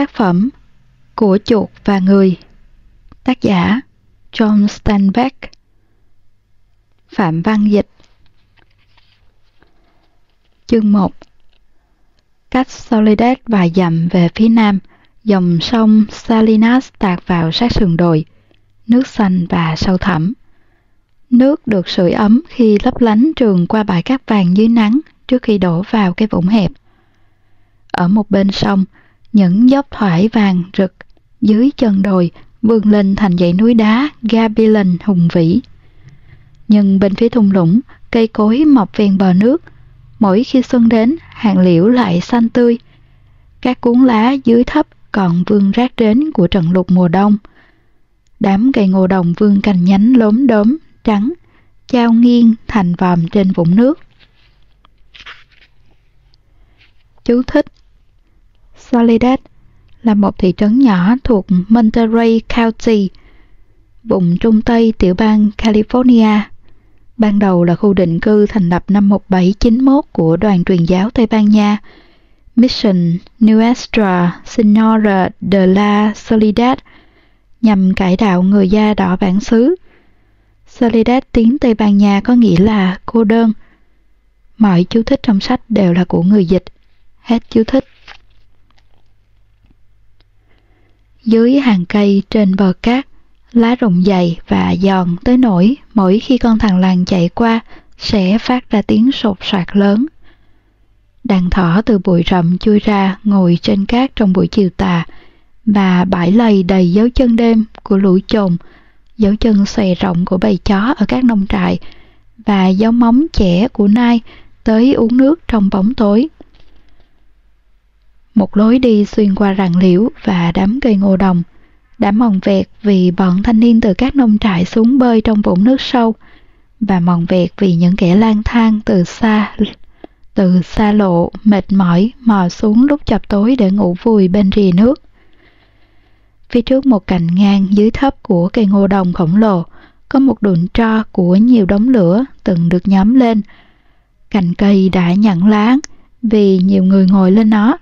Tác phẩm Của chuột và người Tác giả John Steinbeck Phạm Văn Dịch Chương 1 Cách Soledad vài dặm về phía nam, dòng sông Salinas tạt vào sát sườn đồi, nước xanh và sâu thẳm. Nước được sưởi ấm khi lấp lánh trường qua bãi cát vàng dưới nắng trước khi đổ vào cái vũng hẹp. Ở một bên sông, những dốc thoải vàng rực dưới chân đồi vươn lên thành dãy núi đá Gabilan hùng vĩ. Nhưng bên phía thung lũng, cây cối mọc ven bờ nước, mỗi khi xuân đến, hàng liễu lại xanh tươi. Các cuốn lá dưới thấp còn vương rác đến của trận lục mùa đông. Đám cây ngô đồng vương cành nhánh lốm đốm, trắng, trao nghiêng thành vòm trên vũng nước. Chú thích Soledad là một thị trấn nhỏ thuộc Monterey County, vùng trung tây tiểu bang California. Ban đầu là khu định cư thành lập năm 1791 của đoàn truyền giáo Tây Ban Nha, Mission Nuestra Senora de la Soledad, nhằm cải đạo người da đỏ bản xứ. Soledad tiếng Tây Ban Nha có nghĩa là cô đơn. Mọi chú thích trong sách đều là của người dịch. Hết chú thích. Dưới hàng cây trên bờ cát, lá rụng dày và giòn tới nỗi mỗi khi con thằng làng chạy qua sẽ phát ra tiếng sột soạt lớn. Đàn thỏ từ bụi rậm chui ra ngồi trên cát trong buổi chiều tà và bãi lầy đầy dấu chân đêm của lũ chồn, dấu chân xòe rộng của bầy chó ở các nông trại và dấu móng trẻ của nai tới uống nước trong bóng tối. Một lối đi xuyên qua rặng liễu và đám cây ngô đồng, đã mòn vẹt vì bọn thanh niên từ các nông trại xuống bơi trong vũng nước sâu, và mòn vẹt vì những kẻ lang thang từ xa từ xa lộ mệt mỏi mò xuống lúc chập tối để ngủ vùi bên rìa nước. Phía trước một cành ngang dưới thấp của cây ngô đồng khổng lồ, có một đụn tro của nhiều đống lửa từng được nhóm lên. Cành cây đã nhẵn láng vì nhiều người ngồi lên nó.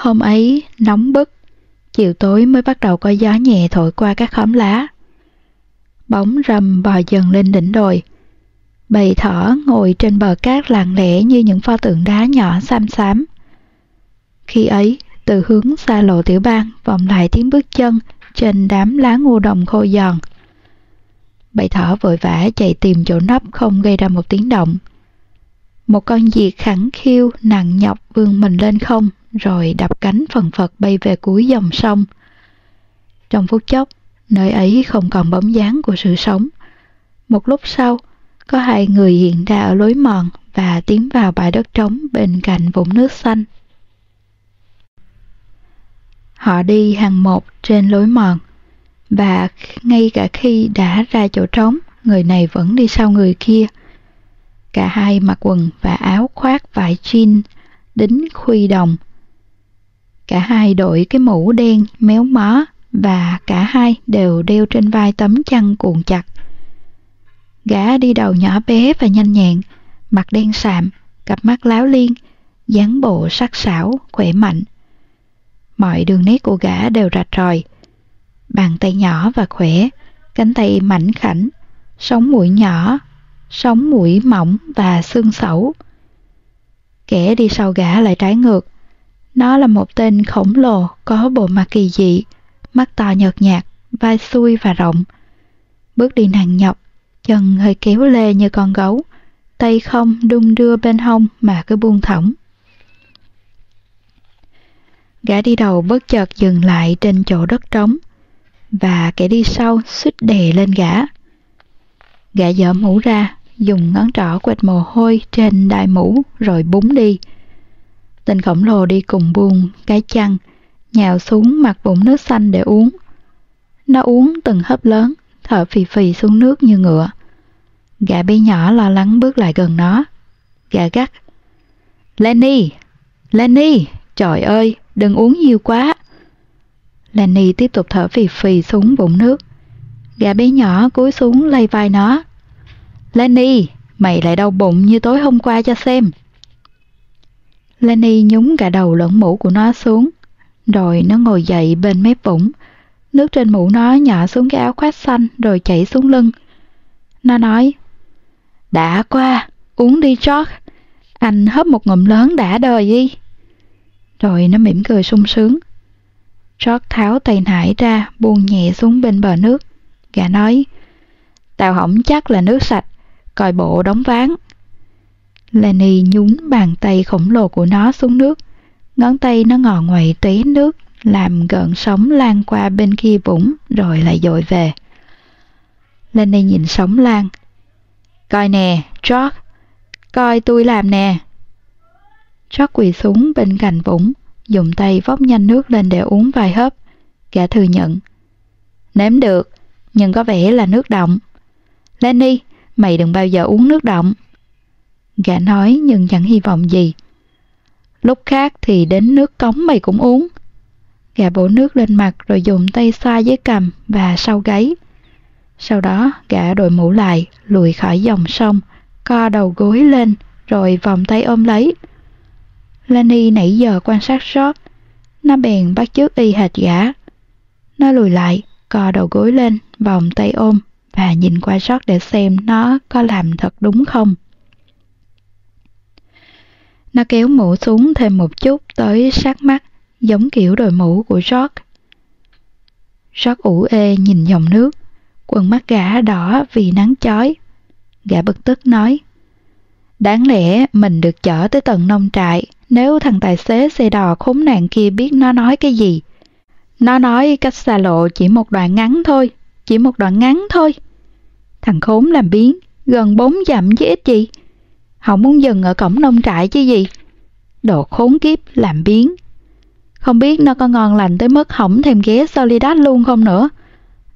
Hôm ấy nóng bức, chiều tối mới bắt đầu có gió nhẹ thổi qua các khóm lá. Bóng rầm bò dần lên đỉnh đồi. Bầy thỏ ngồi trên bờ cát lặng lẽ như những pho tượng đá nhỏ xám xám. Khi ấy, từ hướng xa lộ tiểu bang vọng lại tiếng bước chân trên đám lá ngô đồng khô giòn. Bầy thỏ vội vã chạy tìm chỗ nấp không gây ra một tiếng động. Một con diệt khẳng khiu nặng nhọc vươn mình lên không rồi đập cánh phần phật bay về cuối dòng sông. Trong phút chốc, nơi ấy không còn bóng dáng của sự sống. Một lúc sau, có hai người hiện ra ở lối mòn và tiến vào bãi đất trống bên cạnh vũng nước xanh. Họ đi hàng một trên lối mòn, và ngay cả khi đã ra chỗ trống, người này vẫn đi sau người kia. Cả hai mặc quần và áo khoác vải jean, đính khuy đồng, Cả hai đội cái mũ đen méo mó và cả hai đều đeo trên vai tấm chăn cuộn chặt. Gã đi đầu nhỏ bé và nhanh nhẹn, mặt đen sạm, cặp mắt láo liên, dáng bộ sắc sảo, khỏe mạnh. Mọi đường nét của gã đều rạch ròi. Bàn tay nhỏ và khỏe, cánh tay mảnh khảnh, sống mũi nhỏ, sống mũi mỏng và xương sẩu. Kẻ đi sau gã lại trái ngược, nó là một tên khổng lồ có bộ mặt kỳ dị, mắt to nhợt nhạt, vai xuôi và rộng. Bước đi nặng nhọc, chân hơi kéo lê như con gấu, tay không đung đưa bên hông mà cứ buông thõng. Gã đi đầu bất chợt dừng lại trên chỗ đất trống, và kẻ đi sau suýt đè lên gã. Gã dở mũ ra, dùng ngón trỏ quệt mồ hôi trên đai mũ rồi búng đi. Tên khổng lồ đi cùng buông cái chăn, nhào xuống mặt vũng nước xanh để uống. Nó uống từng hớp lớn, thở phì phì xuống nước như ngựa. Gã bé nhỏ lo lắng bước lại gần nó. Gã gắt. Lenny! Lenny! Trời ơi, đừng uống nhiều quá. Lenny tiếp tục thở phì phì xuống vũng nước. Gã bé nhỏ cúi xuống lay vai nó. Lenny, mày lại đau bụng như tối hôm qua cho xem. Lenny nhúng cả đầu lẫn mũ của nó xuống, rồi nó ngồi dậy bên mép vũng. Nước trên mũ nó nhỏ xuống cái áo khoác xanh rồi chảy xuống lưng. Nó nói, đã qua, uống đi George. Anh hấp một ngụm lớn đã đời đi. Rồi nó mỉm cười sung sướng. George tháo tay nải ra, buông nhẹ xuống bên bờ nước. Gã nói, tao hỏng chắc là nước sạch, coi bộ đóng ván. Lenny nhún bàn tay khổng lồ của nó xuống nước. Ngón tay nó ngò ngoậy tí nước, làm gợn sóng lan qua bên kia vũng rồi lại dội về. Lenny nhìn sóng lan. Coi nè, George, coi tôi làm nè. George quỳ xuống bên cạnh vũng, dùng tay vóc nhanh nước lên để uống vài hớp. Gã thừa nhận. Nếm được, nhưng có vẻ là nước động. Lenny, mày đừng bao giờ uống nước động. Gã nói nhưng chẳng hy vọng gì. Lúc khác thì đến nước cống mày cũng uống. Gã bổ nước lên mặt rồi dùng tay xoa dưới cằm và sau gáy. Sau đó gã đội mũ lại, lùi khỏi dòng sông, co đầu gối lên, rồi vòng tay ôm lấy. Lani nãy giờ quan sát sót. nó bèn bắt chước y hệt gã. Nó lùi lại, co đầu gối lên, vòng tay ôm và nhìn qua sót để xem nó có làm thật đúng không. Nó kéo mũ xuống thêm một chút tới sát mắt, giống kiểu đội mũ của George. George ủ ê nhìn dòng nước, quần mắt gã đỏ vì nắng chói. Gã bực tức nói, Đáng lẽ mình được chở tới tận nông trại nếu thằng tài xế xe đò khốn nạn kia biết nó nói cái gì. Nó nói cách xa lộ chỉ một đoạn ngắn thôi, chỉ một đoạn ngắn thôi. Thằng khốn làm biến, gần bốn dặm chứ ít gì. Không muốn dừng ở cổng nông trại chứ gì. Đồ khốn kiếp làm biến. Không biết nó có ngon lành tới mức hỏng thèm ghé Solidad luôn không nữa.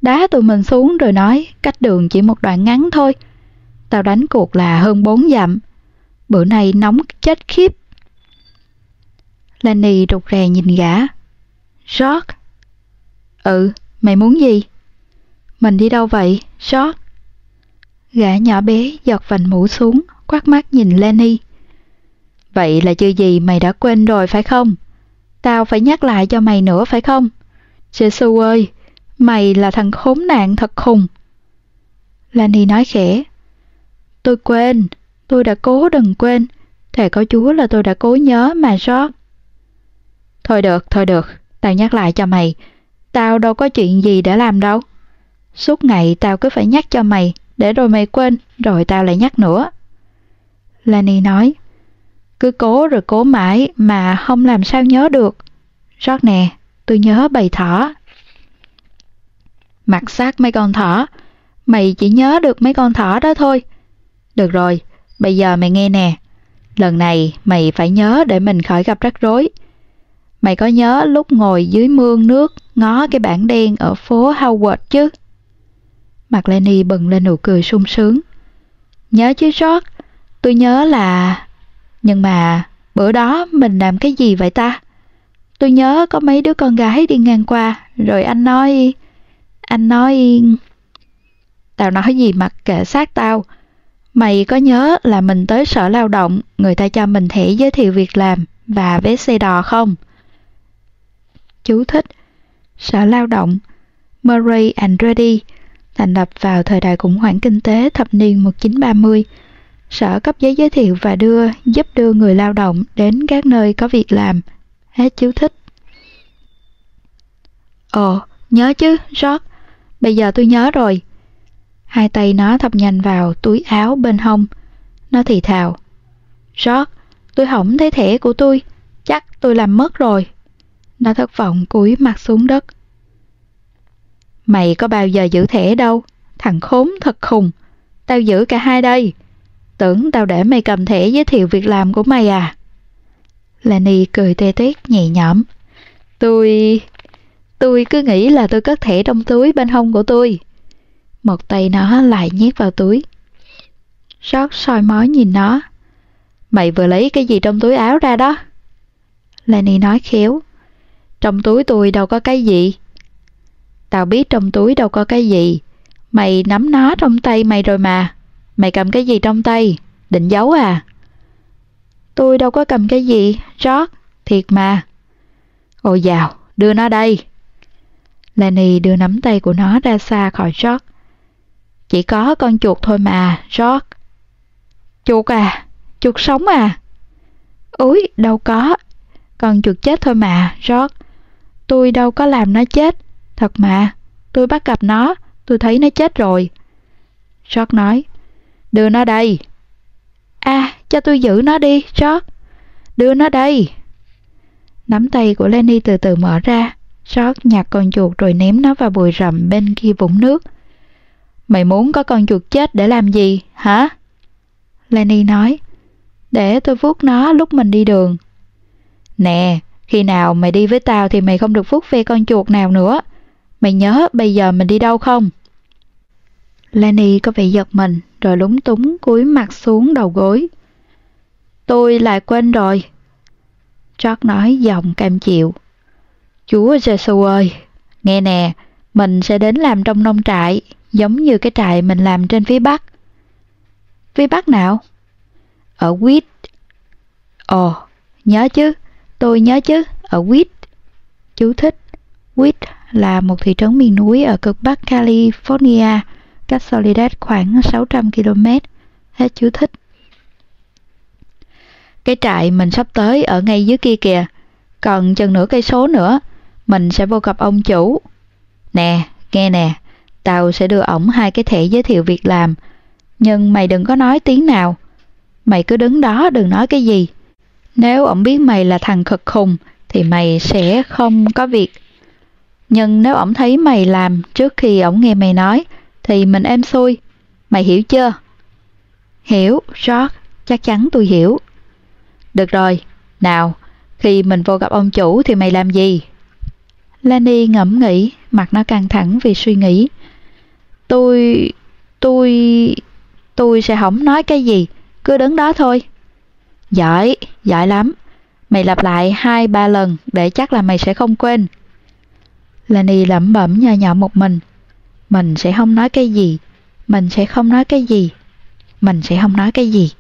Đá tụi mình xuống rồi nói cách đường chỉ một đoạn ngắn thôi. Tao đánh cuộc là hơn bốn dặm. Bữa nay nóng chết khiếp. Lenny rụt rè nhìn gã. George? Ừ, mày muốn gì? Mình đi đâu vậy, George? Gã nhỏ bé giọt vành mũ xuống, quát mắt nhìn Lenny. Vậy là chưa gì mày đã quên rồi phải không? Tao phải nhắc lại cho mày nữa phải không? Jesus ơi, mày là thằng khốn nạn thật khùng. Lenny nói khẽ. Tôi quên, tôi đã cố đừng quên. Thề có Chúa là tôi đã cố nhớ mà sót. Thôi được, thôi được, tao nhắc lại cho mày. Tao đâu có chuyện gì để làm đâu. Suốt ngày tao cứ phải nhắc cho mày, để rồi mày quên, rồi tao lại nhắc nữa. Lani nói, cứ cố rồi cố mãi mà không làm sao nhớ được. Rót nè, tôi nhớ bầy thỏ. Mặt xác mấy con thỏ, mày chỉ nhớ được mấy con thỏ đó thôi. Được rồi, bây giờ mày nghe nè. Lần này mày phải nhớ để mình khỏi gặp rắc rối. Mày có nhớ lúc ngồi dưới mương nước ngó cái bảng đen ở phố Howard chứ? Mặt Lenny bừng lên nụ cười sung sướng. Nhớ chứ George, tôi nhớ là... Nhưng mà bữa đó mình làm cái gì vậy ta? Tôi nhớ có mấy đứa con gái đi ngang qua, rồi anh nói... Anh nói... Tao nói gì mặc kệ sát tao. Mày có nhớ là mình tới sở lao động, người ta cho mình thẻ giới thiệu việc làm và vé xe đò không? Chú thích Sở Lao động Murray Andretti thành lập vào thời đại khủng hoảng kinh tế thập niên 1930. Sở cấp giấy giới thiệu và đưa giúp đưa người lao động đến các nơi có việc làm. Hết chú thích. Ồ, nhớ chứ, George. Bây giờ tôi nhớ rồi. Hai tay nó thập nhanh vào túi áo bên hông. Nó thì thào. George, tôi hỏng thấy thẻ của tôi. Chắc tôi làm mất rồi. Nó thất vọng cúi mặt xuống đất. Mày có bao giờ giữ thẻ đâu, thằng khốn thật khùng. Tao giữ cả hai đây. Tưởng tao để mày cầm thẻ giới thiệu việc làm của mày à? Lani cười tê tét nhẹ nhõm. Tôi... Tôi cứ nghĩ là tôi cất thẻ trong túi bên hông của tôi. Một tay nó lại nhét vào túi. Sót soi mói nhìn nó. Mày vừa lấy cái gì trong túi áo ra đó? Lenny nói khéo. Trong túi tôi đâu có cái gì. Tao biết trong túi đâu có cái gì. Mày nắm nó trong tay mày rồi mà. Mày cầm cái gì trong tay? Định giấu à? Tôi đâu có cầm cái gì, rót, thiệt mà. Ôi dào, đưa nó đây. Lenny đưa nắm tay của nó ra xa khỏi rót. Chỉ có con chuột thôi mà, rót. Chuột à? Chuột sống à? Úi, đâu có. Con chuột chết thôi mà, rót. Tôi đâu có làm nó chết. Thật mà, tôi bắt gặp nó, tôi thấy nó chết rồi. George nói, đưa nó đây. À, cho tôi giữ nó đi, George. Đưa nó đây. Nắm tay của Lenny từ từ mở ra. George nhặt con chuột rồi ném nó vào bụi rậm bên kia vũng nước. Mày muốn có con chuột chết để làm gì, hả? Lenny nói, để tôi vuốt nó lúc mình đi đường. Nè, khi nào mày đi với tao thì mày không được vuốt ve con chuột nào nữa. Mày nhớ bây giờ mình đi đâu không? Lenny có vẻ giật mình rồi lúng túng cúi mặt xuống đầu gối. Tôi lại quên rồi. George nói giọng cam chịu. Chúa Giêsu ơi, nghe nè, mình sẽ đến làm trong nông trại, giống như cái trại mình làm trên phía Bắc. Phía Bắc nào? Ở Quýt. Ồ, nhớ chứ, tôi nhớ chứ, ở Quýt. Chú thích, Quýt là một thị trấn miền núi ở cực Bắc California, cách Soledad khoảng 600 km. Hết chú thích. Cái trại mình sắp tới ở ngay dưới kia kìa, còn chừng nửa cây số nữa, mình sẽ vô gặp ông chủ. Nè, nghe nè, tao sẽ đưa ổng hai cái thẻ giới thiệu việc làm, nhưng mày đừng có nói tiếng nào. Mày cứ đứng đó đừng nói cái gì. Nếu ổng biết mày là thằng khực khùng thì mày sẽ không có việc. Nhưng nếu ổng thấy mày làm trước khi ổng nghe mày nói thì mình êm xuôi. Mày hiểu chưa? Hiểu, George, chắc chắn tôi hiểu. Được rồi, nào, khi mình vô gặp ông chủ thì mày làm gì? Lani ngẫm nghĩ, mặt nó căng thẳng vì suy nghĩ. Tôi... tôi... tôi sẽ không nói cái gì, cứ đứng đó thôi. Giỏi, giỏi lắm. Mày lặp lại hai ba lần để chắc là mày sẽ không quên. Lani lẩm bẩm nho nhỏ một mình. Mình sẽ không nói cái gì, mình sẽ không nói cái gì, mình sẽ không nói cái gì.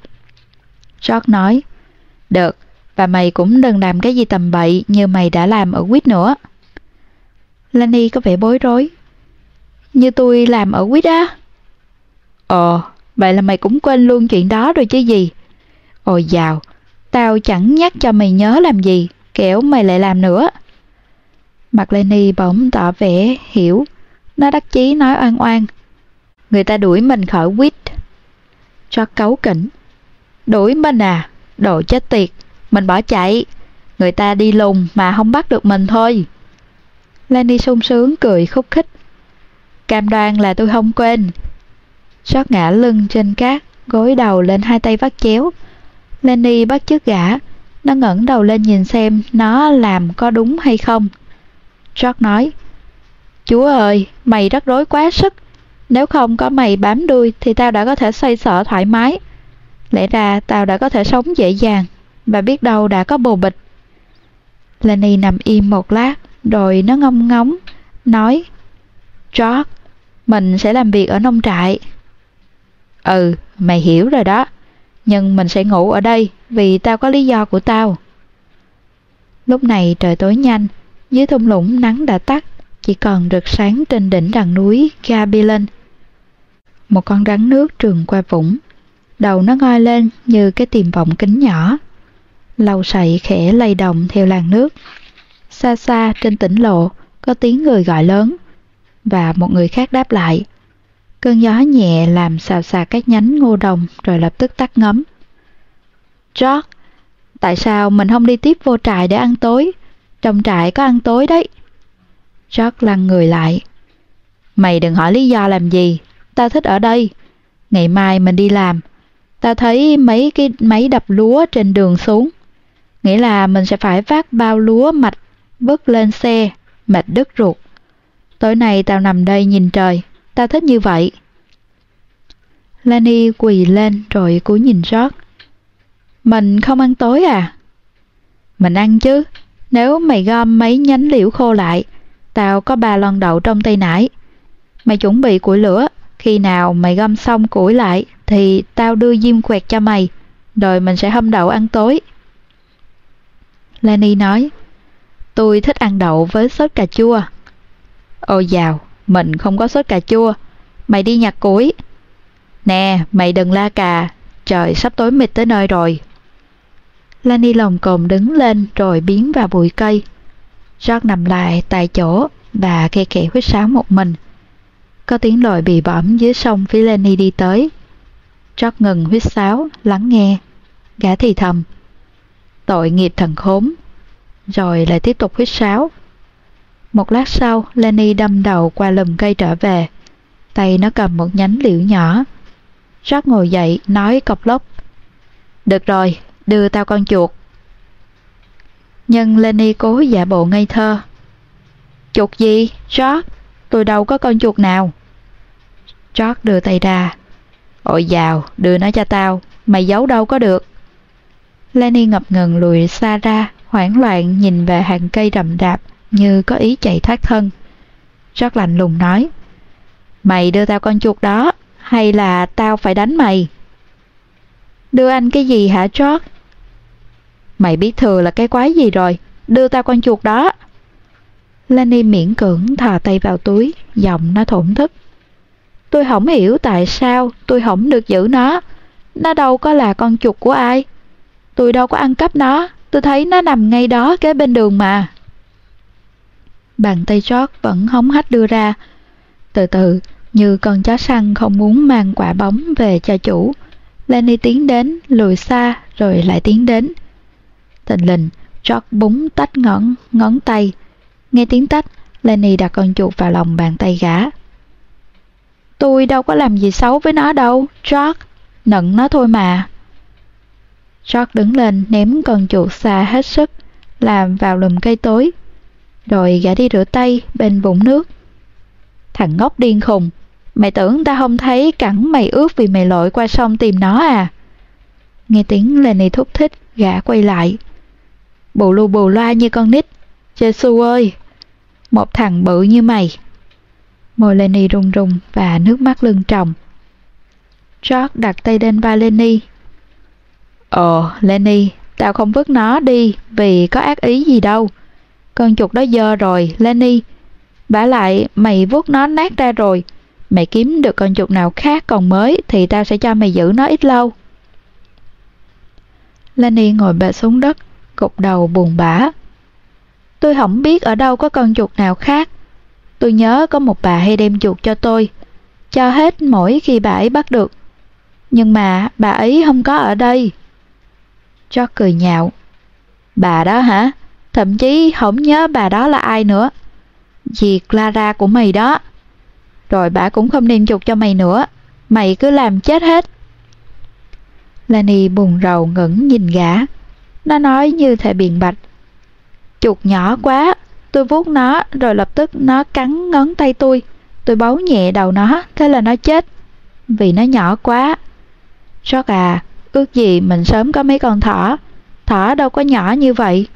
George nói, được, và mày cũng đừng làm cái gì tầm bậy như mày đã làm ở quýt nữa. Lenny có vẻ bối rối. Như tôi làm ở quýt á? Ồ, vậy là mày cũng quên luôn chuyện đó rồi chứ gì. Ôi dào, tao chẳng nhắc cho mày nhớ làm gì, kẻo mày lại làm nữa. Mặt Lenny bỗng tỏ vẻ hiểu, nó đắc chí nói oan oan. Người ta đuổi mình khỏi quýt. Cho cấu kỉnh. Đuổi mình à, đồ chết tiệt, mình bỏ chạy. Người ta đi lùng mà không bắt được mình thôi. Lenny sung sướng cười khúc khích. Cam đoan là tôi không quên. Sót ngã lưng trên cát, gối đầu lên hai tay vắt chéo. Lenny bắt chước gã, nó ngẩng đầu lên nhìn xem nó làm có đúng hay không. George nói, Chúa ơi, mày rất rối quá sức. Nếu không có mày bám đuôi thì tao đã có thể xoay sở thoải mái. Lẽ ra tao đã có thể sống dễ dàng, và biết đâu đã có bồ bịch. Lenny nằm im một lát, rồi nó ngông ngóng, nói, George, mình sẽ làm việc ở nông trại. Ừ, mày hiểu rồi đó, nhưng mình sẽ ngủ ở đây vì tao có lý do của tao. Lúc này trời tối nhanh, dưới thung lũng nắng đã tắt, chỉ còn rực sáng trên đỉnh đằng núi Gabilen. Một con rắn nước trường qua vũng, đầu nó ngoi lên như cái tiềm vọng kính nhỏ. lầu sậy khẽ lay động theo làn nước. Xa xa trên tỉnh lộ có tiếng người gọi lớn và một người khác đáp lại. Cơn gió nhẹ làm xào xạc các nhánh ngô đồng rồi lập tức tắt ngấm. George, tại sao mình không đi tiếp vô trại để ăn tối? Trong trại có ăn tối đấy. George lăn người lại. Mày đừng hỏi lý do làm gì, tao thích ở đây. Ngày mai mình đi làm. Tao thấy mấy cái máy đập lúa trên đường xuống. Nghĩa là mình sẽ phải vác bao lúa mạch bước lên xe, mệt đứt ruột. Tối nay tao nằm đây nhìn trời, tao thích như vậy. Lani quỳ lên rồi cúi nhìn George. Mình không ăn tối à? Mình ăn chứ, nếu mày gom mấy nhánh liễu khô lại, tao có ba lon đậu trong tay nải. Mày chuẩn bị củi lửa, khi nào mày gom xong củi lại thì tao đưa diêm quẹt cho mày. rồi mình sẽ hâm đậu ăn tối. Lenny nói, tôi thích ăn đậu với sốt cà chua. Ôi dào, mình không có sốt cà chua, mày đi nhặt củi. Nè, mày đừng la cà, trời sắp tối mịt tới nơi rồi. Lenny lồng cồn đứng lên rồi biến vào bụi cây. George nằm lại tại chỗ và khe khẽ huyết sáo một mình. Có tiếng lội bị bõm dưới sông phía Lenny đi tới. George ngừng huyết sáo, lắng nghe. Gã thì thầm. Tội nghiệp thần khốn. Rồi lại tiếp tục huyết sáo. Một lát sau, Lenny đâm đầu qua lùm cây trở về. Tay nó cầm một nhánh liễu nhỏ. George ngồi dậy, nói cọc lốc. Được rồi, đưa tao con chuột. Nhưng Lenny cố giả bộ ngây thơ. Chuột gì, George? Tôi đâu có con chuột nào. George đưa tay ra. Ôi dào, đưa nó cho tao, mày giấu đâu có được. Lenny ngập ngừng lùi xa ra, hoảng loạn nhìn về hàng cây rậm rạp như có ý chạy thoát thân. George lạnh lùng nói. Mày đưa tao con chuột đó, hay là tao phải đánh mày? Đưa anh cái gì hả George? Mày biết thừa là cái quái gì rồi, đưa tao con chuột đó. Lenny miễn cưỡng thò tay vào túi, giọng nó thổn thức. Tôi không hiểu tại sao tôi không được giữ nó. Nó đâu có là con chuột của ai. Tôi đâu có ăn cắp nó, tôi thấy nó nằm ngay đó kế bên đường mà. Bàn tay George vẫn hống hách đưa ra. Từ từ, như con chó săn không muốn mang quả bóng về cho chủ. Lenny tiến đến, lùi xa, rồi lại tiến đến. Thình lình, George búng tách ngón, ngón tay. Nghe tiếng tách, Lenny đặt con chuột vào lòng bàn tay gã. Tôi đâu có làm gì xấu với nó đâu, George. Nận nó thôi mà. George đứng lên ném con chuột xa hết sức, làm vào lùm cây tối. Rồi gã đi rửa tay bên vũng nước. Thằng ngốc điên khùng, mày tưởng ta không thấy cẳng mày ướt vì mày lội qua sông tìm nó à? Nghe tiếng Lenny thúc thích, gã quay lại. Bù lu bù loa như con nít. Jesus ơi! Một thằng bự như mày. Môi Lenny run run và nước mắt lưng tròng. George đặt tay lên vai Lenny. Ồ, Lenny, tao không vứt nó đi vì có ác ý gì đâu. Con chuột đó dơ rồi, Lenny. Bả lại, mày vuốt nó nát ra rồi. Mày kiếm được con chuột nào khác còn mới thì tao sẽ cho mày giữ nó ít lâu. Lenny ngồi bệt xuống đất, gục đầu buồn bã. Tôi không biết ở đâu có con chuột nào khác. Tôi nhớ có một bà hay đem chuột cho tôi, cho hết mỗi khi bà ấy bắt được. Nhưng mà bà ấy không có ở đây. Cho cười nhạo. Bà đó hả? Thậm chí không nhớ bà đó là ai nữa. Dì Clara của mày đó. Rồi bà cũng không đem chuột cho mày nữa. Mày cứ làm chết hết. Lani buồn rầu ngẩn nhìn gã. Nó nói như thể biện bạch. Chuột nhỏ quá, tôi vuốt nó rồi lập tức nó cắn ngón tay tôi. Tôi bấu nhẹ đầu nó, thế là nó chết. Vì nó nhỏ quá. Sót à, ước gì mình sớm có mấy con thỏ. Thỏ đâu có nhỏ như vậy.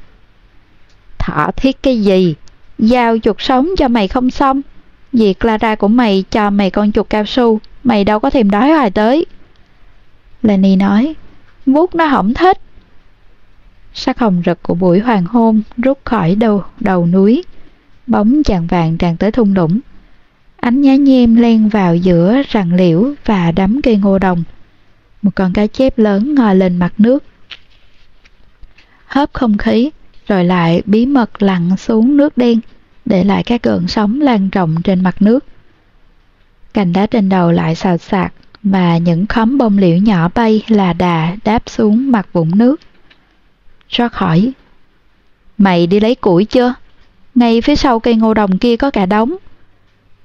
Thỏ thiết cái gì? Giao chuột sống cho mày không xong. Vì Clara của mày cho mày con chuột cao su, mày đâu có thèm đói hoài tới. Lenny nói, vuốt nó hỏng thích. Sắc hồng rực của buổi hoàng hôn rút khỏi đầu, đầu núi. Bóng chàng vàng tràn tới thung lũng. Ánh nhá nhem len vào giữa rặng liễu và đám cây ngô đồng. Một con cá chép lớn ngồi lên mặt nước. Hớp không khí, rồi lại bí mật lặn xuống nước đen, để lại các gợn sóng lan rộng trên mặt nước. Cành đá trên đầu lại xào xạc, và những khóm bông liễu nhỏ bay là đà đáp xuống mặt vũng nước. George hỏi, Mày đi lấy củi chưa? Ngay phía sau cây ngô đồng kia có cả đống.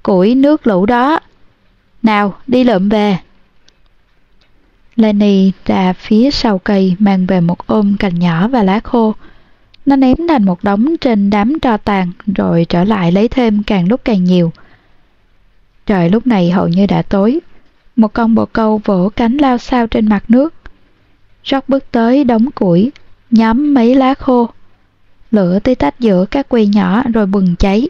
Củi nước lũ đó. Nào, đi lượm về. Lenny ra phía sau cây mang về một ôm cành nhỏ và lá khô. Nó ném thành một đống trên đám tro tàn rồi trở lại lấy thêm càng lúc càng nhiều. Trời lúc này hầu như đã tối. Một con bồ câu vỗ cánh lao sao trên mặt nước. Jock bước tới đống củi, nhóm mấy lá khô. Lửa tí tách giữa các que nhỏ rồi bừng cháy.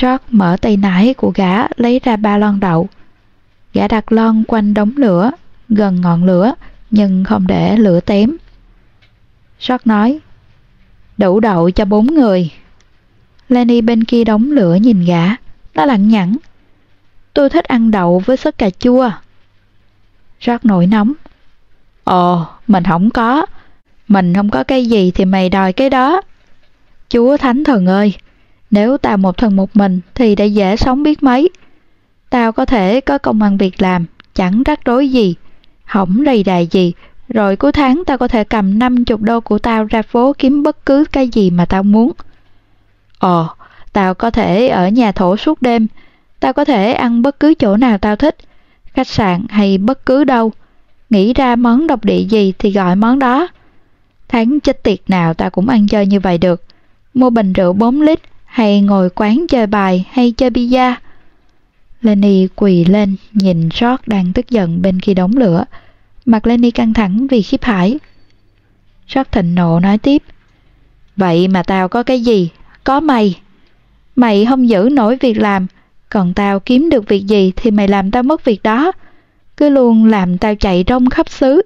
George mở tay nải của gã lấy ra ba lon đậu. Gã đặt lon quanh đống lửa, gần ngọn lửa, nhưng không để lửa tém. George nói, đủ đậu cho bốn người. Lenny bên kia đóng lửa nhìn gã, nó lặng nhẵn. Tôi thích ăn đậu với sốt cà chua. George nổi nóng. Ồ, mình không có. Mình không có cái gì thì mày đòi cái đó. Chúa Thánh Thần ơi, nếu tao một thần một mình thì đã dễ sống biết mấy. Tao có thể có công ăn việc làm, chẳng rắc rối gì, hỏng rầy đài gì, rồi cuối tháng tao có thể cầm 50 đô của tao ra phố kiếm bất cứ cái gì mà tao muốn. Ồ, tao có thể ở nhà thổ suốt đêm, tao có thể ăn bất cứ chỗ nào tao thích, khách sạn hay bất cứ đâu. Nghĩ ra món độc địa gì thì gọi món đó. Tháng chết tiệt nào ta cũng ăn chơi như vậy được. Mua bình rượu 4 lít hay ngồi quán chơi bài hay chơi pizza. Lenny quỳ lên nhìn George đang tức giận bên khi đóng lửa. Mặt Lenny căng thẳng vì khiếp hải. George thịnh nộ nói tiếp. Vậy mà tao có cái gì? Có mày. Mày không giữ nổi việc làm, còn tao kiếm được việc gì thì mày làm tao mất việc đó. Cứ luôn làm tao chạy rong khắp xứ.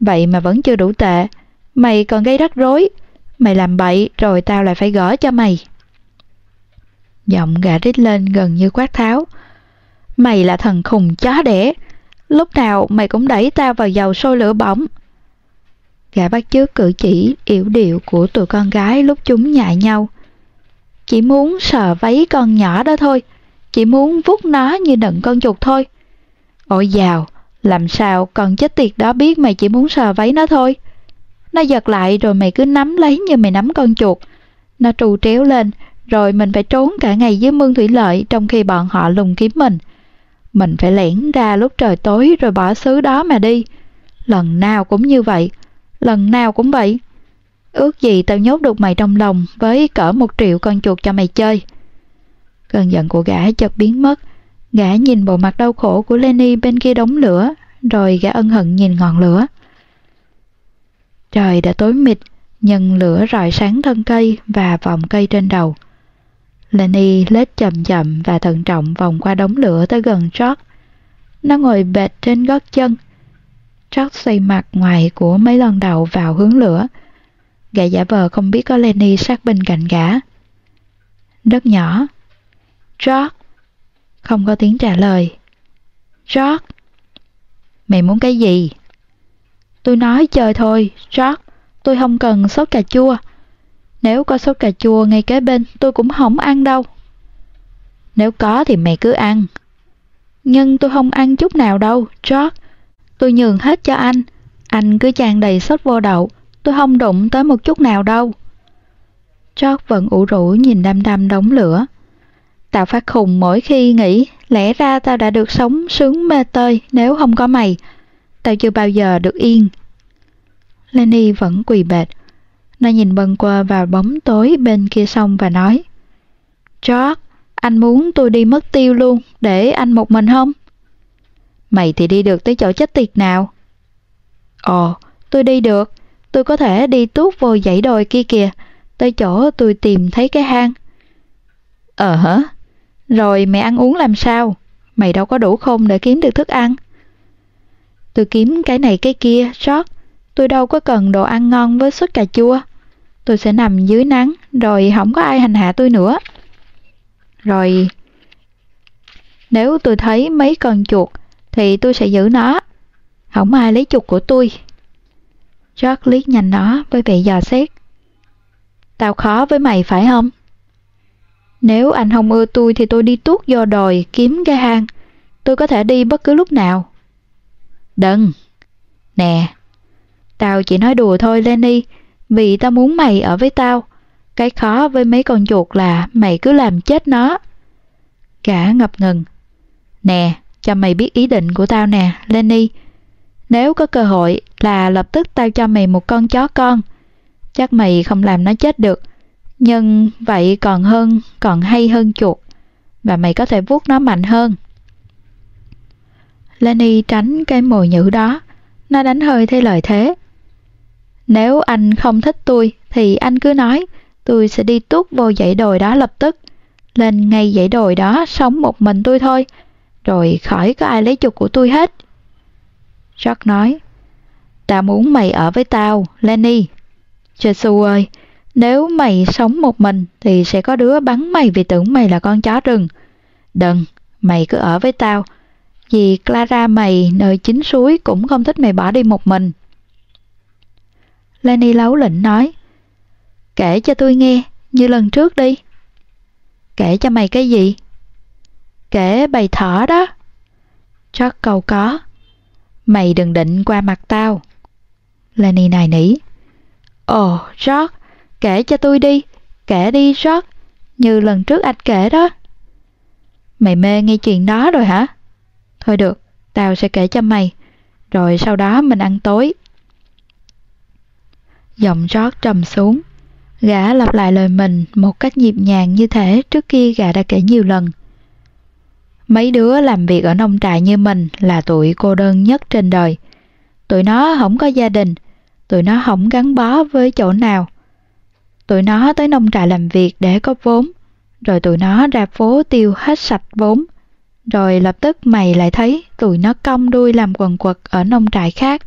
Vậy mà vẫn chưa đủ tệ. Mày còn gây rắc rối. Mày làm bậy rồi tao lại phải gỡ cho mày. Giọng gã rít lên gần như quát tháo. Mày là thần khùng chó đẻ. Lúc nào mày cũng đẩy tao vào dầu sôi lửa bỏng. Gã bắt chước cử chỉ yểu điệu của tụi con gái lúc chúng nhại nhau. Chỉ muốn sờ váy con nhỏ đó thôi. Chỉ muốn vuốt nó như đựng con chuột thôi. Ôi dào, làm sao con chết tiệt đó biết mày chỉ muốn sờ váy nó thôi. Nó giật lại rồi mày cứ nắm lấy như mày nắm con chuột. Nó trù tréo lên, rồi mình phải trốn cả ngày dưới mương thủy lợi trong khi bọn họ lùng kiếm mình. Mình phải lẻn ra lúc trời tối rồi bỏ xứ đó mà đi. Lần nào cũng như vậy, lần nào cũng vậy. Ước gì tao nhốt được mày trong lòng với cỡ một triệu con chuột cho mày chơi. Cơn giận của gã chợt biến mất. Gã nhìn bộ mặt đau khổ của Lenny bên kia đống lửa, rồi gã ân hận nhìn ngọn lửa. Trời đã tối mịt, nhưng lửa rọi sáng thân cây và vòng cây trên đầu. Lenny lết chậm chậm và thận trọng vòng qua đống lửa tới gần George. Nó ngồi bệt trên gót chân. George xoay mặt ngoài của mấy lần đầu vào hướng lửa. Gã giả vờ không biết có Lenny sát bên cạnh gã. Đất nhỏ. George. Không có tiếng trả lời. George. Mày muốn cái gì? Tôi nói trời thôi, George. Tôi không cần sốt cà chua. Nếu có sốt cà chua ngay kế bên tôi cũng không ăn đâu. Nếu có thì mày cứ ăn. Nhưng tôi không ăn chút nào đâu, George. Tôi nhường hết cho anh. Anh cứ tràn đầy sốt vô đậu. Tôi không đụng tới một chút nào đâu. George vẫn ủ rũ nhìn đăm đăm đống lửa. Tao phát khùng mỗi khi nghĩ lẽ ra tao đã được sống sướng mê tơi nếu không có mày. Tao chưa bao giờ được yên. Lenny vẫn quỳ bệt, nó nhìn bần qua vào bóng tối bên kia sông và nói George, anh muốn tôi đi mất tiêu luôn để anh một mình không? Mày thì đi được tới chỗ chết tiệt nào? Ồ, tôi đi được. Tôi có thể đi tuốt vô dãy đồi kia kìa, tới chỗ tôi tìm thấy cái hang. Ờ hả? Rồi mày ăn uống làm sao? Mày đâu có đủ không để kiếm được thức ăn. Tôi kiếm cái này cái kia, rót. Tôi đâu có cần đồ ăn ngon với sốt cà chua. Tôi sẽ nằm dưới nắng, rồi không có ai hành hạ tôi nữa. Rồi, nếu tôi thấy mấy con chuột, thì tôi sẽ giữ nó. Không ai lấy chuột của tôi. George liếc nhanh nó với vẻ dò xét. Tao khó với mày phải không? Nếu anh không ưa tôi thì tôi đi tuốt do đồi kiếm cái hang. Tôi có thể đi bất cứ lúc nào. Đừng. Nè, Tao chỉ nói đùa thôi Lenny, vì tao muốn mày ở với tao. Cái khó với mấy con chuột là mày cứ làm chết nó. Cả ngập ngừng. Nè, cho mày biết ý định của tao nè, Lenny. Nếu có cơ hội là lập tức tao cho mày một con chó con. Chắc mày không làm nó chết được. Nhưng vậy còn hơn, còn hay hơn chuột. Và mày có thể vuốt nó mạnh hơn. Lenny tránh cái mồi nhữ đó. Nó đánh hơi theo lời thế. Nếu anh không thích tôi thì anh cứ nói, tôi sẽ đi tuốt vô dãy đồi đó lập tức. Lên ngay dãy đồi đó sống một mình tôi thôi, rồi khỏi có ai lấy chục của tôi hết. Jack nói, Tao muốn mày ở với tao, Lenny. Jesus ơi, nếu mày sống một mình thì sẽ có đứa bắn mày vì tưởng mày là con chó rừng. Đừng, mày cứ ở với tao. Vì Clara mày nơi chính suối cũng không thích mày bỏ đi một mình. Lenny lấu lĩnh nói, kể cho tôi nghe, như lần trước đi. Kể cho mày cái gì? Kể bày thỏ đó. Chắc cầu có. Mày đừng định qua mặt tao. Lenny nài nỉ. Ồ, oh, George, kể cho tôi đi. Kể đi, George. Như lần trước anh kể đó. Mày mê nghe chuyện đó rồi hả? Thôi được, tao sẽ kể cho mày. Rồi sau đó mình ăn tối. Giọng rót trầm xuống. Gã lặp lại lời mình một cách nhịp nhàng như thế trước kia gã đã kể nhiều lần. Mấy đứa làm việc ở nông trại như mình là tụi cô đơn nhất trên đời. Tụi nó không có gia đình, tụi nó không gắn bó với chỗ nào. Tụi nó tới nông trại làm việc để có vốn, rồi tụi nó ra phố tiêu hết sạch vốn. Rồi lập tức mày lại thấy tụi nó cong đuôi làm quần quật ở nông trại khác.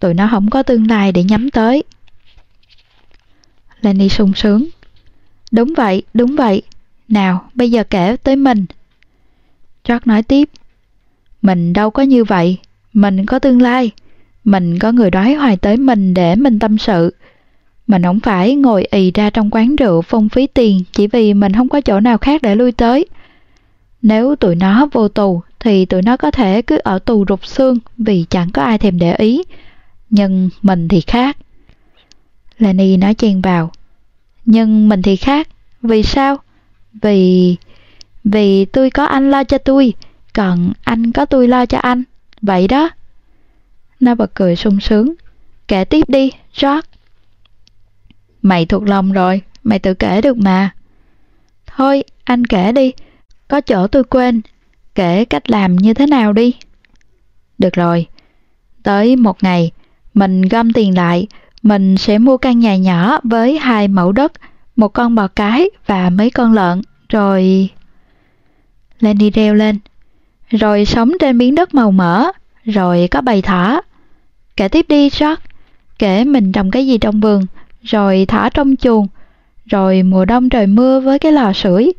Tụi nó không có tương lai để nhắm tới. Lenny sung sướng. Đúng vậy, đúng vậy. Nào, bây giờ kể tới mình. George nói tiếp. Mình đâu có như vậy. Mình có tương lai. Mình có người đoái hoài tới mình để mình tâm sự. Mình không phải ngồi ì ra trong quán rượu phung phí tiền chỉ vì mình không có chỗ nào khác để lui tới. Nếu tụi nó vô tù thì tụi nó có thể cứ ở tù rụt xương vì chẳng có ai thèm để ý. Nhưng mình thì khác. Lenny nói chen vào. Nhưng mình thì khác. Vì sao? Vì... Vì tôi có anh lo cho tôi, còn anh có tôi lo cho anh. Vậy đó. Nó bật cười sung sướng. Kể tiếp đi, George. Mày thuộc lòng rồi, mày tự kể được mà. Thôi, anh kể đi. Có chỗ tôi quên. Kể cách làm như thế nào đi. Được rồi. Tới một ngày, mình gom tiền lại, mình sẽ mua căn nhà nhỏ với hai mẫu đất, một con bò cái và mấy con lợn, rồi... Lenny reo lên. Rồi sống trên miếng đất màu mỡ, rồi có bầy thỏ. Kể tiếp đi, George. Kể mình trồng cái gì trong vườn, rồi thả trong chuồng, rồi mùa đông trời mưa với cái lò sưởi,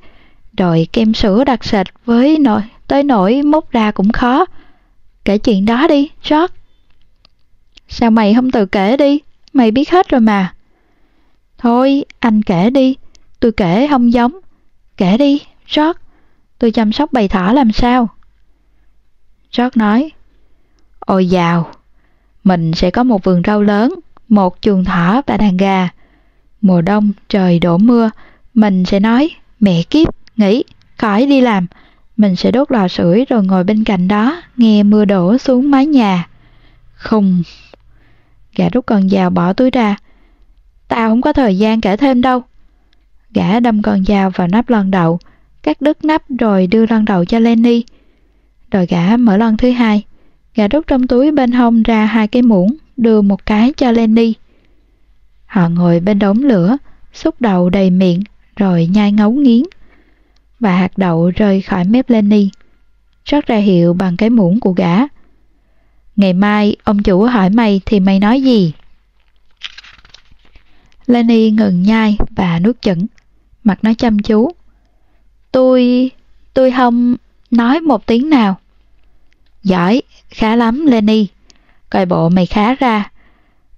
rồi kem sữa đặc sệt với nồi tới nỗi múc ra cũng khó. Kể chuyện đó đi, George. Sao mày không tự kể đi? Mày biết hết rồi mà. Thôi, anh kể đi. Tôi kể không giống. Kể đi, George. Tôi chăm sóc bầy thỏ làm sao? George nói. Ôi dào, mình sẽ có một vườn rau lớn, một chuồng thỏ và đàn gà. Mùa đông trời đổ mưa, mình sẽ nói, mẹ kiếp, nghĩ khỏi đi làm. Mình sẽ đốt lò sưởi rồi ngồi bên cạnh đó, nghe mưa đổ xuống mái nhà. Không. Gã rút con dao bỏ túi ra. Tao không có thời gian kể thêm đâu. Gã đâm con dao vào nắp lon đậu, cắt đứt nắp rồi đưa lon đậu cho Lenny. Rồi gã mở lon thứ hai. Gã rút trong túi bên hông ra hai cái muỗng, đưa một cái cho Lenny. Họ ngồi bên đống lửa, xúc đầu đầy miệng, rồi nhai ngấu nghiến. Và hạt đậu rơi khỏi mép Lenny. Rót ra hiệu bằng cái muỗng của gã. Ngày mai ông chủ hỏi mày thì mày nói gì? Lenny ngừng nhai và nuốt chửng, mặt nó chăm chú. Tôi... tôi không nói một tiếng nào. Giỏi, khá lắm Lenny. Coi bộ mày khá ra.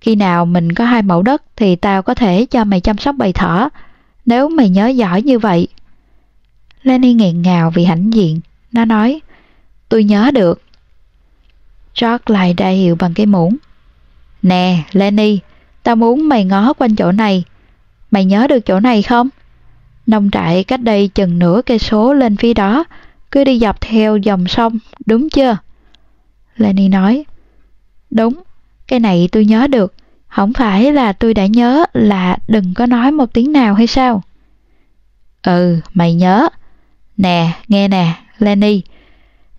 Khi nào mình có hai mẫu đất thì tao có thể cho mày chăm sóc bầy thỏ, nếu mày nhớ giỏi như vậy. Lenny nghẹn ngào vì hãnh diện. Nó nói, tôi nhớ được. George lại ra hiệu bằng cái muỗng. Nè, Lenny, tao muốn mày ngó quanh chỗ này. Mày nhớ được chỗ này không? Nông trại cách đây chừng nửa cây số lên phía đó, cứ đi dọc theo dòng sông, đúng chưa? Lenny nói, đúng, cái này tôi nhớ được, không phải là tôi đã nhớ là đừng có nói một tiếng nào hay sao? Ừ, mày nhớ. Nè, nghe nè, Lenny,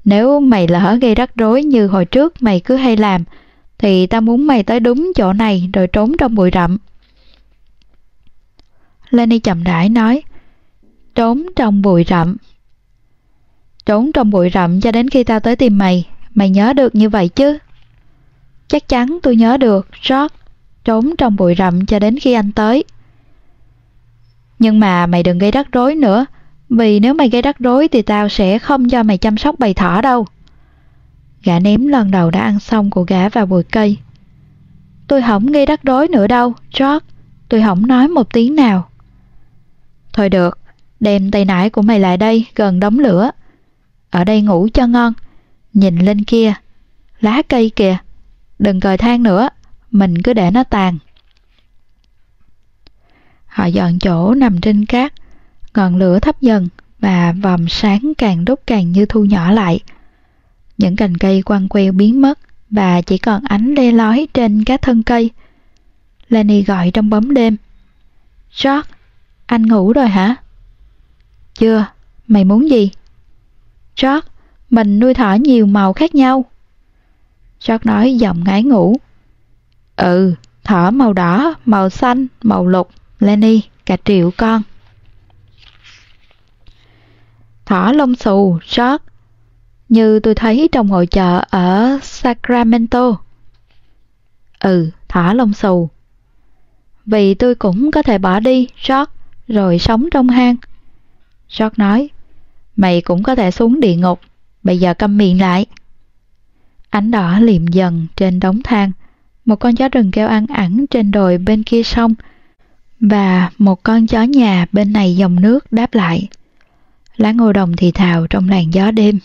nếu mày lỡ gây rắc rối như hồi trước mày cứ hay làm, thì tao muốn mày tới đúng chỗ này rồi trốn trong bụi rậm. Lenny chậm rãi nói, Trốn trong bụi rậm. Trốn trong bụi rậm cho đến khi tao tới tìm mày Mày nhớ được như vậy chứ? Chắc chắn tôi nhớ được, George, trốn trong bụi rậm cho đến khi anh tới. Nhưng mà mày đừng gây rắc rối nữa, vì nếu mày gây rắc rối thì tao sẽ không cho mày chăm sóc bầy thỏ đâu. Gã ném lần đầu đã ăn xong của gã vào bụi cây. Tôi không gây rắc rối nữa đâu, George. Tôi không nói một tiếng nào. Thôi được, đem tay nải của mày lại đây gần đống lửa. Ở đây ngủ cho ngon. Nhìn lên kia, lá cây kìa. Đừng cời than nữa, mình cứ để nó tàn. Họ dọn chỗ nằm trên cát, ngọn lửa thấp dần và vòng sáng càng đốt càng như thu nhỏ lại. Những cành cây quăng queo biến mất và chỉ còn ánh le lói trên các thân cây. Lenny gọi trong bóng đêm. George, anh ngủ rồi hả? Chưa, mày muốn gì? George, mình nuôi thỏ nhiều màu khác nhau. George nói giọng ngái ngủ. Ừ, thỏ màu đỏ, màu xanh, màu lục, Lenny, cả triệu con. Thỏ lông xù, George, như tôi thấy trong hội chợ ở Sacramento. Ừ, thỏ lông xù. Vì tôi cũng có thể bỏ đi, George, rồi sống trong hang. George nói, mày cũng có thể xuống địa ngục, bây giờ câm miệng lại. Ánh đỏ liệm dần trên đống than, một con chó rừng kêu ăn ẳng trên đồi bên kia sông, và một con chó nhà bên này dòng nước đáp lại. Lá ngô đồng thì thào trong làn gió đêm.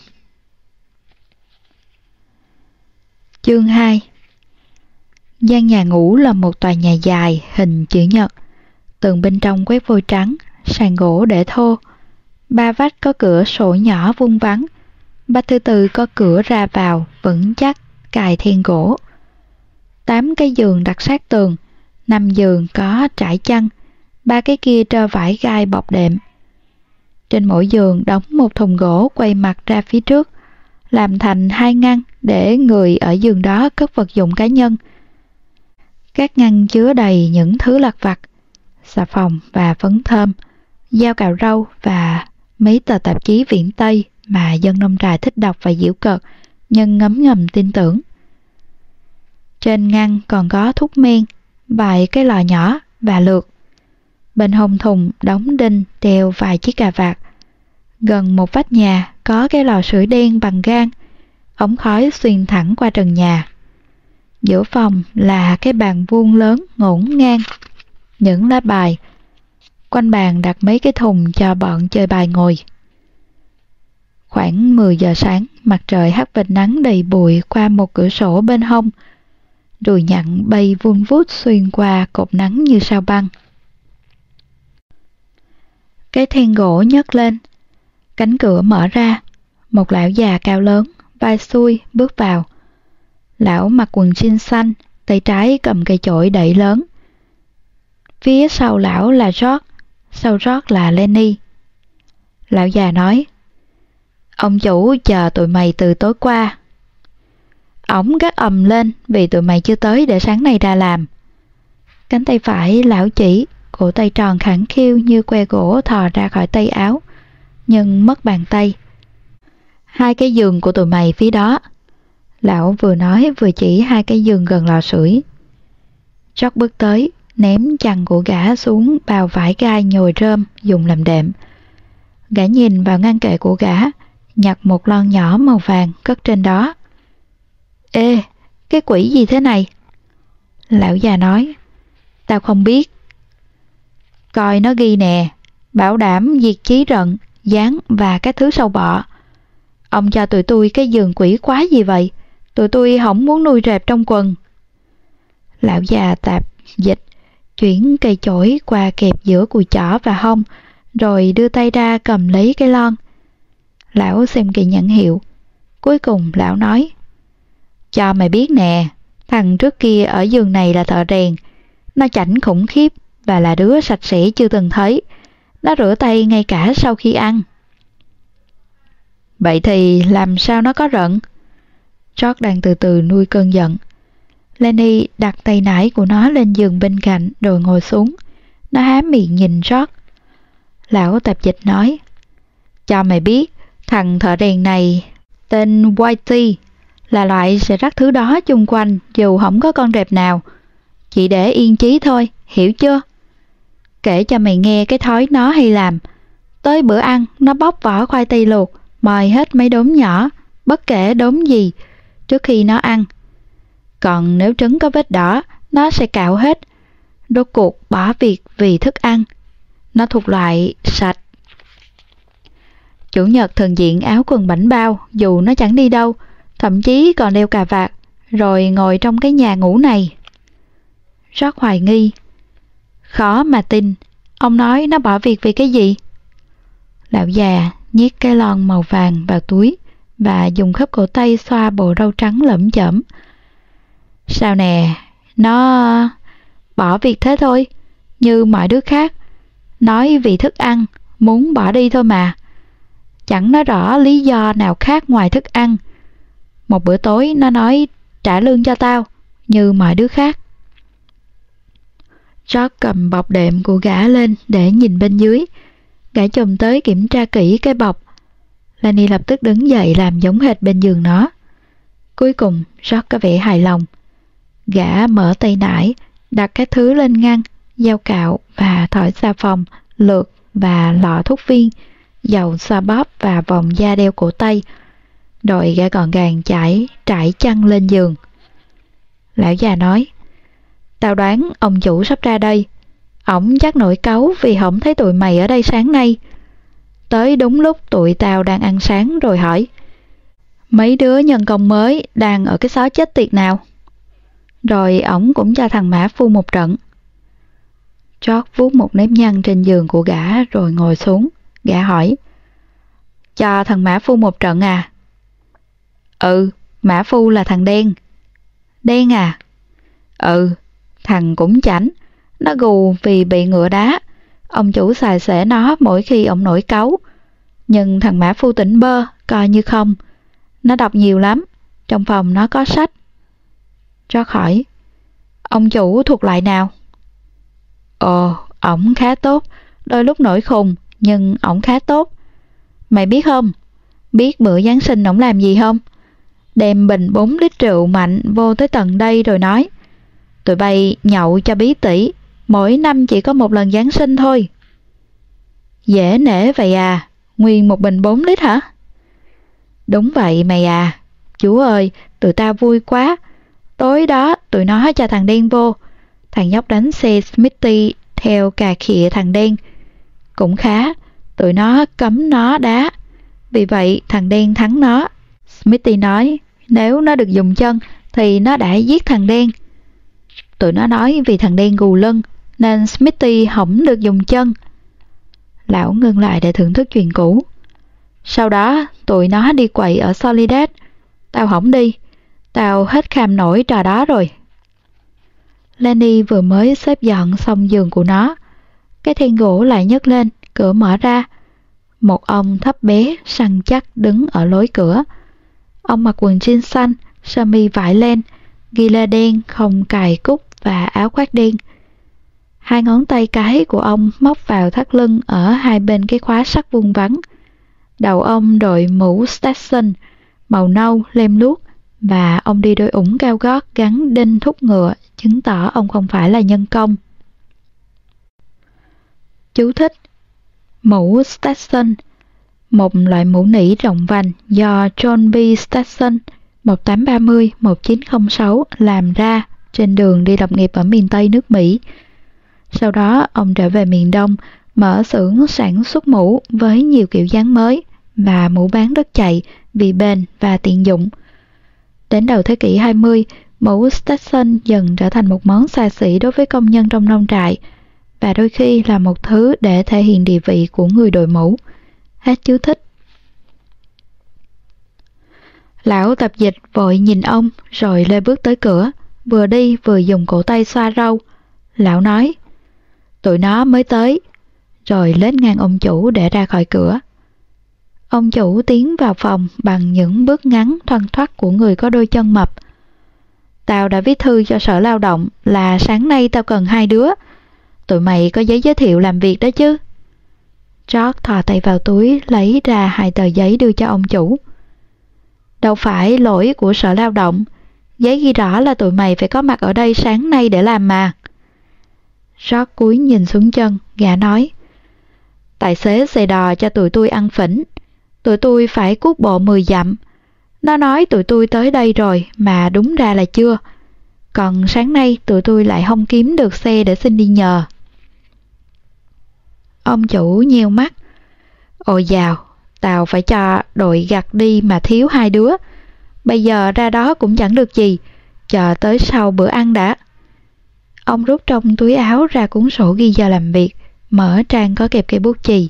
Chương 2 gian nhà ngủ là một tòa nhà dài, hình chữ nhật. Tường bên trong quét vôi trắng, sàn gỗ để thô. Ba vách có cửa sổ nhỏ vuông vắn. Ba thứ tư có cửa ra vào, vững chắc, cài then gỗ. Tám cái giường đặt sát tường, năm giường có trải chăn, ba cái kia trơ vải gai bọc đệm. Trên mỗi giường đóng một thùng gỗ quay mặt ra phía trước, làm thành hai ngăn để người ở giường đó cất vật dụng cá nhân – các ngăn chứa đầy những thứ lặt vặt, xà phòng và phấn thơm, dao cạo râu và mấy tờ tạp chí viễn Tây mà dân nông trại thích đọc và diễu cợt, nhưng ngấm ngầm tin tưởng. Trên ngăn còn có thuốc men, vài cái lò nhỏ và lược. Bên hông thùng đóng đinh treo vài chiếc cà vạt. Gần một vách nhà có cái lò sưởi đen bằng gan, ống khói xuyên thẳng qua trần nhà. Giữa phòng là cái bàn vuông lớn ngổn ngang, những lá bài. Quanh bàn đặt mấy cái thùng cho bọn chơi bài ngồi. Khoảng 10 giờ sáng, mặt trời hắt vệt nắng đầy bụi qua một cửa sổ bên hông. Đùi nhặn bay vun vút xuyên qua cột nắng như sao băng. Cái then gỗ nhấc lên, cánh cửa mở ra, một lão già cao lớn, vai xuôi bước vào. Lão mặc quần jean xanh, tay trái cầm cây chổi đẩy lớn. Phía sau lão là George, sau George là Lenny. Lão già nói, Ông chủ chờ tụi mày từ tối qua. Ổng gắt ầm lên vì tụi mày chưa tới để sáng nay ra làm. Cánh tay phải lão chỉ, cổ tay tròn khẳng khiu như que gỗ thò ra khỏi tay áo, nhưng mất bàn tay. Hai cái giường của tụi mày phía đó Lão vừa nói vừa chỉ hai cái giường gần lò sưởi. Chót bước tới, ném chăn của gã xuống bao vải gai nhồi rơm dùng làm đệm. Gã nhìn vào ngăn kệ của gã, nhặt một lon nhỏ màu vàng cất trên đó. Ê, cái quỷ gì thế này? Lão già nói, tao không biết. Coi nó ghi nè, bảo đảm diệt chí rận, dán và các thứ sâu bọ. Ông cho tụi tôi cái giường quỷ quá gì vậy? Tụi tôi không muốn nuôi rệp trong quần. Lão già tạp dịch, chuyển cây chổi qua kẹp giữa cùi chỏ và hông, rồi đưa tay ra cầm lấy cái lon. Lão xem kỳ nhãn hiệu. Cuối cùng lão nói, Cho mày biết nè, thằng trước kia ở giường này là thợ rèn. Nó chảnh khủng khiếp và là đứa sạch sẽ chưa từng thấy. Nó rửa tay ngay cả sau khi ăn. Vậy thì làm sao nó có rận? George đang từ từ nuôi cơn giận. Lenny đặt tay nải của nó lên giường bên cạnh rồi ngồi xuống. Nó há miệng nhìn George. Lão tạp dịch nói, Cho mày biết, thằng thợ đèn này tên Whitey là loại sẽ rắc thứ đó chung quanh dù không có con rệp nào. Chỉ để yên chí thôi, hiểu chưa? Kể cho mày nghe cái thói nó hay làm. Tới bữa ăn, nó bóc vỏ khoai tây luộc, mời hết mấy đốm nhỏ, bất kể đốm gì, trước khi nó ăn. Còn nếu trứng có vết đỏ, nó sẽ cạo hết. Đốt cuộc bỏ việc vì thức ăn. Nó thuộc loại sạch. Chủ nhật thường diện áo quần bảnh bao dù nó chẳng đi đâu, thậm chí còn đeo cà vạt, rồi ngồi trong cái nhà ngủ này. Rất hoài nghi. Khó mà tin, ông nói nó bỏ việc vì cái gì? Lão già nhét cái lon màu vàng vào túi và dùng khớp cổ tay xoa bộ râu trắng lẫm chẩm. Sao nè, nó bỏ việc thế thôi, như mọi đứa khác. Nói vì thức ăn, muốn bỏ đi thôi mà. Chẳng nói rõ lý do nào khác ngoài thức ăn. Một bữa tối nó nói trả lương cho tao, như mọi đứa khác. George cầm bọc đệm của gã lên để nhìn bên dưới. Gã chồng tới kiểm tra kỹ cái bọc. Lani lập tức đứng dậy làm giống hệt bên giường nó. Cuối cùng, George có vẻ hài lòng. Gã mở tay nải, đặt các thứ lên ngăn, dao cạo và thỏi xà phòng, lược và lọ thuốc viên, dầu xoa bóp và vòng da đeo cổ tay. Đội gã gọn gàng chải, trải chăn lên giường. Lão già nói, Tao đoán ông chủ sắp ra đây. Ổng chắc nổi cáu vì không thấy tụi mày ở đây sáng nay. Tới đúng lúc tụi tao đang ăn sáng rồi hỏi. Mấy đứa nhân công mới đang ở cái xó chết tiệt nào? Rồi ổng cũng cho thằng Mã Phu một trận. George vuốt một nếp nhăn trên giường của gã rồi ngồi xuống. Gã hỏi. Cho thằng Mã Phu một trận à? Ừ, Mã Phu là thằng đen. Đen à? Ừ, thằng cũng chảnh. Nó gù vì bị ngựa đá. Ông chủ xài xẻ nó mỗi khi ông nổi cáu. Nhưng thằng Mã Phu tỉnh bơ, coi như không. Nó đọc nhiều lắm. Trong phòng nó có sách. Cho khỏi. Ông chủ thuộc loại nào? Ồ, ổng khá tốt. Đôi lúc nổi khùng, nhưng ổng khá tốt. Mày biết không? Biết bữa Giáng sinh ổng làm gì không? Đem bình 4 lít rượu mạnh vô tới tận đây rồi nói Tụi bay nhậu cho bí tỉ, mỗi năm chỉ có một lần Giáng sinh thôi. Dễ nể vậy à, nguyên một bình 4 lít hả? Đúng vậy mày à, chú ơi, tụi tao vui quá. Tối đó tụi nó cho thằng đen vô, thằng nhóc đánh xe Smithy theo cà khịa thằng đen. Cũng khá, tụi nó cấm nó đá. Vì vậy thằng đen thắng nó. Smithy nói, nếu nó được dùng chân thì nó đã giết thằng đen. Tụi nó nói vì thằng đen gù lưng nên Smithy hỏng được dùng chân. Lão ngưng lại để thưởng thức chuyện cũ. Sau đó, tụi nó đi quậy ở solidad Tao hỏng đi. Tao hết kham nổi trò đó rồi. Lenny vừa mới xếp dọn xong giường của nó. Cái then gỗ lại nhấc lên, cửa mở ra. Một ông thấp bé, săn chắc đứng ở lối cửa. Ông mặc quần jean xanh, sơ mi vải len, ghi lê đen không cài cúc và áo khoác đen. Hai ngón tay cái của ông móc vào thắt lưng ở hai bên cái khóa sắt vuông vắn. Đầu ông đội mũ Stetson, màu nâu, lem luốc, và ông đi đôi ủng cao gót gắn đinh thúc ngựa, chứng tỏ ông không phải là nhân công. Chú thích Mũ Stetson Một loại mũ nỉ rộng vành do John B. Stetson 1830-1906 làm ra trên đường đi lập nghiệp ở miền Tây nước Mỹ. Sau đó, ông trở về miền Đông, mở xưởng sản xuất mũ với nhiều kiểu dáng mới và mũ bán rất chạy vì bền và tiện dụng. Đến đầu thế kỷ 20, mũ Stetson dần trở thành một món xa xỉ đối với công nhân trong nông trại và đôi khi là một thứ để thể hiện địa vị của người đội mũ. Hết chú thích. Lão tập dịch vội nhìn ông rồi lê bước tới cửa vừa đi vừa dùng cổ tay xoa râu. Lão nói, tụi nó mới tới, rồi lên ngang ông chủ để ra khỏi cửa. Ông chủ tiến vào phòng bằng những bước ngắn thoăn thoắt của người có đôi chân mập. Tao đã viết thư cho sở lao động là sáng nay tao cần hai đứa. Tụi mày có giấy giới thiệu làm việc đó chứ? George thò tay vào túi lấy ra hai tờ giấy đưa cho ông chủ. Đâu phải lỗi của sở lao động. Giấy ghi rõ là tụi mày phải có mặt ở đây sáng nay để làm mà. Rót cúi nhìn xuống chân, gã nói. Tài xế xe đò cho tụi tôi ăn phỉnh. Tụi tôi phải cút bộ 10 dặm. Nó nói tụi tôi tới đây rồi mà đúng ra là chưa. Còn sáng nay tụi tôi lại không kiếm được xe để xin đi nhờ. Ông chủ nheo mắt. Ôi dào, tao phải cho đội gặt đi mà thiếu hai đứa. Bây giờ ra đó cũng chẳng được gì, chờ tới sau bữa ăn đã. Ông rút trong túi áo ra cuốn sổ ghi giờ làm việc, mở trang có kẹp cây bút chì.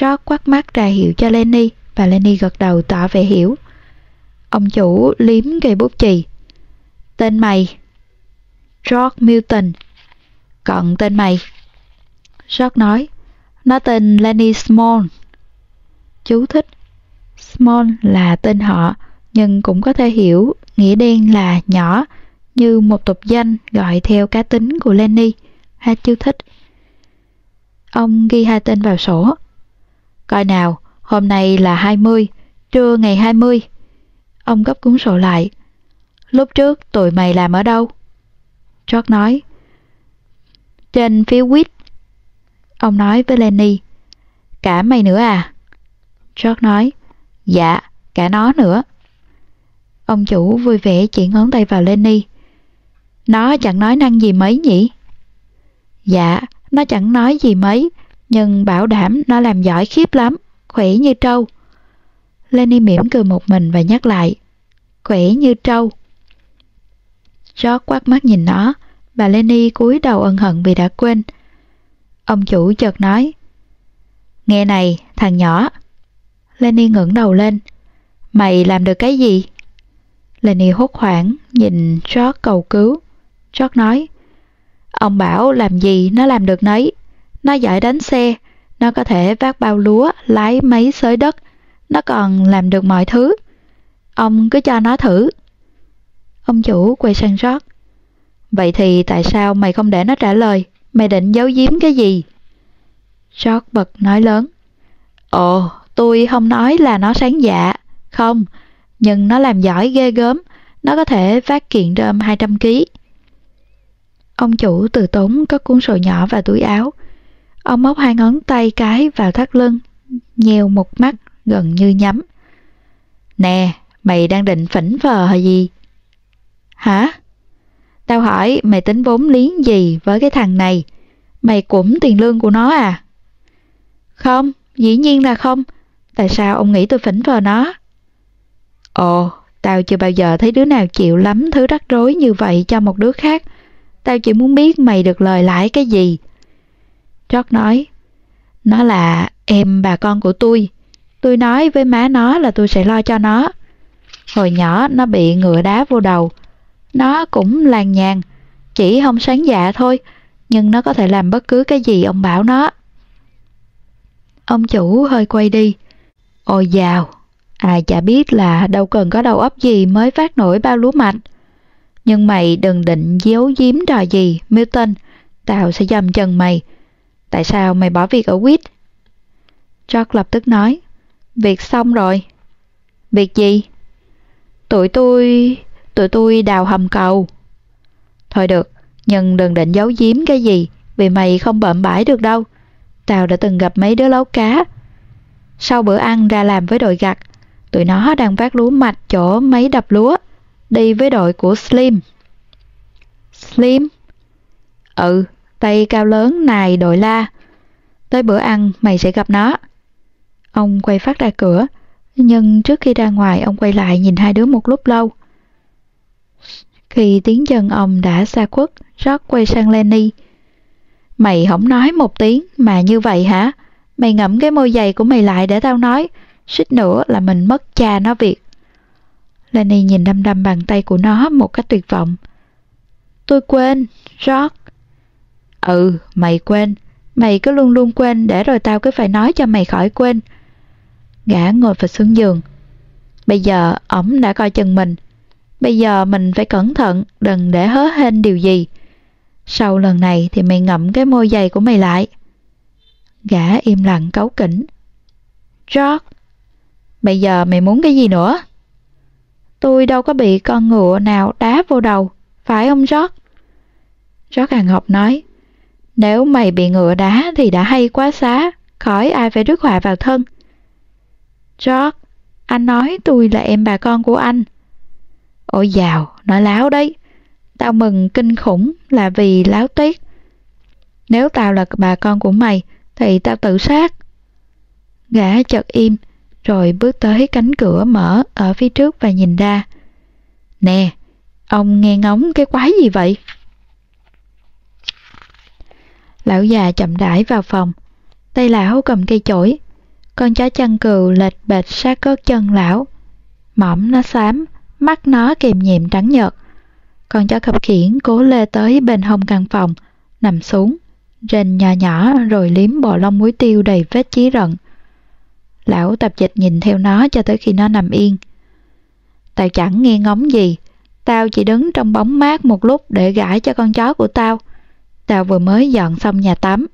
George quắt mắt ra hiệu cho Lenny và Lenny gật đầu tỏ vẻ hiểu. Ông chủ liếm cây bút chì. Tên mày? George Milton. Còn tên mày? George nói. Nó tên Lenny Small. Chú thích. Small là tên họ, nhưng cũng có thể hiểu nghĩa đen là nhỏ, như một tục danh gọi theo cá tính của Lenny. Ha chưa thích. Ông ghi hai tên vào sổ. Coi nào, hôm nay là 20, trưa ngày 20. Ông gấp cuốn sổ lại. Lúc trước tụi mày làm ở đâu? George nói. Trên phía quýt. Ông nói với Lenny. Cả mày nữa à? George nói. Dạ, cả nó nữa. Ông chủ vui vẻ chỉ ngón tay vào Lenny. Nó chẳng nói năng gì mấy nhỉ? Dạ, nó chẳng nói gì mấy, nhưng bảo đảm nó làm giỏi khiếp lắm, khỏe như trâu. Lenny mỉm cười một mình và nhắc lại, khỏe như trâu. George quát mắt nhìn nó, bà Lenny cúi đầu ân hận vì đã quên. Ông chủ chợt nói, Nghe này, thằng nhỏ. Lenny ngẩng đầu lên. Mày làm được cái gì? Lenny hốt hoảng, nhìn George cầu cứu. George nói, Ông bảo làm gì nó làm được nấy. Nó giỏi đánh xe, nó có thể vác bao lúa, lái máy xới đất, nó còn làm được mọi thứ. Ông cứ cho nó thử. Ông chủ quay sang George. Vậy thì tại sao mày không để nó trả lời? Mày định giấu giếm cái gì? George bật nói lớn. Ồ, tôi không nói là nó sáng dạ. Không, nhưng nó làm giỏi ghê gớm. Nó có thể phát kiện rơm 200 kg. Ông chủ từ tốn có cuốn sổ nhỏ vào túi áo. Ông móc hai ngón tay cái vào thắt lưng, nheo một mắt gần như nhắm. Nè, mày đang định phỉnh phờ hay gì? Hả? Tao hỏi mày tính vốn liếng gì với cái thằng này? Mày cũng tiền lương của nó à? Không, dĩ nhiên là không. Tại sao ông nghĩ tôi phỉnh phờ nó? Ồ, tao chưa bao giờ thấy đứa nào chịu lắm thứ rắc rối như vậy cho một đứa khác. Tao chỉ muốn biết mày được lời lãi cái gì. George nói, nó là em bà con của tôi. Tôi nói với má nó là tôi sẽ lo cho nó. Hồi nhỏ nó bị ngựa đá vô đầu. Nó cũng làng nhàng, chỉ không sáng dạ thôi, nhưng nó có thể làm bất cứ cái gì ông bảo nó. Ông chủ hơi quay đi. Ôi dào, ai chả biết là đâu cần có đầu óc gì mới phát nổi bao lúa mạch. Nhưng mày đừng định giấu giếm trò gì, Milton. Tao sẽ dầm chân mày. Tại sao mày bỏ việc ở quýt? George lập tức nói. Việc xong rồi. Việc gì? Tụi tôi... Tụi tôi đào hầm cầu. Thôi được, nhưng đừng định giấu giếm cái gì, vì mày không bợm bãi được đâu. Tao đã từng gặp mấy đứa lấu cá. Sau bữa ăn ra làm với đội gặt, tụi nó đang vác lúa mạch chỗ mấy đập lúa đi với đội của Slim. Slim? Ừ, tay cao lớn này đội la. Tới bữa ăn mày sẽ gặp nó. Ông quay phát ra cửa, nhưng trước khi ra ngoài ông quay lại nhìn hai đứa một lúc lâu. Khi tiếng chân ông đã xa khuất, rót quay sang Lenny. Mày không nói một tiếng mà như vậy hả? Mày ngậm cái môi dày của mày lại để tao nói, suýt nữa là mình mất cha nó việc. Lenny nhìn đăm đăm bàn tay của nó một cách tuyệt vọng. Tôi quên, George. Ừ, mày quên. Mày cứ luôn luôn quên để rồi tao cứ phải nói cho mày khỏi quên. Gã ngồi vào xuống giường. Bây giờ ổng đã coi chừng mình. Bây giờ mình phải cẩn thận, đừng để hớ hên điều gì. Sau lần này thì mày ngậm cái môi dày của mày lại. Gã im lặng cấu kỉnh. George, bây giờ mày muốn cái gì nữa? tôi đâu có bị con ngựa nào đá vô đầu, phải không George? George Hàng Học nói, nếu mày bị ngựa đá thì đã hay quá xá, khỏi ai phải rước họa vào thân. George, anh nói tôi là em bà con của anh. Ôi dào, nói láo đấy. Tao mừng kinh khủng là vì láo tuyết. Nếu tao là bà con của mày, thì tao tự sát. Gã chợt im, rồi bước tới cánh cửa mở ở phía trước và nhìn ra. Nè, ông nghe ngóng cái quái gì vậy? Lão già chậm rãi vào phòng. Tay lão cầm cây chổi. Con chó chăn cừu lệch bệch sát gót chân lão. Mỏm nó xám, mắt nó kìm nhiệm trắng nhợt. Con chó khập khiển cố lê tới bên hông căn phòng, nằm xuống, rền nhỏ nhỏ rồi liếm bộ lông muối tiêu đầy vết chí rận. Lão tập dịch nhìn theo nó cho tới khi nó nằm yên. Tao chẳng nghe ngóng gì, tao chỉ đứng trong bóng mát một lúc để gãi cho con chó của tao. Tao vừa mới dọn xong nhà tắm.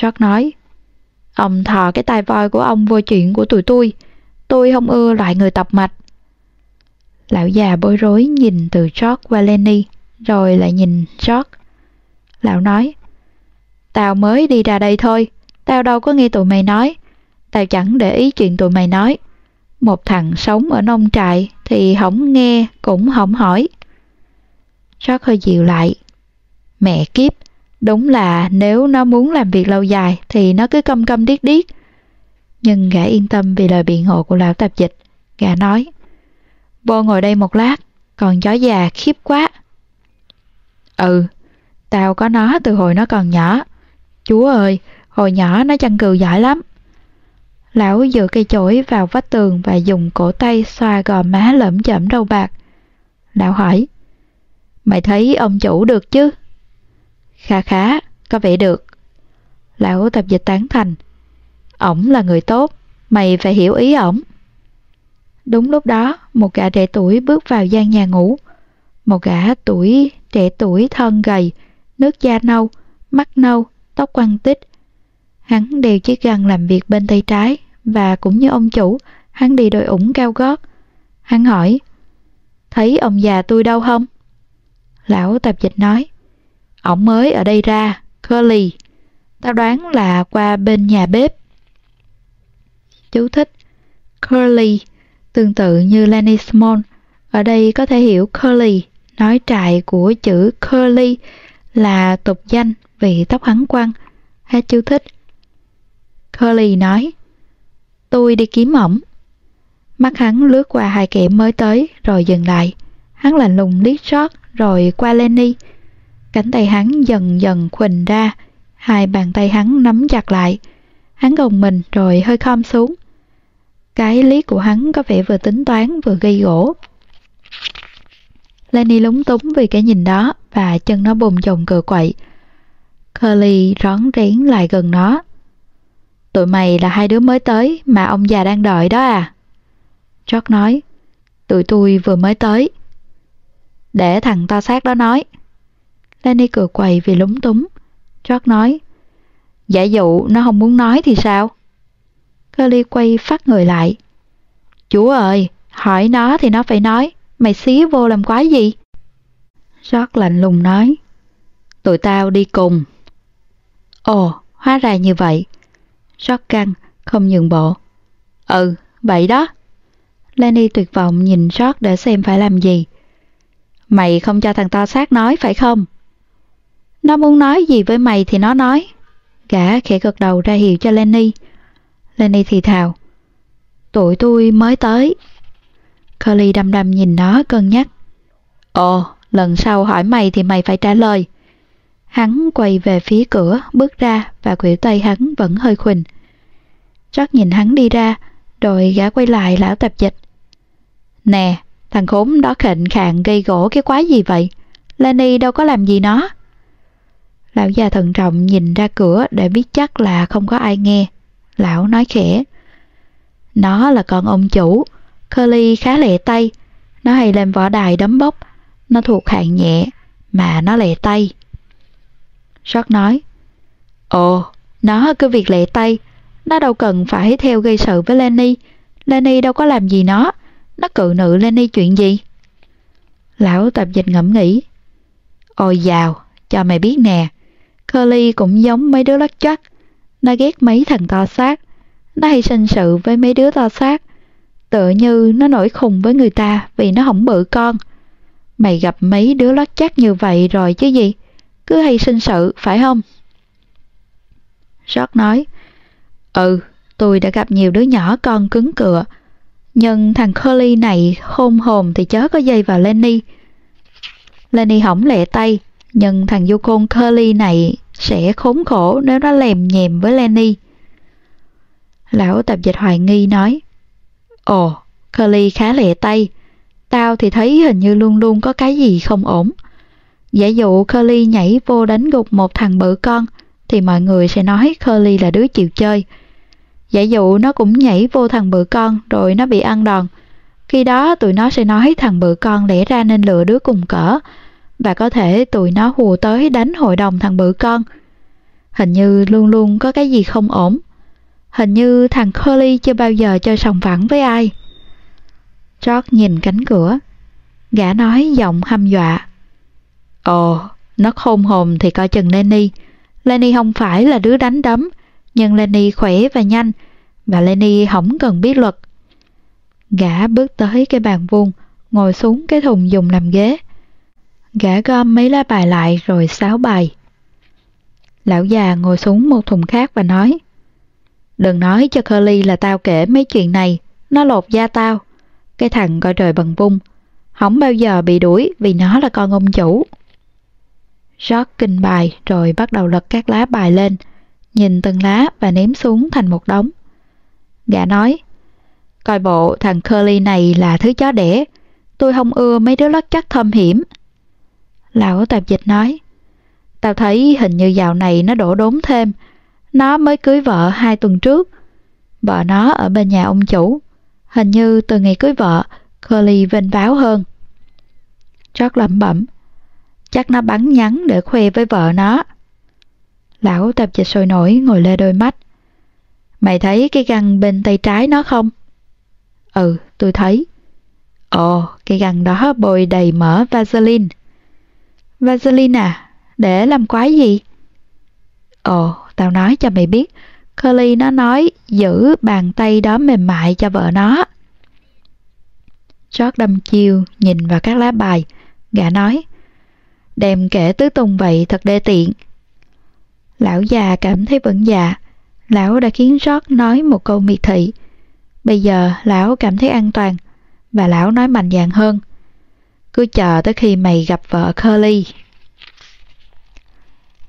George nói, ông thò cái tai voi của ông vô chuyện của tụi tôi. Tôi không ưa loại người tập mạch. Lão già bối rối nhìn từ George qua Lenny, rồi lại nhìn George. Lão nói, Tao mới đi ra đây thôi, tao đâu có nghe tụi mày nói. Tao chẳng để ý chuyện tụi mày nói. Một thằng sống ở nông trại thì không nghe cũng không hỏi. Jack hơi dịu lại. Mẹ kiếp, đúng là nếu nó muốn làm việc lâu dài thì nó cứ câm câm điếc điếc. Nhưng gã yên tâm vì lời biện hộ của lão tạp dịch. Gã nói, Vô ngồi đây một lát, còn chó già khiếp quá. Ừ, tao có nó từ hồi nó còn nhỏ. Chúa ơi, hồi nhỏ nó chăn cừu giỏi lắm. Lão dựa cây chổi vào vách tường và dùng cổ tay xoa gò má lẫm chẩm râu bạc. Lão hỏi, mày thấy ông chủ được chứ? Khá khá, có vẻ được. Lão tập dịch tán thành. Ổng là người tốt, mày phải hiểu ý ổng. Đúng lúc đó, một gã trẻ tuổi bước vào gian nhà ngủ. Một gã tuổi trẻ tuổi thân gầy, nước da nâu, mắt nâu, tóc quăng tích. Hắn đeo chiếc găng làm việc bên tay trái và cũng như ông chủ, hắn đi đôi ủng cao gót. Hắn hỏi, thấy ông già tôi đâu không? Lão tạp dịch nói, ổng mới ở đây ra, Curly. Tao đoán là qua bên nhà bếp. Chú thích Curly Tương tự như Lenny Small, ở đây có thể hiểu curly, nói trại của chữ curly là tục danh vì tóc hắn quăng. Hết chú thích. Curly nói, tôi đi kiếm ổng. Mắt hắn lướt qua hai kẻ mới tới rồi dừng lại. Hắn lạnh lùng liếc shot rồi qua Lenny. Cánh tay hắn dần dần khuỳnh ra, hai bàn tay hắn nắm chặt lại. Hắn gồng mình rồi hơi khom xuống. Cái lý của hắn có vẻ vừa tính toán vừa gây gỗ. Lenny lúng túng vì cái nhìn đó và chân nó bùng chồng cựa quậy. Curly rón rén lại gần nó. Tụi mày là hai đứa mới tới mà ông già đang đợi đó à? George nói, tụi tôi vừa mới tới. Để thằng to xác đó nói. Lenny cười quầy vì lúng túng. George nói, giả dụ nó không muốn nói thì sao? Curly quay phát người lại. Chú ơi, hỏi nó thì nó phải nói, mày xí vô làm quái gì? George lạnh lùng nói. Tụi tao đi cùng. Ồ, hóa ra như vậy rót căng, không nhượng bộ. Ừ, vậy đó. Lenny tuyệt vọng nhìn rót để xem phải làm gì. Mày không cho thằng to xác nói phải không? Nó muốn nói gì với mày thì nó nói. Gã khẽ gật đầu ra hiệu cho Lenny. Lenny thì thào. Tụi tôi mới tới. Curly đăm đăm nhìn nó cân nhắc. Ồ, lần sau hỏi mày thì mày phải trả lời. Hắn quay về phía cửa, bước ra và khuỷu tay hắn vẫn hơi khuỳnh. Chắc nhìn hắn đi ra, rồi gã quay lại lão tạp dịch. Nè, thằng khốn đó khệnh khạng gây gỗ cái quái gì vậy? Lenny đâu có làm gì nó. Lão già thận trọng nhìn ra cửa để biết chắc là không có ai nghe. Lão nói khẽ. Nó là con ông chủ. Curly khá lẹ tay. Nó hay lên võ đài đấm bốc. Nó thuộc hạng nhẹ, mà nó lẹ tay. George nói. Ồ, nó cứ việc lẹ tay. Nó đâu cần phải theo gây sự với Lenny. Lenny đâu có làm gì nó. Nó cự nữ Lenny chuyện gì? Lão tập dịch ngẫm nghĩ. Ôi dào, cho mày biết nè. Curly cũng giống mấy đứa lắc chắc. Nó ghét mấy thằng to xác. Nó hay sinh sự với mấy đứa to xác. Tựa như nó nổi khùng với người ta vì nó không bự con. Mày gặp mấy đứa lót chắc như vậy rồi chứ gì? Cứ hay sinh sự, phải không? George nói, Ừ, tôi đã gặp nhiều đứa nhỏ con cứng cựa. Nhưng thằng Curly này hôn hồn thì chớ có dây vào Lenny. Lenny hỏng lẹ tay, nhưng thằng Yukon Curly này sẽ khốn khổ nếu nó lèm nhèm với Lenny. Lão tập dịch hoài nghi nói, Ồ, Curly khá lẹ tay. Tao thì thấy hình như luôn luôn có cái gì không ổn. Giả dụ Curly nhảy vô đánh gục một thằng bự con, thì mọi người sẽ nói Curly là đứa chịu chơi. Giả dụ nó cũng nhảy vô thằng bự con rồi nó bị ăn đòn. Khi đó tụi nó sẽ nói thằng bự con lẽ ra nên lựa đứa cùng cỡ và có thể tụi nó hùa tới đánh hội đồng thằng bự con. Hình như luôn luôn có cái gì không ổn. Hình như thằng Curly chưa bao giờ chơi sòng phẳng với ai. George nhìn cánh cửa. Gã nói giọng hăm dọa. Ồ, nó khôn hồn thì coi chừng Lenny. Lenny không phải là đứa đánh đấm, nhưng Lenny khỏe và nhanh, và Lenny không cần biết luật. Gã bước tới cái bàn vuông, ngồi xuống cái thùng dùng làm ghế. Gã gom mấy lá bài lại rồi sáo bài. Lão già ngồi xuống một thùng khác và nói Đừng nói cho Curly là tao kể mấy chuyện này, nó lột da tao. Cái thằng coi trời bằng vung, không bao giờ bị đuổi vì nó là con ông chủ rót kinh bài rồi bắt đầu lật các lá bài lên, nhìn từng lá và ném xuống thành một đống. Gã nói, coi bộ thằng Curly này là thứ chó đẻ, tôi không ưa mấy đứa lót chắc thâm hiểm. Lão tạp dịch nói, tao thấy hình như dạo này nó đổ đốn thêm, nó mới cưới vợ hai tuần trước. Vợ nó ở bên nhà ông chủ, hình như từ ngày cưới vợ, Curly vênh váo hơn. Chắc lẩm bẩm, chắc nó bắn nhắn để khoe với vợ nó. Lão tập dịch sôi nổi ngồi lê đôi mắt. Mày thấy cái găng bên tay trái nó không? Ừ, tôi thấy. Ồ, cái găng đó bôi đầy mỡ Vaseline. Vaseline à? Để làm quái gì? Ồ, tao nói cho mày biết. Curly nó nói giữ bàn tay đó mềm mại cho vợ nó. George đâm chiêu nhìn vào các lá bài. Gã nói, đem kể tứ tung vậy thật đê tiện. Lão già cảm thấy vẫn già, lão đã khiến rót nói một câu miệt thị. Bây giờ lão cảm thấy an toàn, và lão nói mạnh dạn hơn. Cứ chờ tới khi mày gặp vợ Curly.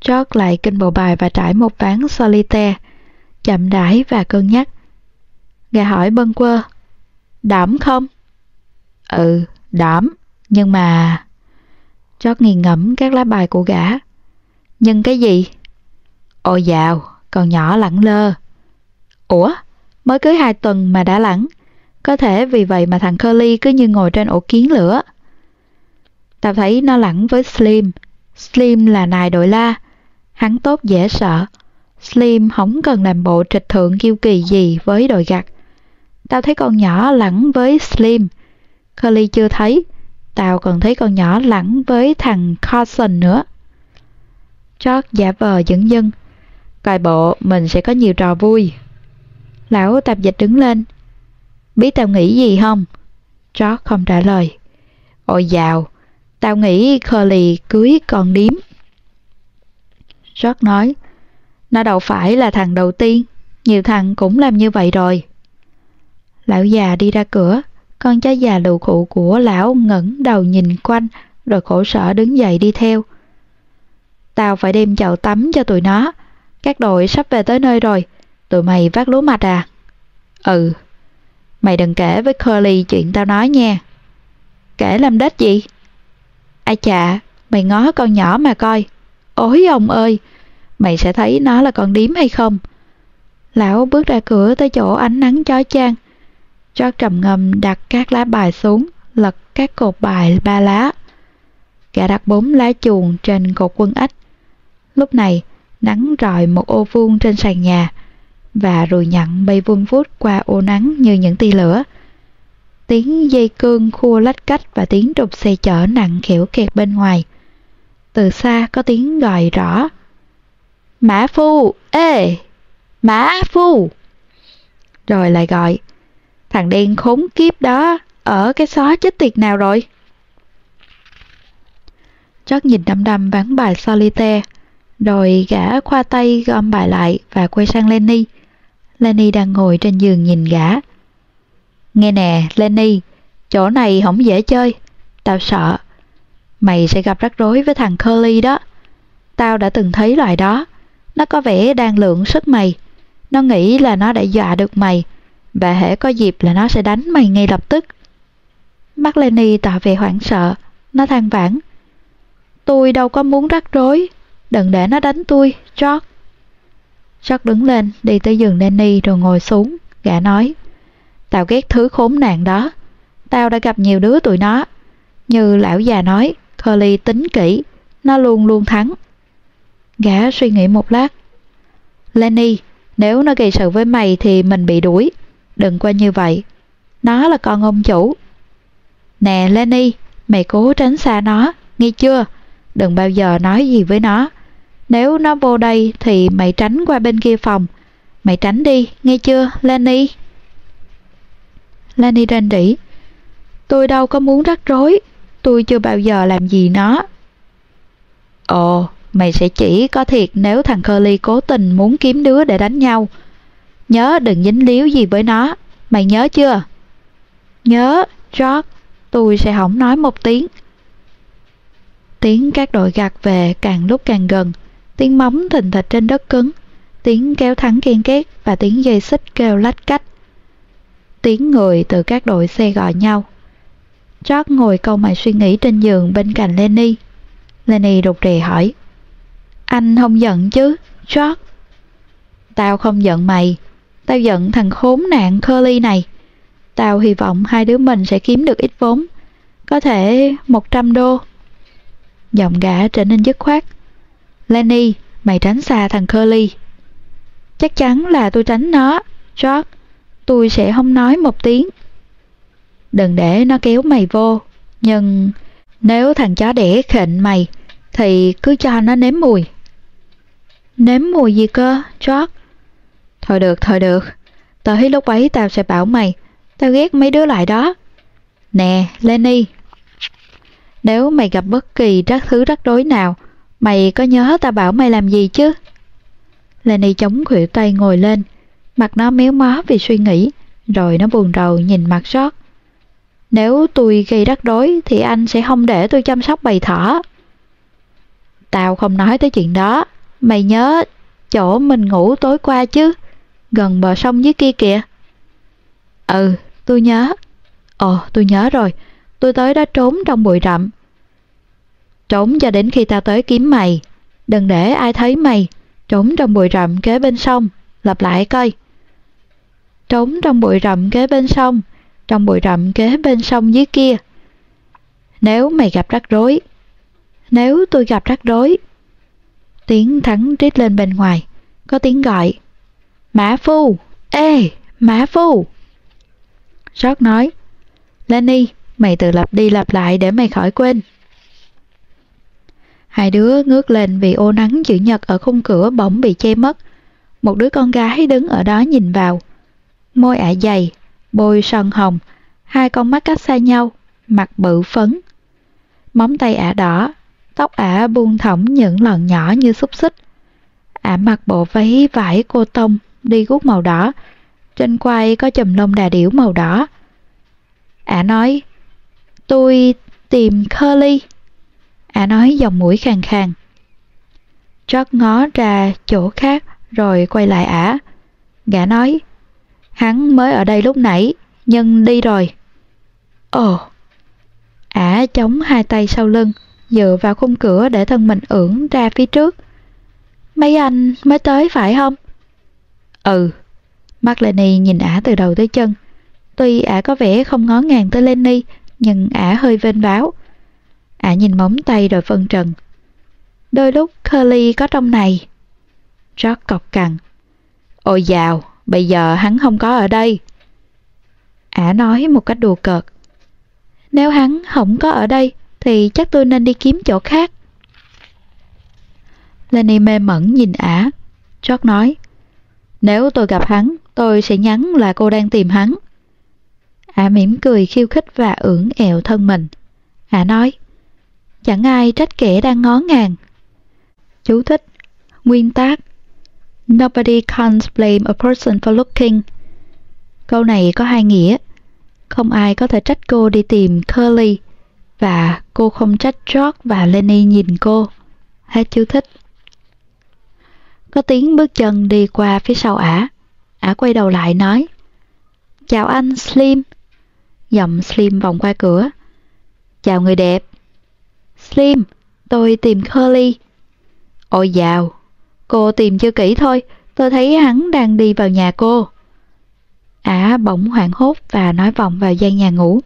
George lại kinh bộ bài và trải một ván solitaire, chậm rãi và cân nhắc. Gà hỏi bân quơ, Đảm không? Ừ, đảm. nhưng mà chót nghiền ngẫm các lá bài của gã. Nhưng cái gì? Ôi dào, còn nhỏ lẳng lơ. Ủa, mới cưới hai tuần mà đã lẳng. Có thể vì vậy mà thằng Curly cứ như ngồi trên ổ kiến lửa. Tao thấy nó lẳng với Slim. Slim là nài đội la. Hắn tốt dễ sợ. Slim không cần làm bộ trịch thượng kiêu kỳ gì với đội gặt. Tao thấy con nhỏ lẳng với Slim. Curly chưa thấy. Tao còn thấy con nhỏ lẳng với thằng Carson nữa. George giả vờ dẫn dưng. Coi bộ mình sẽ có nhiều trò vui. Lão tạp dịch đứng lên. Biết tao nghĩ gì không? George không trả lời. Ôi dào, tao nghĩ Curly cưới con điếm. George nói, nó đâu phải là thằng đầu tiên, nhiều thằng cũng làm như vậy rồi. Lão già đi ra cửa, con chó già lù khụ của lão ngẩng đầu nhìn quanh rồi khổ sở đứng dậy đi theo. Tao phải đem chậu tắm cho tụi nó. Các đội sắp về tới nơi rồi. Tụi mày vác lúa mạch à? Ừ. Mày đừng kể với Curly chuyện tao nói nha. Kể làm đết gì? Ai chà, mày ngó con nhỏ mà coi. Ôi ông ơi, mày sẽ thấy nó là con điếm hay không? Lão bước ra cửa tới chỗ ánh nắng chói chang. Cho trầm ngâm đặt các lá bài xuống, lật các cột bài ba lá. Gã đặt bốn lá chuồng trên cột quân ếch. Lúc này, nắng rọi một ô vuông trên sàn nhà và rùi nhặn bay vun vút qua ô nắng như những tia lửa. Tiếng dây cương khua lách cách và tiếng trục xe chở nặng khỉu kẹt bên ngoài. Từ xa có tiếng gọi rõ. Mã Phu! Ê! Mã Phu! Rồi lại gọi. Thằng đen khốn kiếp đó, ở cái xó chết tiệt nào rồi? Chót nhìn đăm đăm ván bài solitaire, rồi gã khoa tay gom bài lại và quay sang Lenny. Lenny đang ngồi trên giường nhìn gã. Nghe nè, Lenny, chỗ này không dễ chơi. Tao sợ. Mày sẽ gặp rắc rối với thằng Curly đó. Tao đã từng thấy loài đó. Nó có vẻ đang lượng sức mày. Nó nghĩ là nó đã dọa được mày. Và hễ có dịp là nó sẽ đánh mày ngay lập tức. Mắt Lenny tỏ vẻ hoảng sợ. Nó than vãn. Tôi đâu có muốn rắc rối. Đừng để nó đánh tôi, George. George đứng lên, đi tới giường Lenny rồi ngồi xuống. Gã nói. Tao ghét thứ khốn nạn đó. Tao đã gặp nhiều đứa tụi nó. Như lão già nói, Curly tính kỹ, nó luôn luôn thắng. Gã suy nghĩ một lát. Lenny, nếu nó gây sự với mày thì mình bị đuổi. Đừng quên như vậy. Nó là con ông chủ. Nè Lenny, mày cố tránh xa nó, nghe chưa? Đừng bao giờ nói gì với nó. Nếu nó vô đây thì mày tránh qua bên kia phòng. Mày tránh đi, nghe chưa, Lenny? Lenny rên rỉ. Tôi đâu có muốn rắc rối, tôi chưa bao giờ làm gì nó. Ồ, mày sẽ chỉ có thiệt nếu thằng Curly cố tình muốn kiếm đứa để đánh nhau. Nhớ đừng dính líu gì với nó, mày nhớ chưa? Nhớ, George, tôi sẽ không nói một tiếng. Tiếng các đội gạt về càng lúc càng gần, tiếng móng thình thịch trên đất cứng, tiếng kéo thắng ken két và tiếng dây xích kêu lách cách tiếng người từ các đội xe gọi nhau. George ngồi câu mày suy nghĩ trên giường bên cạnh Lenny. Lenny rụt rè hỏi. Anh không giận chứ, George? Tao không giận mày. Tao giận thằng khốn nạn Curly này. Tao hy vọng hai đứa mình sẽ kiếm được ít vốn. Có thể 100 đô. Giọng gã trở nên dứt khoát. Lenny, mày tránh xa thằng Curly. Chắc chắn là tôi tránh nó, George tôi sẽ không nói một tiếng. Đừng để nó kéo mày vô, nhưng nếu thằng chó đẻ khệnh mày, thì cứ cho nó nếm mùi. Nếm mùi gì cơ, George? Thôi được, thôi được. Tới lúc ấy tao sẽ bảo mày, tao ghét mấy đứa lại đó. Nè, Lenny. Nếu mày gặp bất kỳ rắc thứ rắc rối nào, mày có nhớ tao bảo mày làm gì chứ? Lenny chống khuỷu tay ngồi lên, Mặt nó méo mó vì suy nghĩ, rồi nó buồn rầu nhìn mặt sót Nếu tôi gây rắc rối thì anh sẽ không để tôi chăm sóc bầy thỏ. Tao không nói tới chuyện đó. Mày nhớ chỗ mình ngủ tối qua chứ? Gần bờ sông dưới kia kìa. Ừ, tôi nhớ. Ồ, tôi nhớ rồi. Tôi tới đó trốn trong bụi rậm. Trốn cho đến khi tao tới kiếm mày. Đừng để ai thấy mày. Trốn trong bụi rậm kế bên sông. Lặp lại coi trốn trong bụi rậm kế bên sông, trong bụi rậm kế bên sông dưới kia. Nếu mày gặp rắc rối, nếu tôi gặp rắc rối. Tiếng thắng rít lên bên ngoài, có tiếng gọi. Mã Phu, ê, Mã Phu. Rót nói, Lenny, mày tự lặp đi lặp lại để mày khỏi quên. Hai đứa ngước lên vì ô nắng chữ nhật ở khung cửa bỗng bị che mất. Một đứa con gái đứng ở đó nhìn vào môi ả dày, bôi son hồng, hai con mắt cách xa nhau, mặt bự phấn. Móng tay ả đỏ, tóc ả buông thõng những lần nhỏ như xúc xích. Ả mặc bộ váy vải cô tông, đi guốc màu đỏ, trên quai có chùm lông đà điểu màu đỏ. Ả nói, tôi tìm Curly. Ả nói dòng mũi khàn khàn. chót ngó ra chỗ khác rồi quay lại ả. Gã nói, Hắn mới ở đây lúc nãy, nhưng đi rồi. Ồ! Ả chống hai tay sau lưng, dựa vào khung cửa để thân mình ưỡn ra phía trước. Mấy anh mới tới phải không? Ừ. Mắt Lenny nhìn ả từ đầu tới chân. Tuy ả có vẻ không ngó ngàng tới Lenny, nhưng ả hơi vênh váo. Ả nhìn móng tay rồi phân trần. Đôi lúc Curly có trong này. George cọc cằn. Ôi dào, bây giờ hắn không có ở đây. Ả nói một cách đùa cợt. Nếu hắn không có ở đây thì chắc tôi nên đi kiếm chỗ khác. Lenny mê mẩn nhìn ả. George nói, nếu tôi gặp hắn, tôi sẽ nhắn là cô đang tìm hắn. Ả mỉm cười khiêu khích và ưỡn ẹo thân mình. Ả nói, chẳng ai trách kẻ đang ngó ngàng. Chú thích, nguyên tác. Nobody can't blame a person for looking. Câu này có hai nghĩa. Không ai có thể trách cô đi tìm Curly và cô không trách George và Lenny nhìn cô. Hết chú thích. Có tiếng bước chân đi qua phía sau ả. Ả quay đầu lại nói Chào anh Slim. Giọng Slim vòng qua cửa. Chào người đẹp. Slim, tôi tìm Curly. Ôi dào, cô tìm chưa kỹ thôi, tôi thấy hắn đang đi vào nhà cô. Ả bỗng hoảng hốt và nói vòng vào gian nhà ngủ.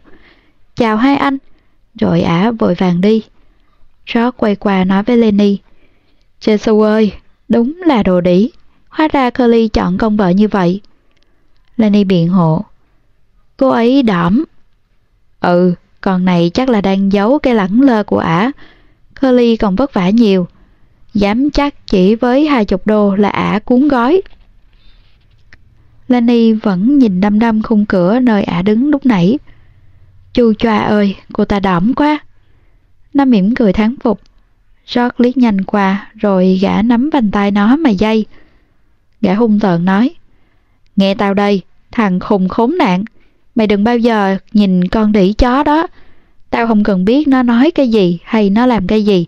Chào hai anh. Rồi ả vội vàng đi. George quay qua nói với Lenny. Jesus ơi, đúng là đồ đỉ. Hóa ra Curly chọn công vợ như vậy. Lenny biện hộ. Cô ấy đỏm. Ừ, con này chắc là đang giấu cái lẳng lơ của ả. Curly còn vất vả nhiều. Dám chắc chỉ với hai chục đô là ả cuốn gói. Lenny vẫn nhìn đăm đăm khung cửa nơi ả đứng lúc nãy. Chu choa ơi, cô ta đỏm quá. Nó mỉm cười thán phục. George liếc nhanh qua rồi gã nắm bàn tay nó mà dây. Gã hung tợn nói Nghe tao đây, thằng khùng khốn nạn Mày đừng bao giờ nhìn con đỉ chó đó. Tao không cần biết nó nói cái gì hay nó làm cái gì.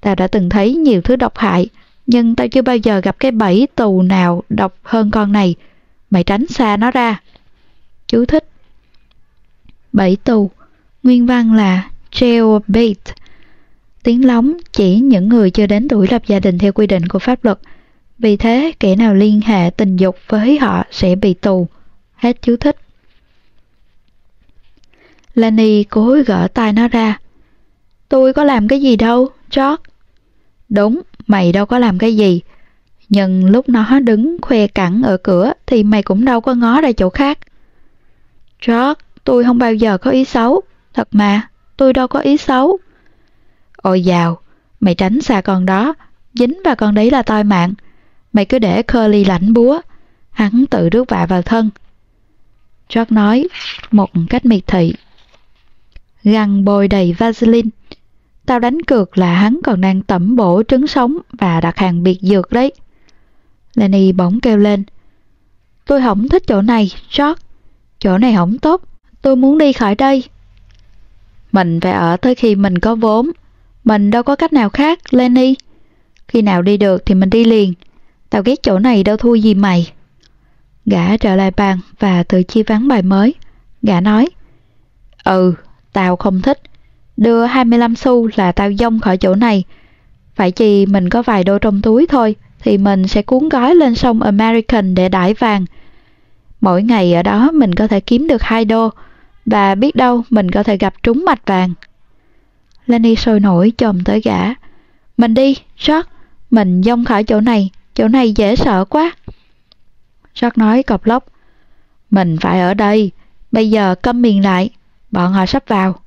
Tao đã từng thấy nhiều thứ độc hại Nhưng tao chưa bao giờ gặp cái bẫy tù nào độc hơn con này. Mày tránh xa nó ra. Chú thích. Bẫy tù Nguyên văn là jailbait. Tiếng lóng chỉ những người chưa đến tuổi lập gia đình theo quy định của pháp luật vì thế, kẻ nào liên hệ tình dục với họ sẽ bị tù. Hết chú thích. Lani cố gỡ tay nó ra. Tôi có làm cái gì đâu, George. Đúng, mày đâu có làm cái gì. Nhưng lúc nó đứng khoe cẳng ở cửa thì mày cũng đâu có ngó ra chỗ khác. George, tôi không bao giờ có ý xấu. Thật mà, tôi đâu có ý xấu. Ôi dào, mày tránh xa con đó. Dính vào con đấy là toi mạng. Mày cứ để Curly lãnh búa. Hắn tự rước vạ vào thân. George nói một cách miệt thị. Găng bôi đầy Vaseline. Tao đánh cược là hắn còn đang tẩm bổ trứng sống và đặt hàng biệt dược đấy. Lenny bỗng kêu lên. Tôi không thích chỗ này, George. Chỗ này không tốt. Tôi muốn đi khỏi đây. Mình phải ở tới khi mình có vốn. Mình đâu có cách nào khác, Lenny. Khi nào đi được thì mình đi liền. Tao ghét chỗ này đâu thua gì mày. Gã trở lại bàn và tự chi vắng bài mới. Gã nói, Ừ, tao không thích. Đưa 25 xu là tao dông khỏi chỗ này. Phải chi mình có vài đô trong túi thôi, thì mình sẽ cuốn gói lên sông American để đải vàng. Mỗi ngày ở đó mình có thể kiếm được 2 đô, và biết đâu mình có thể gặp trúng mạch vàng. Lenny sôi nổi chồm tới gã. Mình đi, Jack, mình dông khỏi chỗ này, chỗ này dễ sợ quá. Jack nói cọc lóc. Mình phải ở đây, bây giờ câm miệng lại, bọn họ sắp vào.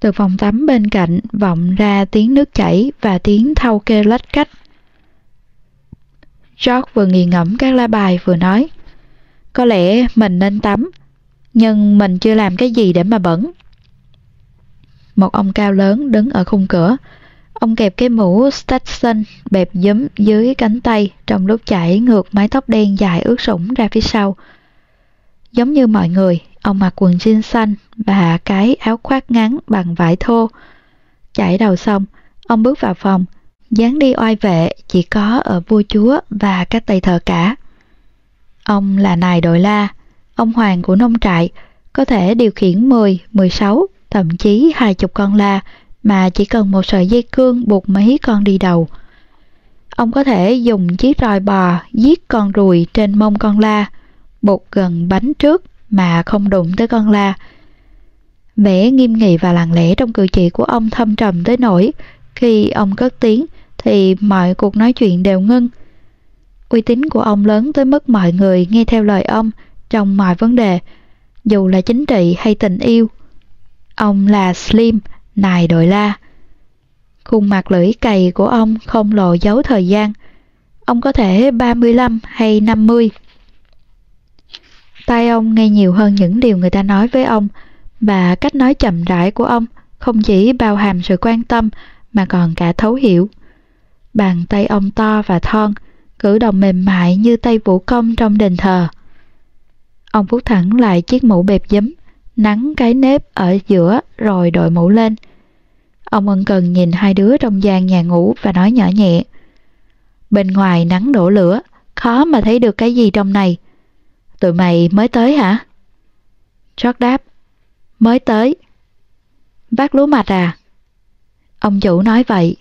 Từ phòng tắm bên cạnh vọng ra tiếng nước chảy và tiếng thau kê lách cách. George vừa nghiền ngẫm các lá bài vừa nói Có lẽ mình nên tắm Nhưng mình chưa làm cái gì để mà bẩn một ông cao lớn đứng ở khung cửa Ông kẹp cái mũ Stetson bẹp giấm dưới cánh tay trong lúc chảy ngược mái tóc đen dài ướt sũng ra phía sau. Giống như mọi người, ông mặc quần jean xanh và cái áo khoác ngắn bằng vải thô. chảy đầu xong, ông bước vào phòng, dáng đi oai vệ chỉ có ở vua chúa và các tay thờ cả. Ông là nài đội la, ông hoàng của nông trại, có thể điều khiển 10, 16, thậm chí hai chục con la mà chỉ cần một sợi dây cương buộc mấy con đi đầu. Ông có thể dùng chiếc roi bò giết con ruồi trên mông con la, buộc gần bánh trước mà không đụng tới con la. Vẻ nghiêm nghị và lặng lẽ trong cử chỉ của ông thâm trầm tới nỗi khi ông cất tiếng thì mọi cuộc nói chuyện đều ngưng. Uy tín của ông lớn tới mức mọi người nghe theo lời ông trong mọi vấn đề, dù là chính trị hay tình yêu. Ông là Slim, nài đội la. Khuôn mặt lưỡi cày của ông không lộ dấu thời gian. Ông có thể 35 hay 50. Tai ông nghe nhiều hơn những điều người ta nói với ông và cách nói chậm rãi của ông không chỉ bao hàm sự quan tâm mà còn cả thấu hiểu. Bàn tay ông to và thon, cử động mềm mại như tay vũ công trong đền thờ. Ông vuốt thẳng lại chiếc mũ bẹp giấm, nắng cái nếp ở giữa rồi đội mũ lên. Ông ân cần nhìn hai đứa trong gian nhà ngủ và nói nhỏ nhẹ. Bên ngoài nắng đổ lửa, khó mà thấy được cái gì trong này. Tụi mày mới tới hả? George đáp. Mới tới. Bác lúa mạch à? Ông chủ nói vậy.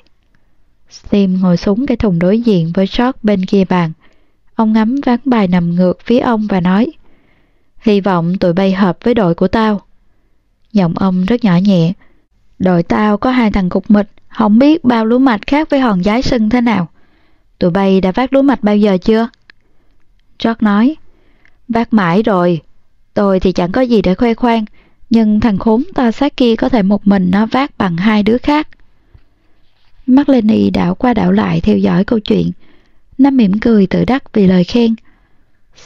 Slim ngồi xuống cái thùng đối diện với George bên kia bàn. Ông ngắm ván bài nằm ngược phía ông và nói Hy vọng tụi bay hợp với đội của tao. Giọng ông rất nhỏ nhẹ. Đội tao có hai thằng cục mịch, không biết bao lúa mạch khác với hòn giái sưng thế nào. Tụi bay đã vác lúa mạch bao giờ chưa? George nói Vác mãi rồi. Tôi thì chẳng có gì để khoe khoang, nhưng thằng khốn to xác kia có thể một mình nó vác bằng hai đứa khác. Mắt Lenny đảo qua đảo lại theo dõi câu chuyện. Nó mỉm cười tự đắc vì lời khen.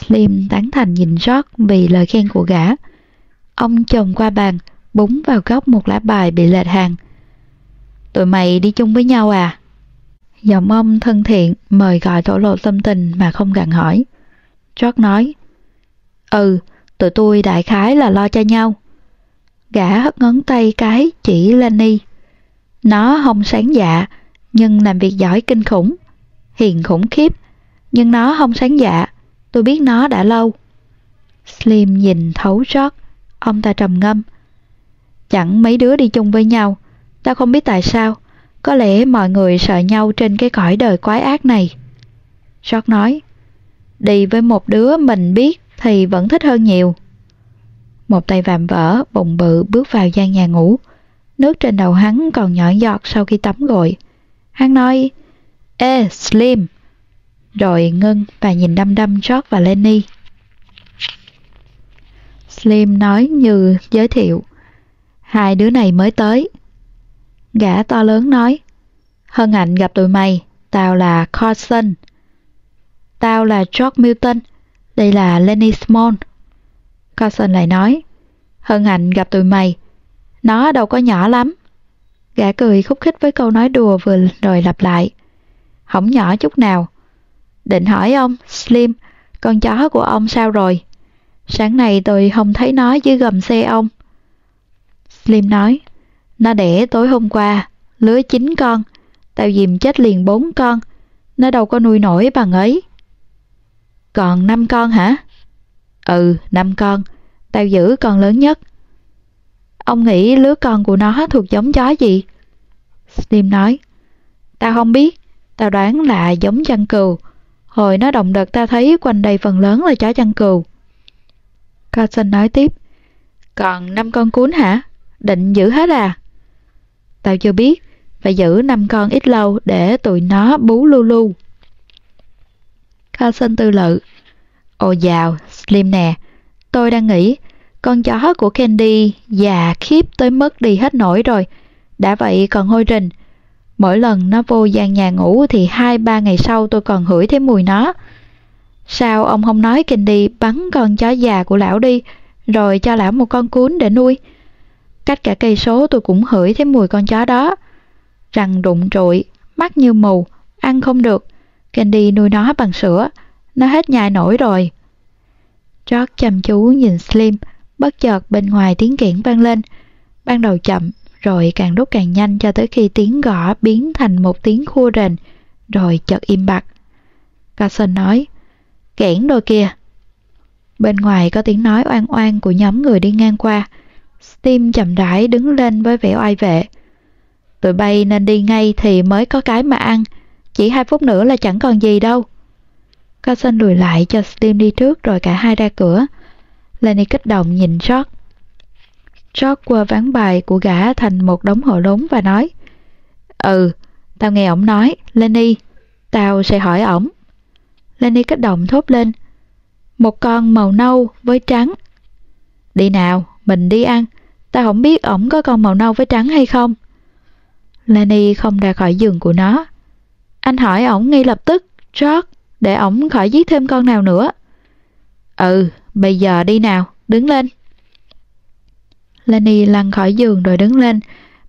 Slim tán thành nhìn rót vì lời khen của gã. Ông chồng qua bàn, búng vào góc một lá bài bị lệch hàng. Tụi mày đi chung với nhau à? Giọng ông thân thiện mời gọi thổ lộ tâm tình mà không gặn hỏi. George nói, Ừ, tụi tôi đại khái là lo cho nhau. Gã hất ngón tay cái chỉ Lenny. Nó không sáng dạ, nhưng làm việc giỏi kinh khủng. Hiền khủng khiếp, nhưng nó không sáng dạ. Tôi biết nó đã lâu. Slim nhìn thấu rót, ông ta trầm ngâm. Chẳng mấy đứa đi chung với nhau, tao không biết tại sao. Có lẽ mọi người sợ nhau trên cái cõi đời quái ác này. George nói, đi với một đứa mình biết thì vẫn thích hơn nhiều. Một tay vạm vỡ, bụng bự bước vào gian nhà ngủ. Nước trên đầu hắn còn nhỏ giọt sau khi tắm gội. Hắn nói, Ê, Slim! Rồi ngưng và nhìn đăm đăm George và Lenny. Slim nói như giới thiệu. Hai đứa này mới tới. Gã to lớn nói, Hân hạnh gặp tụi mày, tao là Carson. Tao là George Milton, đây là Lenny Small. Carson lại nói, Hân hạnh gặp tụi mày, nó đâu có nhỏ lắm. Gã cười khúc khích với câu nói đùa vừa rồi lặp lại. Không nhỏ chút nào. Định hỏi ông, Slim, con chó của ông sao rồi? Sáng nay tôi không thấy nó dưới gầm xe ông. Slim nói, nó đẻ tối hôm qua, lứa chín con, tao dìm chết liền bốn con, nó đâu có nuôi nổi bằng ấy. Còn năm con hả? Ừ, năm con, tao giữ con lớn nhất. Ông nghĩ lứa con của nó thuộc giống chó gì? Slim nói, tao không biết, tao đoán là giống chăn cừu. Hồi nó động đợt ta thấy quanh đây phần lớn là chó chăn cừu. Carson nói tiếp, còn năm con cuốn hả? Định giữ hết à? Tao chưa biết, phải giữ năm con ít lâu để tụi nó bú lu lu. Carson tư lự. Ồ dào, Slim nè, tôi đang nghĩ con chó của Candy già khiếp tới mức đi hết nổi rồi. Đã vậy còn hôi rình. Mỗi lần nó vô gian nhà ngủ thì hai ba ngày sau tôi còn hửi thấy mùi nó. Sao ông không nói Candy bắn con chó già của lão đi, rồi cho lão một con cún để nuôi? Cách cả cây số tôi cũng hửi thấy mùi con chó đó. Răng rụng trụi, mắt như mù, ăn không được. Candy nuôi nó bằng sữa, nó hết nhai nổi rồi. George chăm chú nhìn Slim, bất chợt bên ngoài tiếng kiển vang lên. Ban đầu chậm, rồi càng đốt càng nhanh cho tới khi tiếng gõ biến thành một tiếng khua rền, rồi chợt im bặt. Carson nói, kẽn đôi kia. Bên ngoài có tiếng nói oan oan của nhóm người đi ngang qua. Steam chậm rãi đứng lên với vẻ oai vệ. Tụi bay nên đi ngay thì mới có cái mà ăn. Chỉ hai phút nữa là chẳng còn gì đâu. Carson lùi lại cho Steam đi trước rồi cả hai ra cửa. Lenny kích động nhìn George. George qua ván bài của gã thành một đống hộ lốn và nói Ừ, tao nghe ổng nói, Lenny, tao sẽ hỏi ổng. Lenny kích động thốt lên. Một con màu nâu với trắng. Đi nào, mình đi ăn. Tao không biết ổng có con màu nâu với trắng hay không. Lenny không ra khỏi giường của nó. Anh hỏi ổng ngay lập tức, George, để ổng khỏi giết thêm con nào nữa. Ừ, bây giờ đi nào, đứng lên. Lenny lăn khỏi giường rồi đứng lên,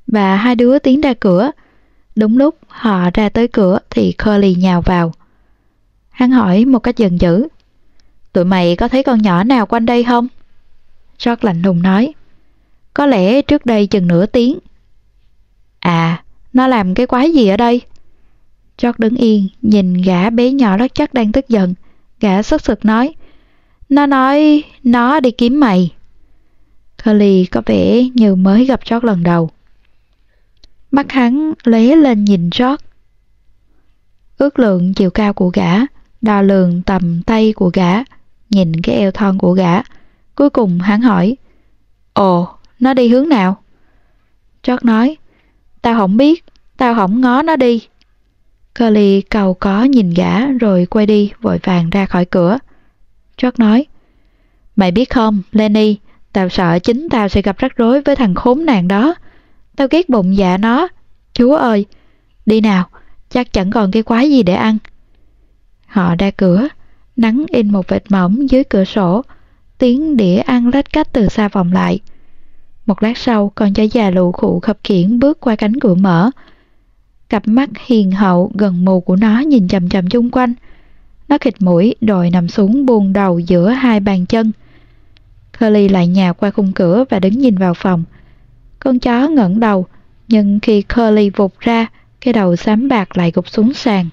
và hai đứa tiến ra cửa. Đúng lúc họ ra tới cửa thì Curly nhào vào. Hắn hỏi một cách giận dữ. Tụi mày có thấy con nhỏ nào quanh đây không? George lạnh lùng nói. Có lẽ trước đây chừng nửa tiếng. À, nó làm cái quái gì ở đây? George đứng yên, nhìn gã bé nhỏ rất chắc đang tức giận. Gã sức sực nói. Nó nói nó đi kiếm mày. Curly có vẻ như mới gặp George lần đầu. Mắt hắn lóe lên nhìn George. Ước lượng chiều cao của gã, đo lường tầm tay của gã, nhìn cái eo thon của gã. Cuối cùng hắn hỏi, Ồ, nó đi hướng nào? George nói, Tao không biết, tao không ngó nó đi. Curly cầu có nhìn gã rồi quay đi vội vàng ra khỏi cửa. George nói, Mày biết không, Lenny, tao sợ chính tao sẽ gặp rắc rối với thằng khốn nạn đó. Tao ghét bụng dạ nó. Chúa ơi, đi nào, chắc chẳng còn cái quái gì để ăn. Họ ra cửa, nắng in một vệt mỏng dưới cửa sổ, tiếng đĩa ăn lách cách từ xa vòng lại. Một lát sau, con chó già lụ khụ khập khiển bước qua cánh cửa mở. Cặp mắt hiền hậu gần mù của nó nhìn chầm chầm chung quanh. Nó khịt mũi rồi nằm xuống buông đầu giữa hai bàn chân. Curly lại nhào qua khung cửa và đứng nhìn vào phòng. Con chó ngẩng đầu, nhưng khi Curly vụt ra, cái đầu xám bạc lại gục xuống sàn.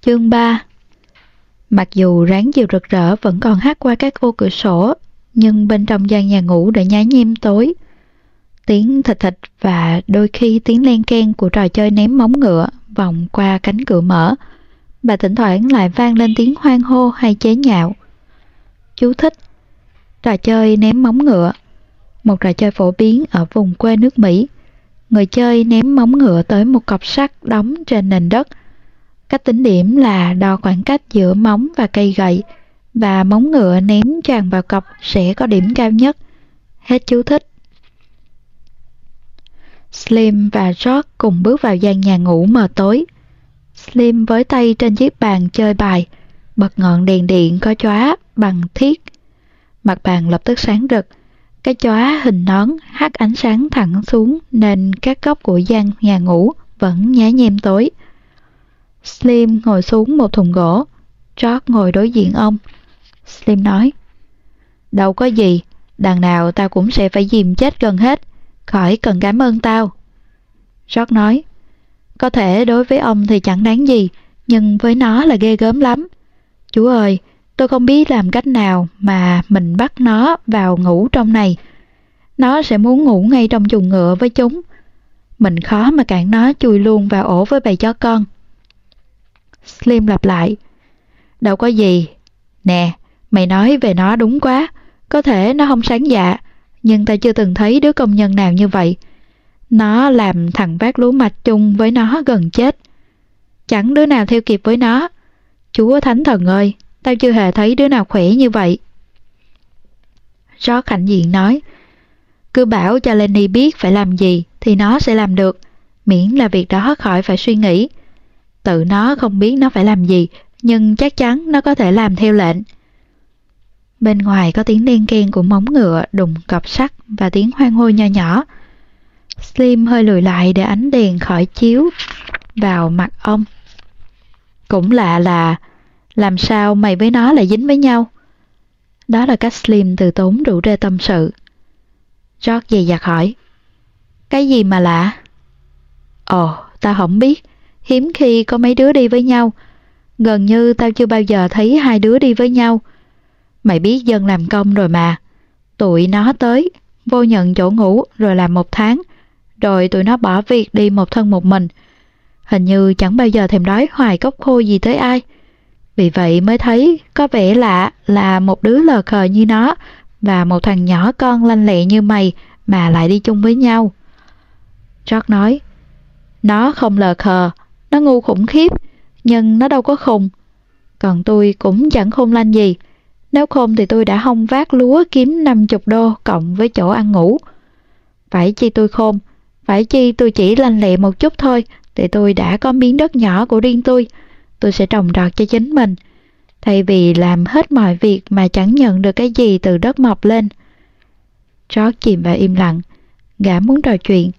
Chương 3 Mặc dù ráng chiều rực rỡ vẫn còn hát qua các ô cửa sổ, nhưng bên trong gian nhà ngủ đã nhá nhem tối. Tiếng thịt thịt và đôi khi tiếng len ken của trò chơi ném móng ngựa vòng qua cánh cửa mở, và thỉnh thoảng lại vang lên tiếng hoang hô hay chế nhạo. Chú thích Trò chơi ném móng ngựa Một trò chơi phổ biến ở vùng quê nước Mỹ. Người chơi ném móng ngựa tới một cọc sắt đóng trên nền đất. Cách tính điểm là đo khoảng cách giữa móng và cây gậy và móng ngựa ném tràn vào cọc sẽ có điểm cao nhất. Hết chú thích. Slim và George cùng bước vào gian nhà ngủ mờ tối. Slim với tay trên chiếc bàn chơi bài, bật ngọn đèn điện có chóa bằng thiết. Mặt bàn lập tức sáng rực, cái chóa hình nón hắt ánh sáng thẳng xuống nên các góc của gian nhà ngủ vẫn nhá nhem tối. Slim ngồi xuống một thùng gỗ, George ngồi đối diện ông. Slim nói, Đâu có gì, đằng nào tao cũng sẽ phải dìm chết gần hết, khỏi cần cảm ơn tao. George nói, Có thể đối với ông thì chẳng đáng gì, nhưng với nó là ghê gớm lắm. Chú ơi, tôi không biết làm cách nào mà mình bắt nó vào ngủ trong này. Nó sẽ muốn ngủ ngay trong chuồng ngựa với chúng. Mình khó mà cản nó chui luôn vào ổ với bầy chó con. Slim lặp lại. Đâu có gì. Nè, mày nói về nó đúng quá. Có thể nó không sáng dạ, nhưng ta chưa từng thấy đứa công nhân nào như vậy. Nó làm thằng vác lúa mạch chung với nó gần chết. Chẳng đứa nào theo kịp với nó. Chúa Thánh Thần ơi, tao chưa hề thấy đứa nào khỏe như vậy. George hạnh diện nói, cứ bảo cho Lenny biết phải làm gì thì nó sẽ làm được, miễn là việc đó khỏi phải suy nghĩ. Tự nó không biết nó phải làm gì, nhưng chắc chắn nó có thể làm theo lệnh. Bên ngoài có tiếng đen ken của móng ngựa đụng cọp sắt và tiếng hoang hô nho nhỏ. Slim hơi lùi lại để ánh đèn khỏi chiếu vào mặt ông. Cũng lạ là làm sao mày với nó lại dính với nhau? Đó là cách Slim từ tốn rủ rê tâm sự. George dày dặt hỏi. Cái gì mà lạ? Ồ, tao không biết. Hiếm khi có mấy đứa đi với nhau. Gần như tao chưa bao giờ thấy hai đứa đi với nhau. Mày biết dân làm công rồi mà. Tụi nó tới, vô nhận chỗ ngủ rồi làm một tháng. Rồi tụi nó bỏ việc đi một thân một mình. Hình như chẳng bao giờ thèm đói hoài cốc khô gì tới ai. Vì vậy mới thấy có vẻ lạ là một đứa lờ khờ như nó và một thằng nhỏ con lanh lẹ như mày mà lại đi chung với nhau. George nói, nó không lờ khờ, nó ngu khủng khiếp, nhưng nó đâu có khùng. Còn tôi cũng chẳng khôn lanh gì. Nếu khôn thì tôi đã hông vác lúa kiếm 50 đô cộng với chỗ ăn ngủ. Phải chi tôi khôn, phải chi tôi chỉ lanh lẹ một chút thôi, thì tôi đã có miếng đất nhỏ của riêng tôi. Tôi sẽ trồng trọt cho chính mình. Thay vì làm hết mọi việc mà chẳng nhận được cái gì từ đất mọc lên. George chìm vào im lặng. Gã muốn trò chuyện.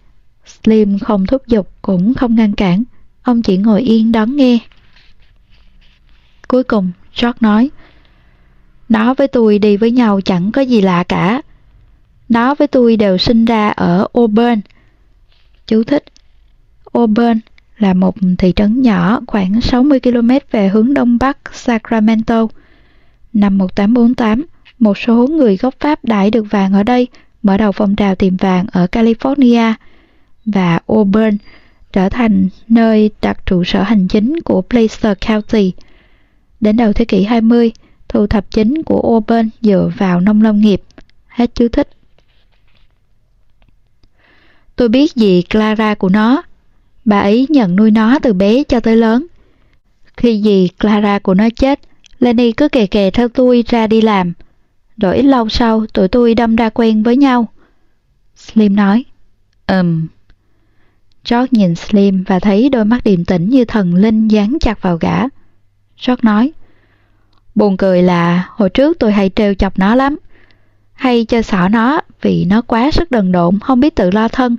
Slim không thúc giục cũng không ngăn cản. Ông chỉ ngồi yên đón nghe. Cuối cùng, George nói Nó với tôi đi với nhau chẳng có gì lạ cả. Nó với tôi đều sinh ra ở Auburn. Chú thích Auburn là một thị trấn nhỏ khoảng 60 km về hướng đông bắc Sacramento. Năm 1848, một số người gốc Pháp đãi được vàng ở đây mở đầu phong trào tìm vàng ở California và Auburn trở thành nơi đặt trụ sở hành chính của Placer County. Đến đầu thế kỷ 20, thu thập chính của Auburn dựa vào nông lâm nghiệp. Hết chú thích. Tôi biết gì Clara của nó. Bà ấy nhận nuôi nó từ bé cho tới lớn. Khi gì Clara của nó chết, Lenny cứ kề kề theo tôi ra đi làm. Rồi lâu sau tụi tôi đâm ra quen với nhau. Slim nói, Ừm. Um. George nhìn Slim và thấy đôi mắt điềm tĩnh như thần linh dán chặt vào gã. George nói, Buồn cười là hồi trước tôi hay trêu chọc nó lắm. Hay chơi xỏ nó vì nó quá sức đần độn, không biết tự lo thân.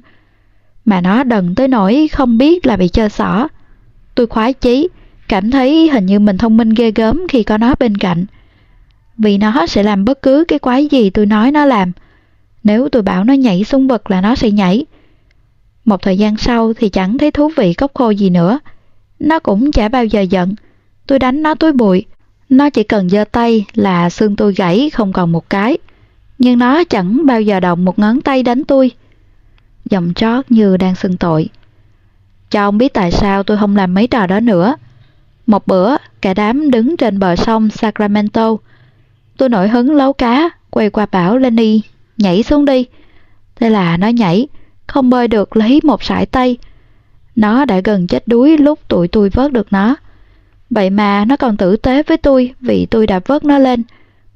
Mà nó đần tới nỗi không biết là bị chơi xỏ. Tôi khoái chí, cảm thấy hình như mình thông minh ghê gớm khi có nó bên cạnh. Vì nó sẽ làm bất cứ cái quái gì tôi nói nó làm. Nếu tôi bảo nó nhảy xuống vực là nó sẽ nhảy. Một thời gian sau thì chẳng thấy thú vị cốc khô gì nữa. Nó cũng chả bao giờ giận. Tôi đánh nó túi bụi. Nó chỉ cần giơ tay là xương tôi gãy không còn một cái. Nhưng nó chẳng bao giờ động một ngón tay đánh tôi. Giọng trót như đang xưng tội. Cho ông biết tại sao tôi không làm mấy trò đó nữa. Một bữa, cả đám đứng trên bờ sông Sacramento. Tôi nổi hứng lấu cá, quay qua bảo Lenny, nhảy xuống đi. Thế là nó nhảy, không bơi được lấy một sải tay. Nó đã gần chết đuối lúc tụi tôi vớt được nó. Vậy mà nó còn tử tế với tôi vì tôi đã vớt nó lên.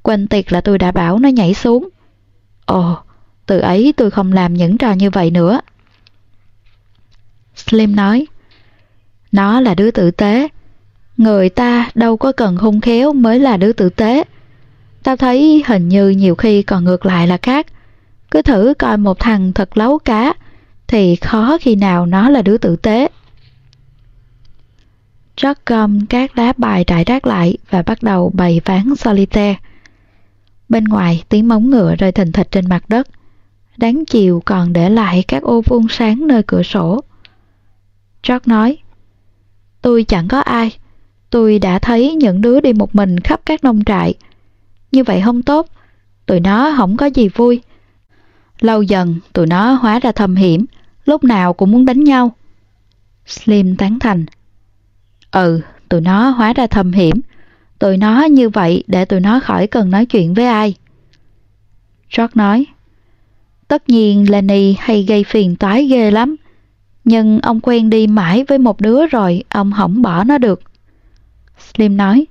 Quên tiệt là tôi đã bảo nó nhảy xuống. Ồ, từ ấy tôi không làm những trò như vậy nữa. Slim nói, nó là đứa tử tế. Người ta đâu có cần hung khéo mới là đứa tử tế. Tao thấy hình như nhiều khi còn ngược lại là khác. Cứ thử coi một thằng thật lấu cá, thì khó khi nào nó là đứa tử tế. Jack gom các lá bài trải rác lại và bắt đầu bày ván solitaire. Bên ngoài tiếng móng ngựa rơi thình thịch trên mặt đất. Đáng chiều còn để lại các ô vuông sáng nơi cửa sổ. Jack nói, Tôi chẳng có ai. Tôi đã thấy những đứa đi một mình khắp các nông trại. Như vậy không tốt. Tụi nó không có gì vui. Lâu dần, tụi nó hóa ra thầm hiểm, lúc nào cũng muốn đánh nhau. Slim tán thành. Ừ, tụi nó hóa ra thầm hiểm. Tụi nó như vậy để tụi nó khỏi cần nói chuyện với ai. George nói. Tất nhiên Lenny hay gây phiền toái ghê lắm. Nhưng ông quen đi mãi với một đứa rồi, ông không bỏ nó được. Slim nói.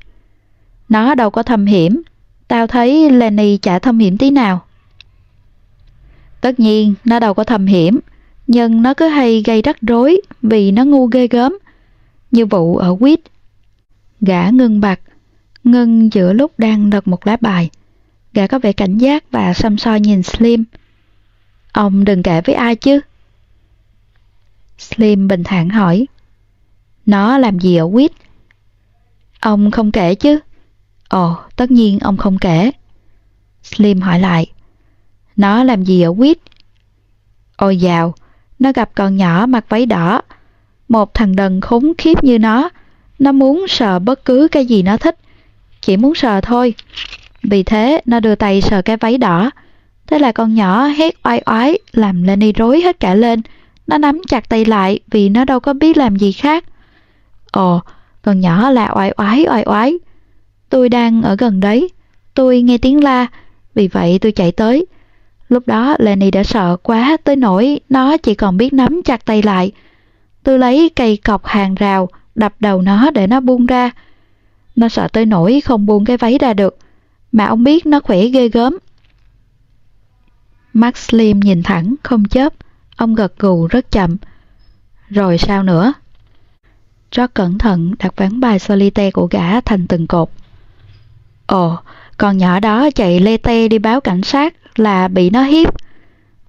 Nó đâu có thâm hiểm. Tao thấy Lenny chả thâm hiểm tí nào. Tất nhiên, nó đâu có thâm hiểm. Nhưng nó cứ hay gây rắc rối vì nó ngu ghê gớm. Như vụ ở quýt. Gã ngưng bạc. Ngưng giữa lúc đang đọc một lá bài. Gã có vẻ cảnh giác và xăm soi nhìn Slim. Ông đừng kể với ai chứ. Slim bình thản hỏi. Nó làm gì ở quýt? Ông không kể chứ? Ồ, tất nhiên ông không kể. Slim hỏi lại. Nó làm gì ở quýt? Ôi dào, nó gặp con nhỏ mặc váy đỏ. Một thằng đần khốn khiếp như nó. Nó muốn sờ bất cứ cái gì nó thích. Chỉ muốn sờ thôi. Vì thế nó đưa tay sờ cái váy đỏ. Thế là con nhỏ hét oai oái làm Lenny rối hết cả lên. Nó nắm chặt tay lại vì nó đâu có biết làm gì khác. Ồ, con nhỏ là oai oái oai oái. Tôi đang ở gần đấy. Tôi nghe tiếng la, vì vậy tôi chạy tới. Lúc đó Lenny đã sợ quá tới nỗi nó chỉ còn biết nắm chặt tay lại. Tôi lấy cây cọc hàng rào, đập đầu nó để nó buông ra. Nó sợ tới nỗi không buông cái váy ra được. Mà ông biết nó khỏe ghê gớm. Max Slim nhìn thẳng, không chớp. Ông gật gù rất chậm. Rồi sao nữa? Rất cẩn thận đặt ván bài solitaire của gã thành từng cột. Ồ, con nhỏ đó chạy lê tê đi báo cảnh sát là bị nó hiếp.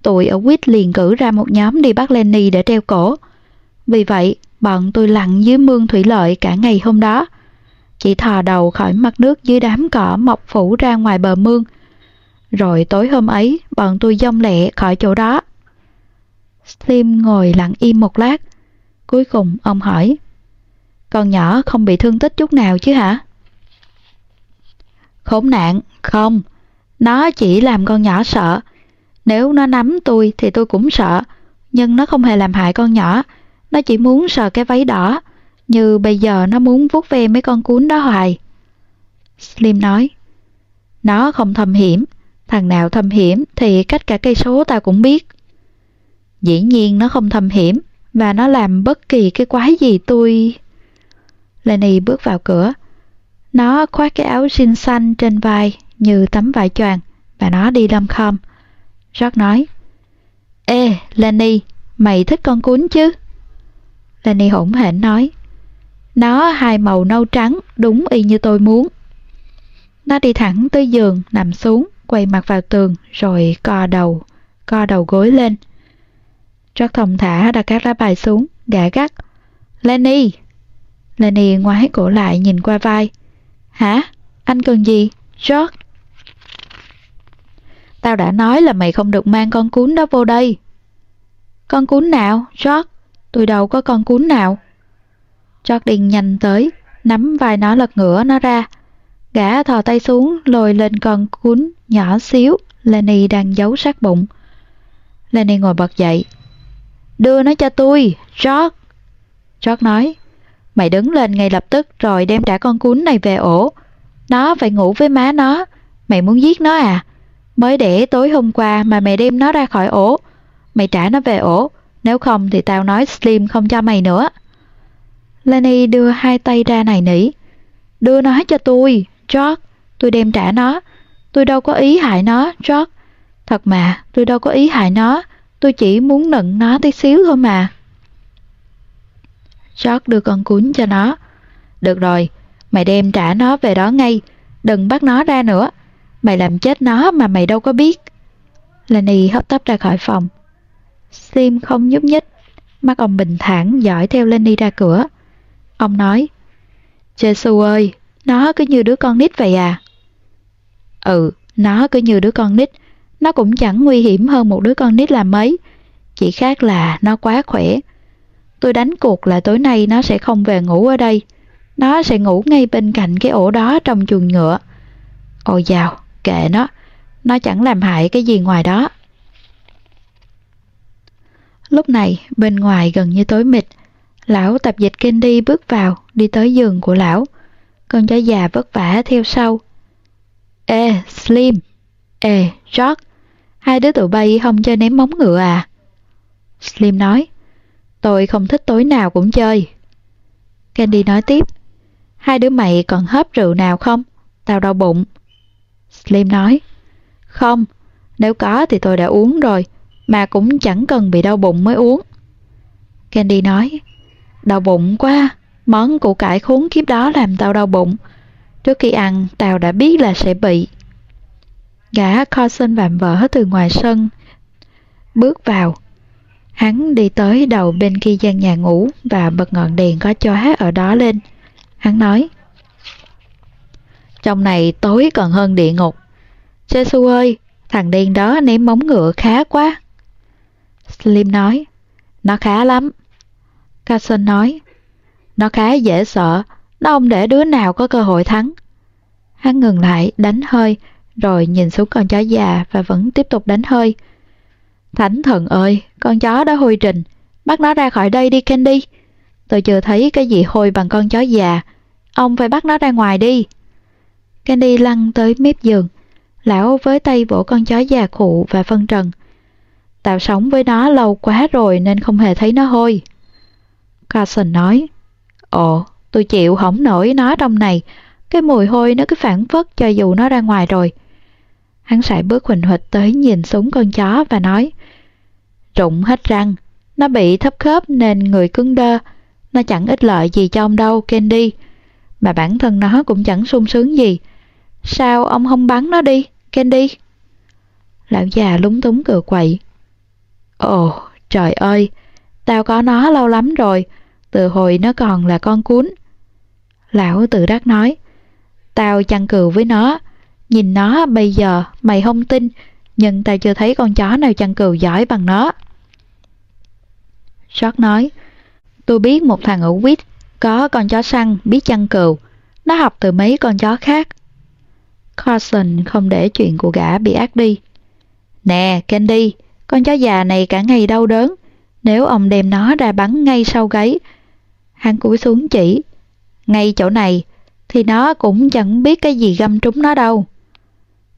Tụi ở quýt liền cử ra một nhóm đi bắt Lenny để treo cổ. Vì vậy, bọn tôi lặn dưới mương thủy lợi cả ngày hôm đó. Chỉ thò đầu khỏi mặt nước dưới đám cỏ mọc phủ ra ngoài bờ mương. Rồi tối hôm ấy, bọn tôi dông lẹ khỏi chỗ đó. Slim ngồi lặng im một lát. Cuối cùng ông hỏi. Con nhỏ không bị thương tích chút nào chứ hả? Khốn nạn, không. Nó chỉ làm con nhỏ sợ. Nếu nó nắm tôi thì tôi cũng sợ. Nhưng nó không hề làm hại con nhỏ. Nó chỉ muốn sờ cái váy đỏ. Như bây giờ nó muốn vuốt ve mấy con cún đó hoài. Slim nói. Nó không thầm hiểm. Thằng nào thâm hiểm thì cách cả cây số ta cũng biết. Dĩ nhiên nó không thâm hiểm. Và nó làm bất kỳ cái quái gì tôi... Lenny bước vào cửa. Nó khoác cái áo xinh xanh trên vai như tấm vải choàng và nó đi lâm khom. Jack nói, Ê, Lenny, mày thích con cún chứ? Lenny hỗn hển nói, Nó hai màu nâu trắng, đúng y như tôi muốn. Nó đi thẳng tới giường, nằm xuống, quay mặt vào tường, rồi co đầu, co đầu gối lên. Rất thông thả đặt các lá bài xuống, gã gắt. Lenny! Lenny ngoái cổ lại nhìn qua vai. Hả? Anh cần gì? George? Tao đã nói là mày không được mang con cún đó vô đây. Con cún nào, George? Tôi đâu có con cún nào. George đi nhanh tới, nắm vai nó lật ngửa nó ra. Gã thò tay xuống lồi lên con cún nhỏ xíu, Lenny đang giấu sát bụng. Lenny ngồi bật dậy. Đưa nó cho tôi, George. George nói, mày đứng lên ngay lập tức rồi đem trả con cún này về ổ. Nó phải ngủ với má nó. Mày muốn giết nó à? Mới để tối hôm qua mà mày đem nó ra khỏi ổ. Mày trả nó về ổ. Nếu không thì tao nói Slim không cho mày nữa. Lenny đưa hai tay ra này nỉ. Đưa nó cho tôi, George. Tôi đem trả nó. Tôi đâu có ý hại nó, George. Thật mà, tôi đâu có ý hại nó. Tôi chỉ muốn nựng nó tí xíu thôi mà. George đưa con cuốn cho nó. Được rồi, mày đem trả nó về đó ngay. Đừng bắt nó ra nữa. Mày làm chết nó mà mày đâu có biết. Lenny hấp tấp ra khỏi phòng. Sim không nhúc nhích. Mắt ông bình thản dõi theo Lenny ra cửa. Ông nói, Jesus ơi, nó cứ như đứa con nít vậy à? Ừ, nó cứ như đứa con nít. Nó cũng chẳng nguy hiểm hơn một đứa con nít là mấy. Chỉ khác là nó quá khỏe. Tôi đánh cuộc là tối nay nó sẽ không về ngủ ở đây. Nó sẽ ngủ ngay bên cạnh cái ổ đó trong chuồng ngựa. Ôi dào, kệ nó, nó chẳng làm hại cái gì ngoài đó. Lúc này, bên ngoài gần như tối mịt, lão tập dịch Candy bước vào, đi tới giường của lão. Con chó già vất vả theo sau. Ê, Slim! Ê, George! Hai đứa tụi bay không chơi ném móng ngựa à? Slim nói, tôi không thích tối nào cũng chơi. Candy nói tiếp, hai đứa mày còn hớp rượu nào không? Tao đau bụng. Slim nói, không, nếu có thì tôi đã uống rồi, mà cũng chẳng cần bị đau bụng mới uống. Candy nói, đau bụng quá, món củ cải khốn kiếp đó làm tao đau bụng. Trước khi ăn, tao đã biết là sẽ bị. Gã Carson vạm vỡ từ ngoài sân, bước vào. Hắn đi tới đầu bên kia gian nhà ngủ và bật ngọn đèn có chóa ở đó lên. Hắn nói, trong này tối còn hơn địa ngục. Jesus ơi, thằng đen đó ném móng ngựa khá quá. Slim nói, nó khá lắm. Carson nói, nó khá dễ sợ, nó không để đứa nào có cơ hội thắng. Hắn ngừng lại, đánh hơi, rồi nhìn xuống con chó già và vẫn tiếp tục đánh hơi. Thánh thần ơi, con chó đó hôi trình, bắt nó ra khỏi đây đi Candy. Tôi chưa thấy cái gì hôi bằng con chó già, ông phải bắt nó ra ngoài đi. Candy lăn tới mép giường. Lão với tay vỗ con chó già khụ và phân trần. Tao sống với nó lâu quá rồi nên không hề thấy nó hôi. Carson nói, Ồ, tôi chịu không nổi nó trong này. Cái mùi hôi nó cứ phản phất cho dù nó ra ngoài rồi. Hắn sải bước huỳnh huỵch tới nhìn xuống con chó và nói Rụng hết răng, nó bị thấp khớp nên người cứng đơ, nó chẳng ích lợi gì cho ông đâu, Candy. Mà bản thân nó cũng chẳng sung sướng gì. Sao ông không bắn nó đi, Candy? Lão già lúng túng cựa quậy. Ồ, trời ơi, tao có nó lâu lắm rồi, từ hồi nó còn là con cún. Lão tự đắc nói, tao chăn cừu với nó, nhìn nó bây giờ mày không tin, nhưng tao chưa thấy con chó nào chăn cừu giỏi bằng nó. George nói, tôi biết một thằng ở quýt có con chó săn biết chăn cừu, nó học từ mấy con chó khác. Carson không để chuyện của gã bị ác đi. Nè, Candy, con chó già này cả ngày đau đớn, nếu ông đem nó ra bắn ngay sau gáy. Hắn cúi xuống chỉ, ngay chỗ này, thì nó cũng chẳng biết cái gì găm trúng nó đâu.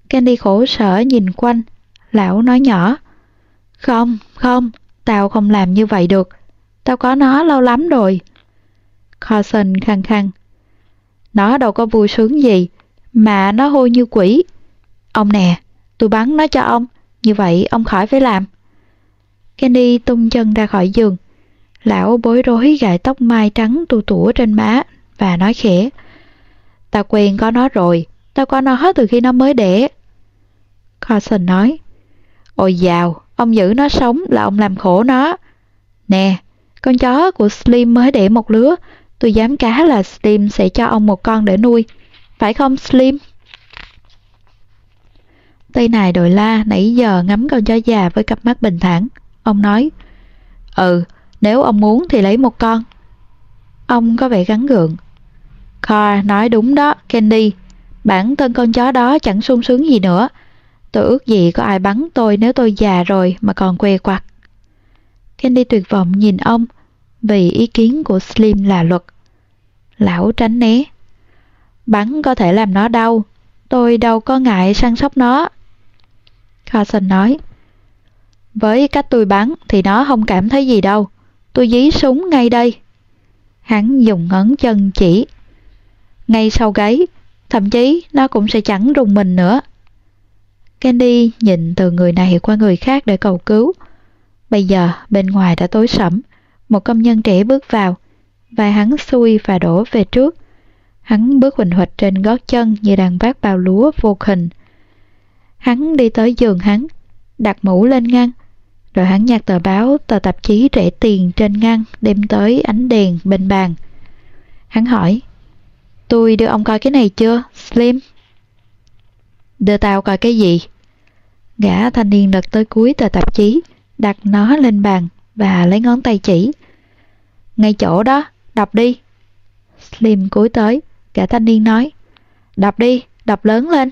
Candy khổ sở nhìn quanh, lão nói nhỏ, Không, không, tao không làm như vậy được, tao có nó lâu lắm rồi. Carson khăng khăng, nó đâu có vui sướng gì, mà nó hôi như quỷ. Ông nè, tôi bắn nó cho ông, như vậy ông khỏi phải làm. Candy tung chân ra khỏi giường. Lão bối rối gài tóc mai trắng tu tủa trên má và nói khẽ. Tao quen có nó rồi, tao có nó hết từ khi nó mới đẻ. Carson nói. Ôi dào, ông giữ nó sống là ông làm khổ nó. Nè, con chó của Slim mới đẻ một lứa, tôi dám cá là Slim sẽ cho ông một con để nuôi. Phải không Slim? Tây này đội la nãy giờ ngắm con chó già với cặp mắt bình thản. Ông nói, Ừ, nếu ông muốn thì lấy một con. Ông có vẻ gắn gượng. Carr nói đúng đó, Candy. Bản thân con chó đó chẳng sung sướng gì nữa. Tôi ước gì có ai bắn tôi nếu tôi già rồi mà còn quê quặt. Candy tuyệt vọng nhìn ông vì ý kiến của Slim là luật. Lão tránh né. Bắn có thể làm nó đau. Tôi đâu có ngại săn sóc nó. Carson nói. Với cách tôi bắn thì nó không cảm thấy gì đâu. Tôi dí súng ngay đây. Hắn dùng ngón chân chỉ. Ngay sau gáy, thậm chí nó cũng sẽ chẳng rùng mình nữa. Candy nhìn từ người này qua người khác để cầu cứu. Bây giờ bên ngoài đã tối sẫm, một công nhân trẻ bước vào, và hắn xui và đổ về trước. Hắn bước huỳnh huỵch trên gót chân như đang vác bao lúa vô hình. Hắn đi tới giường hắn, đặt mũ lên ngăn, rồi hắn nhặt tờ báo, tờ tạp chí rẻ tiền trên ngăn đem tới ánh đèn bên bàn. Hắn hỏi, tôi đưa ông coi cái này chưa, Slim? Đưa tao coi cái gì? Gã thanh niên lật tới cuối tờ tạp chí, đặt nó lên bàn và lấy ngón tay chỉ. Ngay chỗ đó, đọc đi. Slim cúi tới, gã thanh niên nói, đọc đi, đọc lớn lên.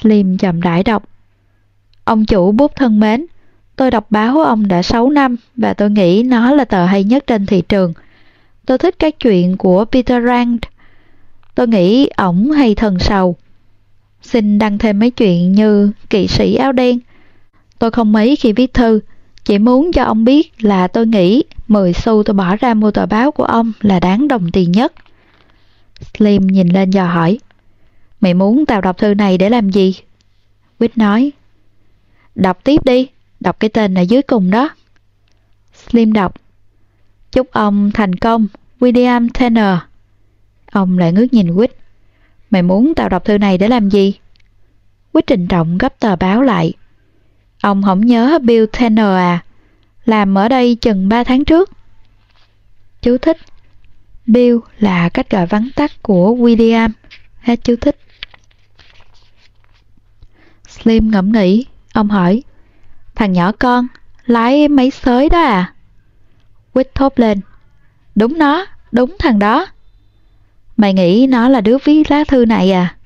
Slim chậm rãi đọc. Ông chủ bút thân mến, tôi đọc báo của ông đã 6 năm và tôi nghĩ nó là tờ hay nhất trên thị trường. Tôi thích các chuyện của Peter Rand. Tôi nghĩ ổng hay thần sầu. Xin đăng thêm mấy chuyện như kỵ sĩ áo đen. Tôi không mấy khi viết thư, chỉ muốn cho ông biết là tôi nghĩ 10 xu tôi bỏ ra mua tờ báo của ông là đáng đồng tiền nhất. Slim nhìn lên dò hỏi. Mày muốn tao đọc thư này để làm gì? Quýt nói. Đọc tiếp đi, đọc cái tên ở dưới cùng đó. Slim đọc. Chúc ông thành công, William Tanner. Ông lại ngước nhìn Quýt. Mày muốn tao đọc thư này để làm gì? Quýt trình trọng gấp tờ báo lại. Ông không nhớ Bill Tanner à? Làm ở đây chừng 3 tháng trước. Chú thích. Bill là cách gọi vắn tắt của William. Hết chú thích. Slim ngẫm nghĩ, ông hỏi, thằng nhỏ con, lái máy xới đó à? Quýt thốt lên, đúng nó, đúng thằng đó. Mày nghĩ nó là đứa viết lá thư này à?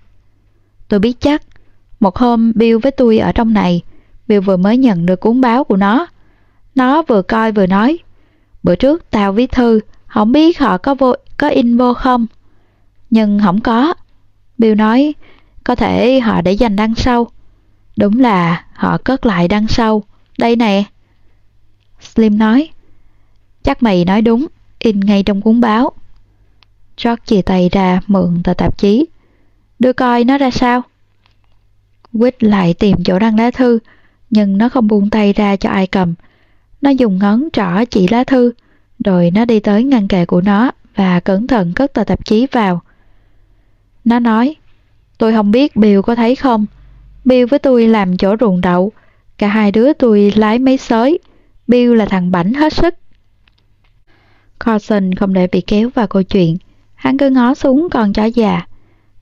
Tôi biết chắc, một hôm Bill với tôi ở trong này, Bill vừa mới nhận được cuốn báo của nó. Nó vừa coi vừa nói, bữa trước tao viết thư, không biết họ có vô có in vô không? Nhưng không có. Bill nói, có thể họ để dành đăng sau. Đúng là họ cất lại đằng sau. Đây nè. Slim nói. Chắc mày nói đúng, in ngay trong cuốn báo. George chia tay ra mượn tờ tạp chí. Đưa coi nó ra sao? Quýt lại tìm chỗ đăng lá thư, nhưng nó không buông tay ra cho ai cầm. Nó dùng ngón trỏ chỉ lá thư, rồi nó đi tới ngăn kệ của nó và cẩn thận cất tờ tạp chí vào. Nó nói, tôi không biết Bill có thấy không. Bill với tôi làm chỗ ruộng đậu, cả hai đứa tôi lái máy xới. Bill là thằng bảnh hết sức. Carson không để bị kéo vào câu chuyện. Hắn cứ ngó xuống con chó già.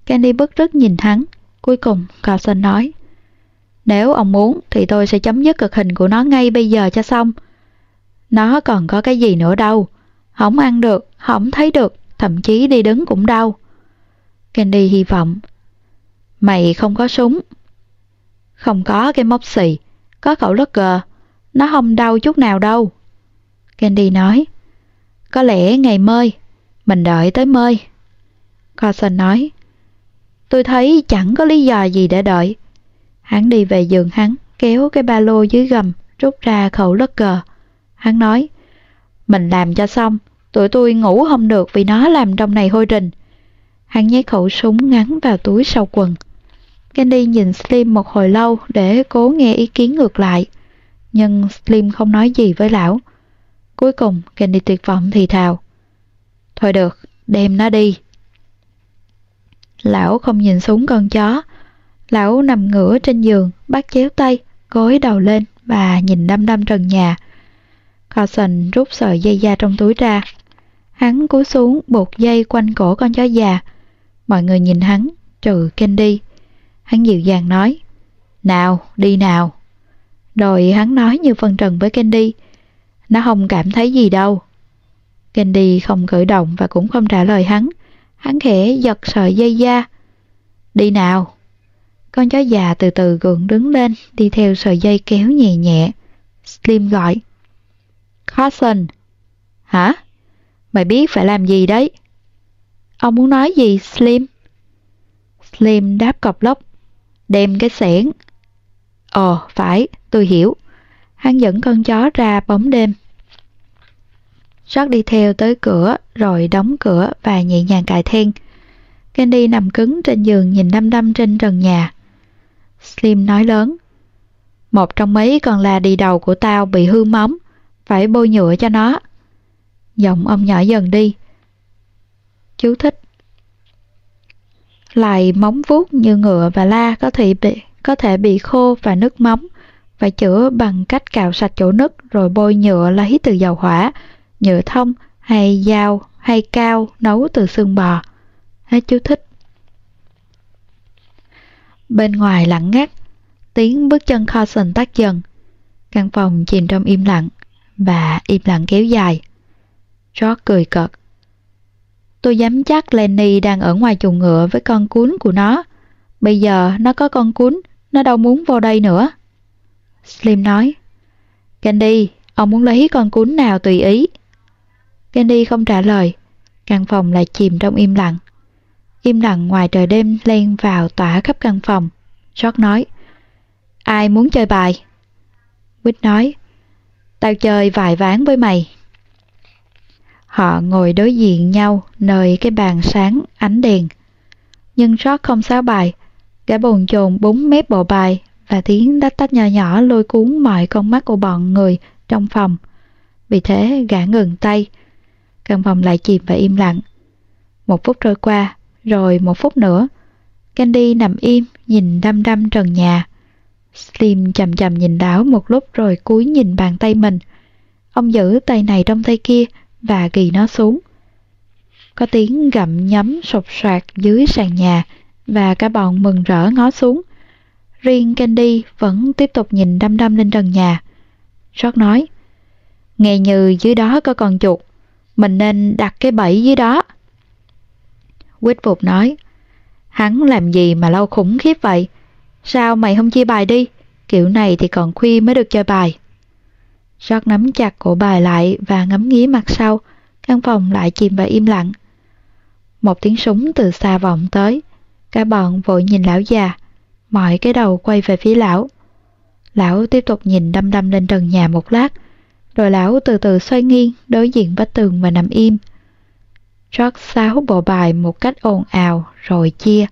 Candy bức rứt nhìn hắn. Cuối cùng, Carson nói, Nếu ông muốn thì tôi sẽ chấm dứt cực hình của nó ngay bây giờ cho xong. Nó còn có cái gì nữa đâu. Không ăn được, không thấy được, thậm chí đi đứng cũng đau. Candy hy vọng. Mày không có súng. Không có cái móc xì, có khẩu lất gờ. Nó không đau chút nào đâu. Candy nói. Có lẽ ngày mơi, mình đợi tới mơi. Carson nói. Tôi thấy chẳng có lý do gì để đợi. Hắn đi về giường hắn, kéo cái ba lô dưới gầm, rút ra khẩu lất gờ, Hắn nói, mình làm cho xong, tụi tôi ngủ không được vì nó làm trong này hôi rình. Hắn nhét khẩu súng ngắn vào túi sau quần. Candy nhìn Slim một hồi lâu để cố nghe ý kiến ngược lại. Nhưng Slim không nói gì với lão. Cuối cùng, Candy tuyệt vọng thì thào. Thôi được, đem nó đi. Lão không nhìn xuống con chó. Lão nằm ngửa trên giường, bắt chéo tay, gối đầu lên và nhìn đăm đăm trần nhà. Carson rút sợi dây da trong túi ra. Hắn cúi xuống buộc dây quanh cổ con chó già. Mọi người nhìn hắn, trừ Candy. Hắn dịu dàng nói, Nào, đi nào. Rồi hắn nói như phân trần với Candy, Nó không cảm thấy gì đâu. Candy không cử động và cũng không trả lời hắn. Hắn khẽ giật sợi dây da. Đi nào. Con chó già từ từ gượng đứng lên, đi theo sợi dây kéo nhẹ nhẹ. Slim gọi. Carson. Hả? Mày biết phải làm gì đấy? Ông muốn nói gì, Slim? Slim đáp cọc lốc. Đem cái xẻng. Ồ, phải, tôi hiểu. Hắn dẫn con chó ra bóng đêm. Jack đi theo tới cửa, rồi đóng cửa và nhẹ nhàng cài then. Candy nằm cứng trên giường nhìn đăm đăm trên trần nhà. Slim nói lớn. Một trong mấy con la đi đầu của tao bị hư móng, phải bôi nhựa cho nó. Giọng ông nhỏ dần đi. Chú thích. Lại móng vuốt như ngựa và la có thể bị có thể bị khô và nứt móng. Phải chữa bằng cách cào sạch chỗ nứt rồi bôi nhựa lấy từ dầu hỏa nhựa thông hay dao hay cao nấu từ xương bò. Hết chú thích. Bên ngoài lặng ngắt, tiếng bước chân Carson tắt dần. Căn phòng chìm trong im lặng và im lặng kéo dài. George cười cợt. Tôi dám chắc Lenny đang ở ngoài chuồng ngựa với con cún của nó. Bây giờ nó có con cún, nó đâu muốn vào đây nữa. Slim nói. Candy, ông muốn lấy con cún nào tùy ý. Candy không trả lời. Căn phòng lại chìm trong im lặng. Im lặng ngoài trời đêm len vào tỏa khắp căn phòng. George nói. Ai muốn chơi bài? Quýt nói. Tao chơi vài ván với mày. Họ ngồi đối diện nhau nơi cái bàn sáng ánh đèn. Nhưng rót không xáo bài. Gã bồn chồn búng mép bộ bài và tiếng tách tách nhỏ nhỏ lôi cuốn mọi con mắt của bọn người trong phòng. Vì thế gã ngừng tay căn phòng lại chìm và im lặng. Một phút trôi qua, rồi một phút nữa. Candy nằm im, nhìn đăm đăm trần nhà. Slim chầm chầm nhìn đảo một lúc rồi cúi nhìn bàn tay mình. Ông giữ tay này trong tay kia và ghi nó xuống. Có tiếng gặm nhấm sột soạt dưới sàn nhà và cả bọn mừng rỡ ngó xuống. Riêng Candy vẫn tiếp tục nhìn đăm đăm lên trần nhà. George nói, nghe như dưới đó có con chuột, mình nên đặt cái bẫy dưới đó. Quýt phục nói, hắn làm gì mà lâu khủng khiếp vậy? Sao mày không chia bài đi? Kiểu này thì còn khuya mới được chơi bài. George nắm chặt cổ bài lại và ngắm nghía mặt sau, căn phòng lại chìm vào im lặng. Một tiếng súng từ xa vọng tới, cả bọn vội nhìn lão già, mọi cái đầu quay về phía lão. Lão tiếp tục nhìn đăm đăm lên trần nhà một lát, rồi lão từ từ xoay nghiêng đối diện vách tường và nằm im. George sáo bộ bài một cách ồn ào rồi chia.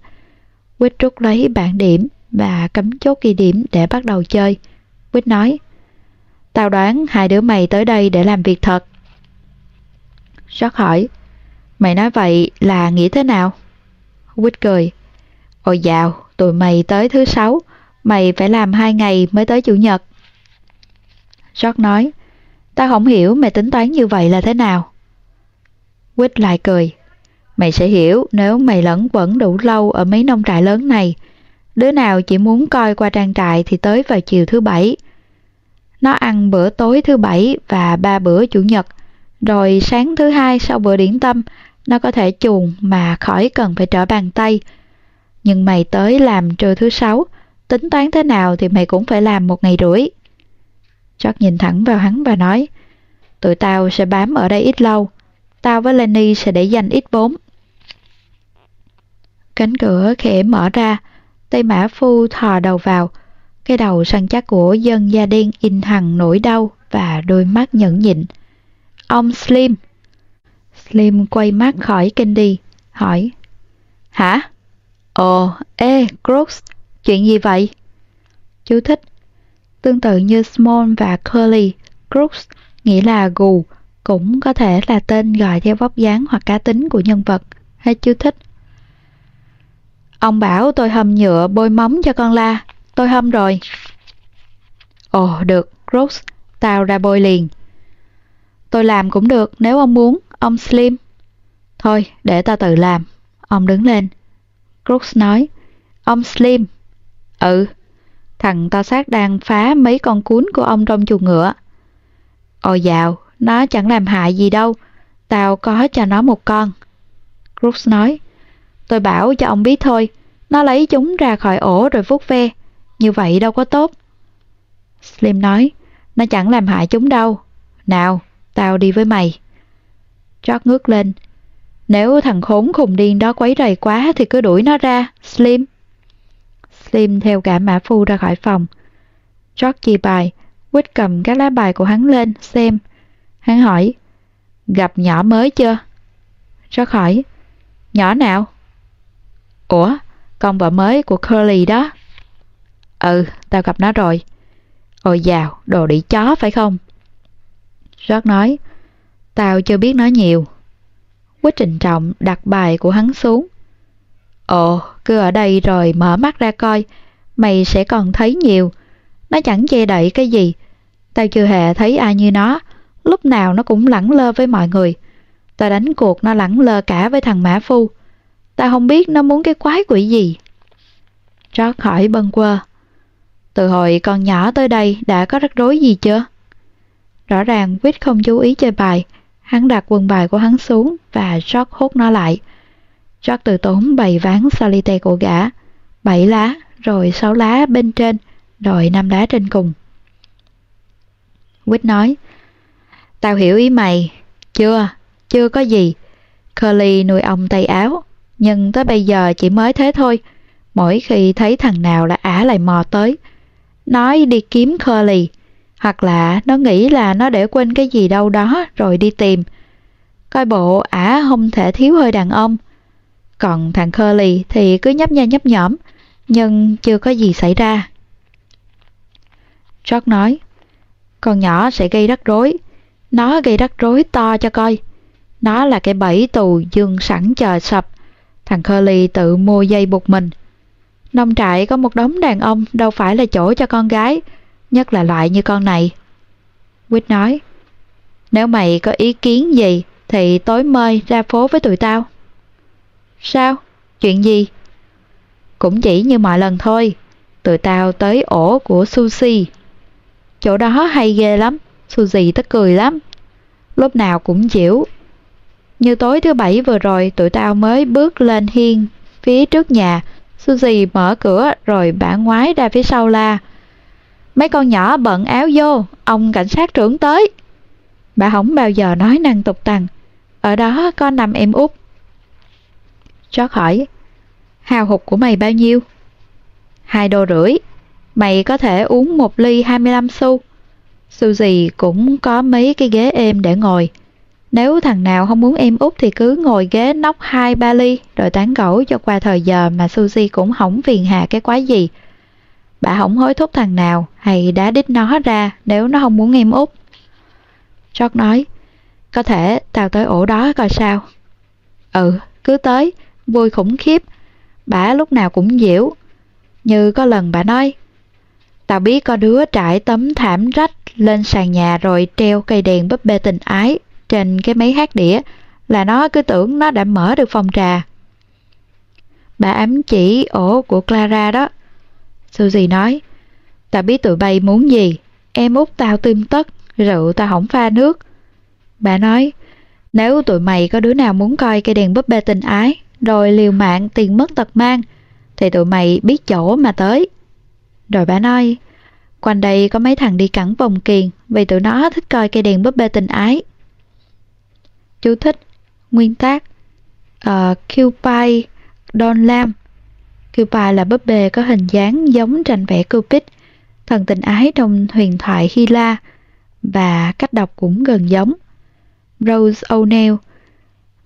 Quýt rút lấy bảng điểm và cấm chốt ghi điểm để bắt đầu chơi. Quýt nói, Tao đoán hai đứa mày tới đây để làm việc thật. George hỏi, Mày nói vậy là nghĩ thế nào? Quýt cười, Ôi dào, tụi mày tới thứ sáu, mày phải làm hai ngày mới tới chủ nhật. George nói, Tao không hiểu mày tính toán như vậy là thế nào. Quýt lại cười. Mày sẽ hiểu nếu mày lẫn quẩn đủ lâu ở mấy nông trại lớn này. Đứa nào chỉ muốn coi qua trang trại thì tới vào chiều thứ bảy. Nó ăn bữa tối thứ bảy và ba bữa chủ nhật. Rồi sáng thứ hai sau bữa điểm tâm, nó có thể chuồn mà khỏi cần phải trở bàn tay. Nhưng mày tới làm trưa thứ sáu, tính toán thế nào thì mày cũng phải làm một ngày rưỡi. George nhìn thẳng vào hắn và nói, tụi tao sẽ bám ở đây ít lâu, tao với Lenny sẽ để dành ít vốn. Cánh cửa khẽ mở ra, Tây Mã Phu thò đầu vào, cái đầu săn chắc của dân da đen in hằng nỗi đau và đôi mắt nhẫn nhịn. Ông Slim! Slim quay mắt khỏi Candy, hỏi. Hả? Ồ, ê, Crooks, chuyện gì vậy? Chú thích. Tương tự như Small và Curly, Crooks nghĩa là gù, cũng có thể là tên gọi theo vóc dáng hoặc cá tính của nhân vật. Hết chú thích. Ông bảo tôi hầm nhựa bôi móng cho con la. Tôi hâm rồi. Ồ, được, Rose, tao ra bôi liền. Tôi làm cũng được nếu ông muốn, ông Slim. Thôi, để tao tự làm. Ông đứng lên. Crooks nói, ông Slim. Ừ, thằng to xác đang phá mấy con cuốn của ông trong chuồng ngựa. Ôi dạo, nó chẳng làm hại gì đâu, tao có cho nó một con. Crooks nói, tôi bảo cho ông biết thôi, nó lấy chúng ra khỏi ổ rồi vuốt ve, như vậy đâu có tốt. Slim nói, nó chẳng làm hại chúng đâu. Nào, tao đi với mày. George ngước lên. Nếu thằng khốn khùng điên đó quấy rầy quá thì cứ đuổi nó ra, Slim. Slim theo cả mã phu ra khỏi phòng. George chia bài, Quýt cầm các lá bài của hắn lên, xem. Hắn hỏi, gặp nhỏ mới chưa? George hỏi, nhỏ nào? Ủa, con vợ mới của Curly đó. Ừ, tao gặp nó rồi. Ôi dào, đồ đĩ chó phải không? Rót nói, tao chưa biết nó nhiều. Quýt trình trọng đặt bài của hắn xuống. Ồ, cứ ở đây rồi mở mắt ra coi, mày sẽ còn thấy nhiều. Nó chẳng che đậy cái gì. Tao chưa hề thấy ai như nó, lúc nào nó cũng lẳng lơ với mọi người. Tao đánh cuộc nó lẳng lơ cả với thằng Mã Phu. Tao không biết nó muốn cái quái quỷ gì. George hỏi bân quơ. Từ hồi con nhỏ tới đây đã có rắc rối gì chưa? Rõ ràng Quýt không chú ý chơi bài, hắn đặt quần bài của hắn xuống và George hút nó lại. George từ tốn bày ván solitaire của gã, bảy lá, rồi sáu lá bên trên, rồi năm lá trên cùng. Quýt nói, Tao hiểu ý mày. Chưa, chưa có gì. Curly nuôi ông tay áo, nhưng tới bây giờ chỉ mới thế thôi. Mỗi khi thấy thằng nào là ả lại mò tới. Nói đi kiếm Curly, hoặc là nó nghĩ là nó để quên cái gì đâu đó rồi đi tìm. Coi bộ ả không thể thiếu hơi đàn ông. Còn thằng Curly thì cứ nhấp nha nhấp nhõm, nhưng chưa có gì xảy ra. George nói, con nhỏ sẽ gây rắc rối. Nó gây rắc rối to cho coi. Nó là cái bẫy tù dương sẵn chờ sập. Thằng Curly tự mua dây buộc mình. Nông trại có một đống đàn ông đâu phải là chỗ cho con gái, nhất là loại như con này. Quýt nói, nếu mày có ý kiến gì thì tối mời ra phố với tụi tao. Sao? Chuyện gì? Cũng chỉ như mọi lần thôi. Tụi tao tới ổ của Sushi. Chỗ đó hay ghê lắm, Suzy tức cười lắm. Lúc nào cũng chịu. Như tối thứ bảy vừa rồi tụi tao mới bước lên hiên phía trước nhà. Suzy mở cửa rồi bả ngoái ra phía sau la. Mấy con nhỏ bận áo vô, ông cảnh sát trưởng tới. Bà không bao giờ nói năng tục tằng. Ở đó có năm em út. George hỏi, hào hụt của mày bao nhiêu? Hai đô rưỡi. Mày có thể uống một ly 25 xu. Suzy cũng có mấy cái ghế êm để ngồi. Nếu thằng nào không muốn em út thì cứ ngồi ghế nóc hai ba ly rồi tán gẫu cho qua thời giờ mà Suzy cũng hỏng phiền hà cái quái gì. Bà hỏng hối thúc thằng nào hay đá đít nó ra nếu nó không muốn em út. George nói, có thể tao tới ổ đó coi sao. Ừ, cứ tới, vui khủng khiếp. Bà lúc nào cũng diễu, Như có lần bà nói, tao biết có đứa trải tấm thảm rách lên sàn nhà rồi treo cây đèn búp bê tình ái trên cái máy hát đĩa là nó cứ tưởng nó đã mở được phòng trà. Bà ấm chỉ ổ của Clara đó. Suzy nói, tao biết tụi bay muốn gì, em út tao tim tất, rượu tao không pha nước. Bà nói, nếu tụi mày có đứa nào muốn coi cây đèn búp bê tình ái, rồi liều mạng tiền mất tật mang, thì tụi mày biết chỗ mà tới. Rồi bà nói, quanh đây có mấy thằng đi cẳng vòng kiền vì tụi nó thích coi cây đèn búp bê tình ái. Chú thích Nguyên tác ờ, uh, Cupid Don Lam Cupid là búp bê có hình dáng giống tranh vẽ Cupid, thần tình ái trong huyền thoại Hy La và cách đọc cũng gần giống. Rose O'Neill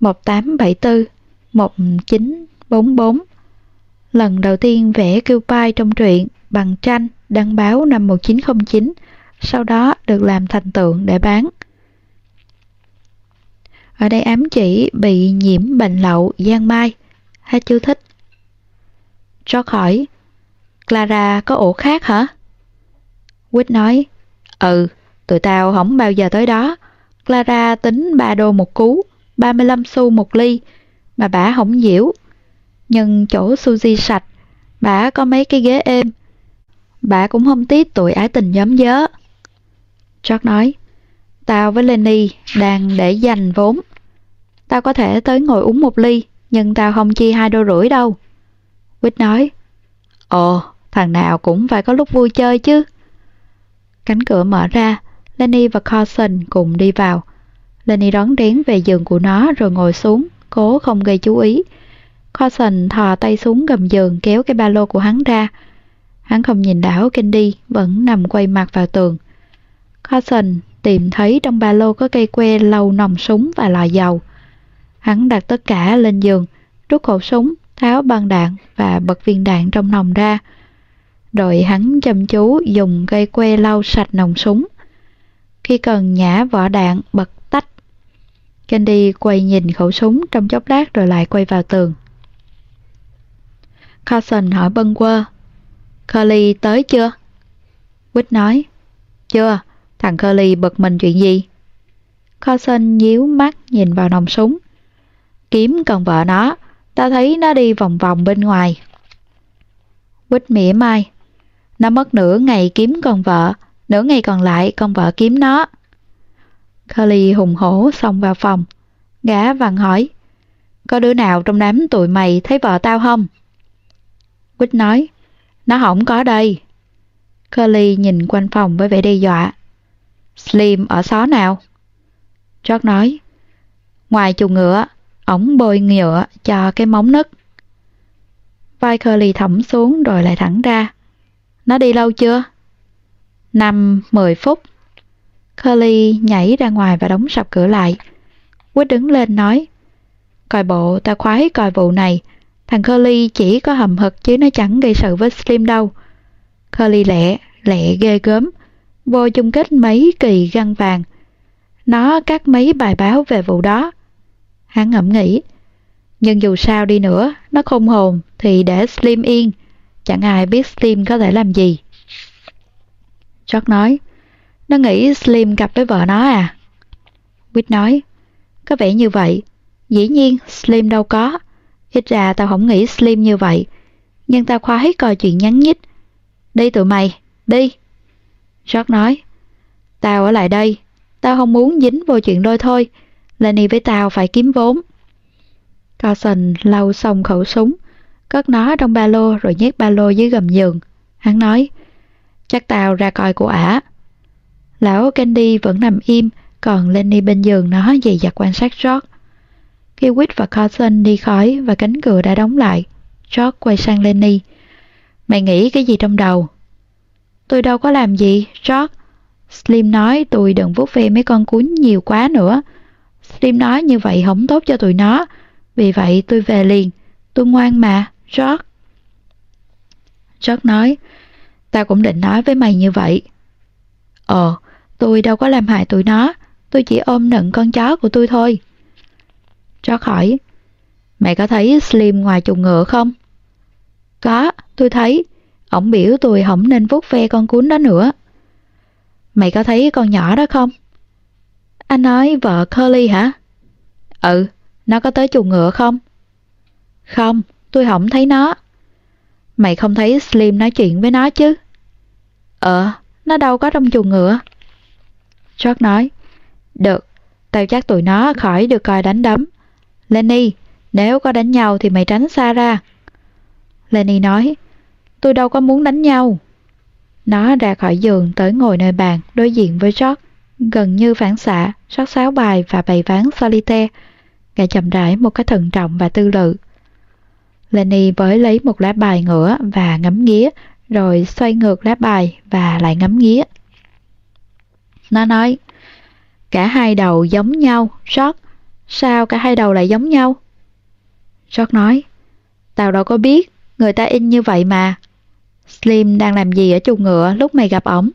1874 1944 Lần đầu tiên vẽ Cupid trong truyện bằng tranh đăng báo năm 1909, sau đó được làm thành tượng để bán. Ở đây ám chỉ bị nhiễm bệnh lậu giang mai. Hết chú thích. George hỏi, Clara có ổ khác hả? Quýt nói, ừ, tụi tao không bao giờ tới đó. Clara tính 3 đô một cú, 35 xu một ly, mà bà không diễu. Nhưng chỗ Suzy sạch, bà có mấy cái ghế êm. Bà cũng không tiếc tụi ái tình nhóm dớ. George nói, tao với Lenny đang để dành vốn. Tao có thể tới ngồi uống một ly, nhưng tao không chi hai đô rưỡi đâu. Quýt nói, Ồ, thằng nào cũng phải có lúc vui chơi chứ. Cánh cửa mở ra, Lenny và Carson cùng đi vào. Lenny đón đén về giường của nó rồi ngồi xuống, cố không gây chú ý. Carson thò tay xuống gầm giường kéo cái ba lô của hắn ra. Hắn không nhìn đảo Candy vẫn nằm quay mặt vào tường. Carson tìm thấy trong ba lô có cây que lau nòng súng và lò dầu. Hắn đặt tất cả lên giường, rút khẩu súng, tháo băng đạn và bật viên đạn trong nòng ra. Rồi hắn chăm chú dùng cây que lau sạch nòng súng. Khi cần nhả vỏ đạn bật tách. Candy quay nhìn khẩu súng trong chốc lát rồi lại quay vào tường. Carson hỏi bân quơ. Curly tới chưa? Quýt nói. Chưa, thằng Curly bực mình chuyện gì? Carson nhíu mắt nhìn vào nòng súng. Kiếm cần vợ nó, ta thấy nó đi vòng vòng bên ngoài. Quýt mỉa mai. Nó mất nửa ngày kiếm con vợ, nửa ngày còn lại con vợ kiếm nó. Curly hùng hổ xông vào phòng. Gã vặn hỏi. Có đứa nào trong đám tụi mày thấy vợ tao không? Quýt nói. Nó không có đây. Curly nhìn quanh phòng với vẻ đe dọa. Slim ở xó nào? George nói. Ngoài chuồng ngựa, ổng bôi nhựa cho cái móng nứt. Vai Curly thõng xuống rồi lại thẳng ra. Nó đi lâu chưa? Năm, mười phút. Curly nhảy ra ngoài và đóng sập cửa lại. Quýt đứng lên nói. Coi bộ, ta khoái coi vụ này. Thằng Curly chỉ có hầm hực chứ nó chẳng gây sự với Slim đâu. Curly lẹ, lẹ ghê gớm. Vô chung kết mấy kỳ găng vàng. Nó cắt mấy bài báo về vụ đó. Hắn ngẫm nghĩ. Nhưng dù sao đi nữa, nó không hồn thì để Slim yên. Chẳng ai biết Slim có thể làm gì. George nói, nó nghĩ Slim gặp với vợ nó à? Quýt nói, có vẻ như vậy. Dĩ nhiên, Slim đâu có. Ít ra tao không nghĩ Slim như vậy. Nhưng tao khoái coi chuyện nhắn nhít. Đi tụi mày, đi. George nói, tao ở lại đây. Tao không muốn dính vô chuyện đôi thôi. Lenny với tao phải kiếm vốn. Carson lau xong khẩu súng, cất nó trong ba lô rồi nhét ba lô dưới gầm giường. Hắn nói, chắc tao ra coi của ả. Lão Candy vẫn nằm im, còn Lenny bên giường nó dày dặt quan sát George. Khi Whit và Carson đi khỏi và cánh cửa đã đóng lại, George quay sang Lenny. Mày nghĩ cái gì trong đầu? Tôi đâu có làm gì, George. Slim nói tôi đừng vuốt ve mấy con cún nhiều quá nữa. Slim nói như vậy không tốt cho tụi nó. Vì vậy tôi về liền. Tôi ngoan mà, George. George nói, tao cũng định nói với mày như vậy. Ờ, tôi đâu có làm hại tụi nó. Tôi chỉ ôm nựng con chó của tôi thôi. George hỏi, mày có thấy Slim ngoài chuồng ngựa không? Có, tôi thấy. Ổng biểu tôi không nên vuốt ve con cún đó nữa. Mày có thấy con nhỏ đó không? Anh nói vợ Curly hả? Ừ, nó có tới chuồng ngựa không? Không, tôi không thấy nó. Mày không thấy Slim nói chuyện với nó chứ? Ờ, nó đâu có trong chuồng ngựa. George nói, được, tao chắc tụi nó khỏi được coi đánh đấm. Lenny, nếu có đánh nhau thì mày tránh xa ra. Lenny nói, tôi đâu có muốn đánh nhau. Nó ra khỏi giường tới ngồi nơi bàn đối diện với George, gần như phản xạ, sắc sáo bài và bày ván solitaire. Gã chậm rãi một cách thận trọng và tư lự. Lenny với lấy một lá bài ngửa và ngắm nghía, rồi xoay ngược lá bài và lại ngắm nghía. Nó nói, cả hai đầu giống nhau, George. Sao cả hai đầu lại giống nhau? George nói, tao đâu có biết, người ta in như vậy mà. Slim đang làm gì ở chuồng ngựa lúc mày gặp ổng?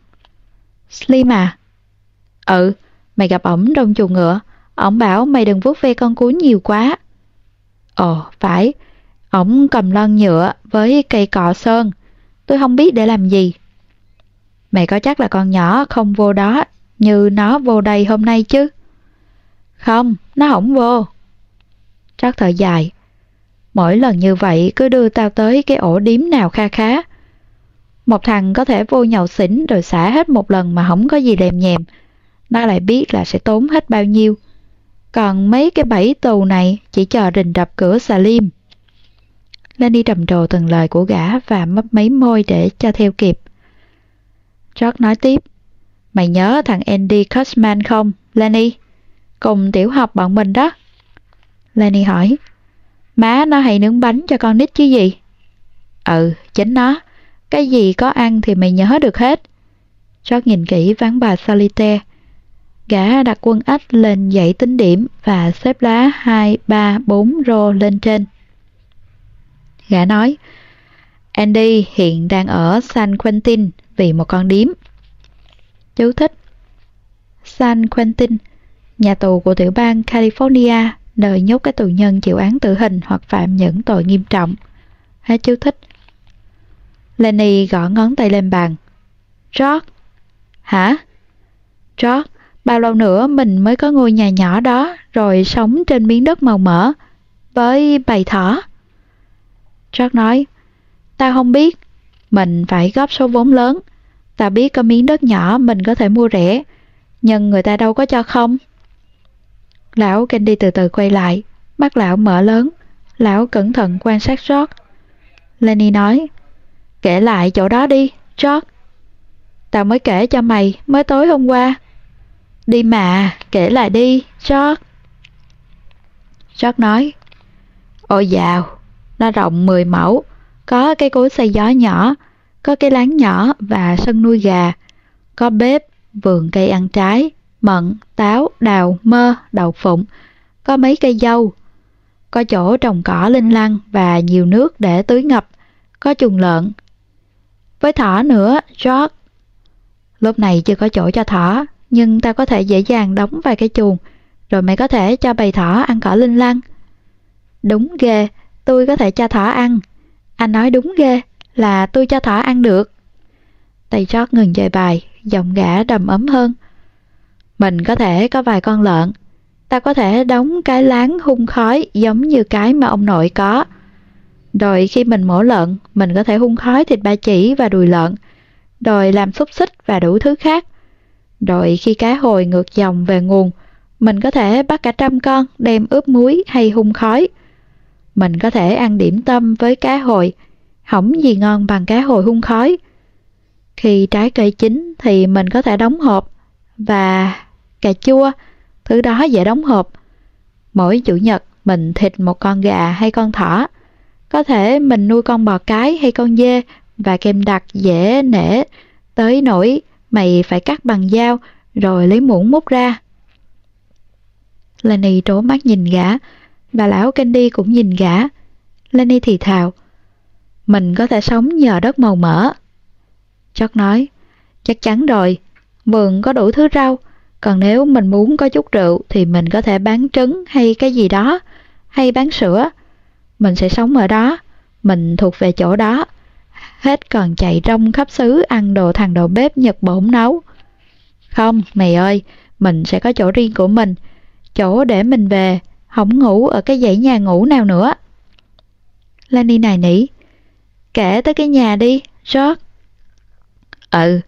Slim à? Ừ, mày gặp ổng trong chuồng ngựa. Ổng bảo mày đừng vuốt ve con cún nhiều quá. Ồ, phải. Ổng cầm lon nhựa với cây cọ sơn. Tôi không biết để làm gì. Mày có chắc là con nhỏ không vô đó như nó vô đây hôm nay chứ? Không, nó không vô. Trắc thở dài. Mỗi lần như vậy cứ đưa tao tới cái ổ điếm nào kha khá. Một thằng có thể vô nhậu xỉn rồi xả hết một lần mà không có gì đèm nhèm. Nó lại biết là sẽ tốn hết bao nhiêu. Còn mấy cái bẫy tù này chỉ chờ rình đập cửa xà liêm. Lenny trầm trồ từng lời của gã và mấp mấy môi để cho theo kịp. George nói tiếp. Mày nhớ thằng Andy Cusman không, Lenny? Cùng tiểu học bọn mình đó. Lenny hỏi. Má nó hay nướng bánh cho con nít chứ gì? Ừ, chính nó. Cái gì có ăn thì mày nhớ được hết. George nhìn kỹ ván bà Solitaire. Gã đặt quân ếch lên dãy tính điểm và xếp lá 2, 3, 4 rô lên trên. Gã nói, Andy hiện đang ở San Quentin vì một con điếm. Chú thích San Quentin, nhà tù của tiểu bang California, nơi nhốt các tù nhân chịu án tử hình hoặc phạm những tội nghiêm trọng. Hết chú thích. Lenny gõ ngón tay lên bàn. George? Hả? George, bao lâu nữa mình mới có ngôi nhà nhỏ đó rồi sống trên miếng đất màu mỡ với bầy thỏ? George nói, tao không biết, mình phải góp số vốn lớn. Tao biết có miếng đất nhỏ mình có thể mua rẻ, nhưng người ta đâu có cho không. Lão Candy từ từ quay lại, mắt lão mở lớn, lão cẩn thận quan sát George. Lenny nói, kể lại chỗ đó đi, George. Tao mới kể cho mày mới tối hôm qua. Đi mà, kể lại đi, George. George nói, ôi dào, nó rộng 10 mẫu, có cây cối xây gió nhỏ, có cái láng nhỏ và sân nuôi gà, có bếp, vườn cây ăn trái, mận, táo, đào, mơ, đậu phụng, có mấy cây dâu, có chỗ trồng cỏ linh lăng và nhiều nước để tưới ngập, có chuồng lợn. Với thỏ nữa, George. Lúc này chưa có chỗ cho thỏ, nhưng ta có thể dễ dàng đóng vài cái chuồng, rồi mày có thể cho bầy thỏ ăn cỏ linh lăng. Đúng ghê, tôi có thể cho thỏ ăn. Anh nói đúng ghê, là tôi cho thỏ ăn được. Tay George ngừng dạy bài, giọng gã đầm ấm hơn. Mình có thể có vài con lợn. Ta có thể đóng cái láng hung khói giống như cái mà ông nội có. Rồi khi mình mổ lợn, mình có thể hung khói thịt ba chỉ và đùi lợn. Rồi làm xúc xích và đủ thứ khác. Rồi khi cá hồi ngược dòng về nguồn, mình có thể bắt cả trăm con đem ướp muối hay hung khói. Mình có thể ăn điểm tâm với cá hồi, hỏng gì ngon bằng cá hồi hung khói. Khi trái cây chín thì mình có thể đóng hộp và cà chua, thứ đó dễ đóng hộp. Mỗi chủ nhật mình thịt một con gà hay con thỏ. Có thể mình nuôi con bò cái hay con dê và kem đặc dễ nể tới nỗi mày phải cắt bằng dao rồi lấy muỗng múc ra. Lenny trố mắt nhìn gã, bà lão Candy cũng nhìn gã. Lenny thì thào, mình có thể sống nhờ đất màu mỡ. Chót nói, chắc chắn rồi, vườn có đủ thứ rau, còn nếu mình muốn có chút rượu thì mình có thể bán trứng hay cái gì đó, hay bán sữa. Mình sẽ sống ở đó, mình thuộc về chỗ đó. Hết còn chạy rong khắp xứ ăn đồ thằng đầu bếp Nhật bổn nấu. Không, mày ơi, mình sẽ có chỗ riêng của mình, chỗ để mình về, không ngủ ở cái dãy nhà ngủ nào nữa. Lani này nỉ, kể tới cái nhà đi, George. Ừ,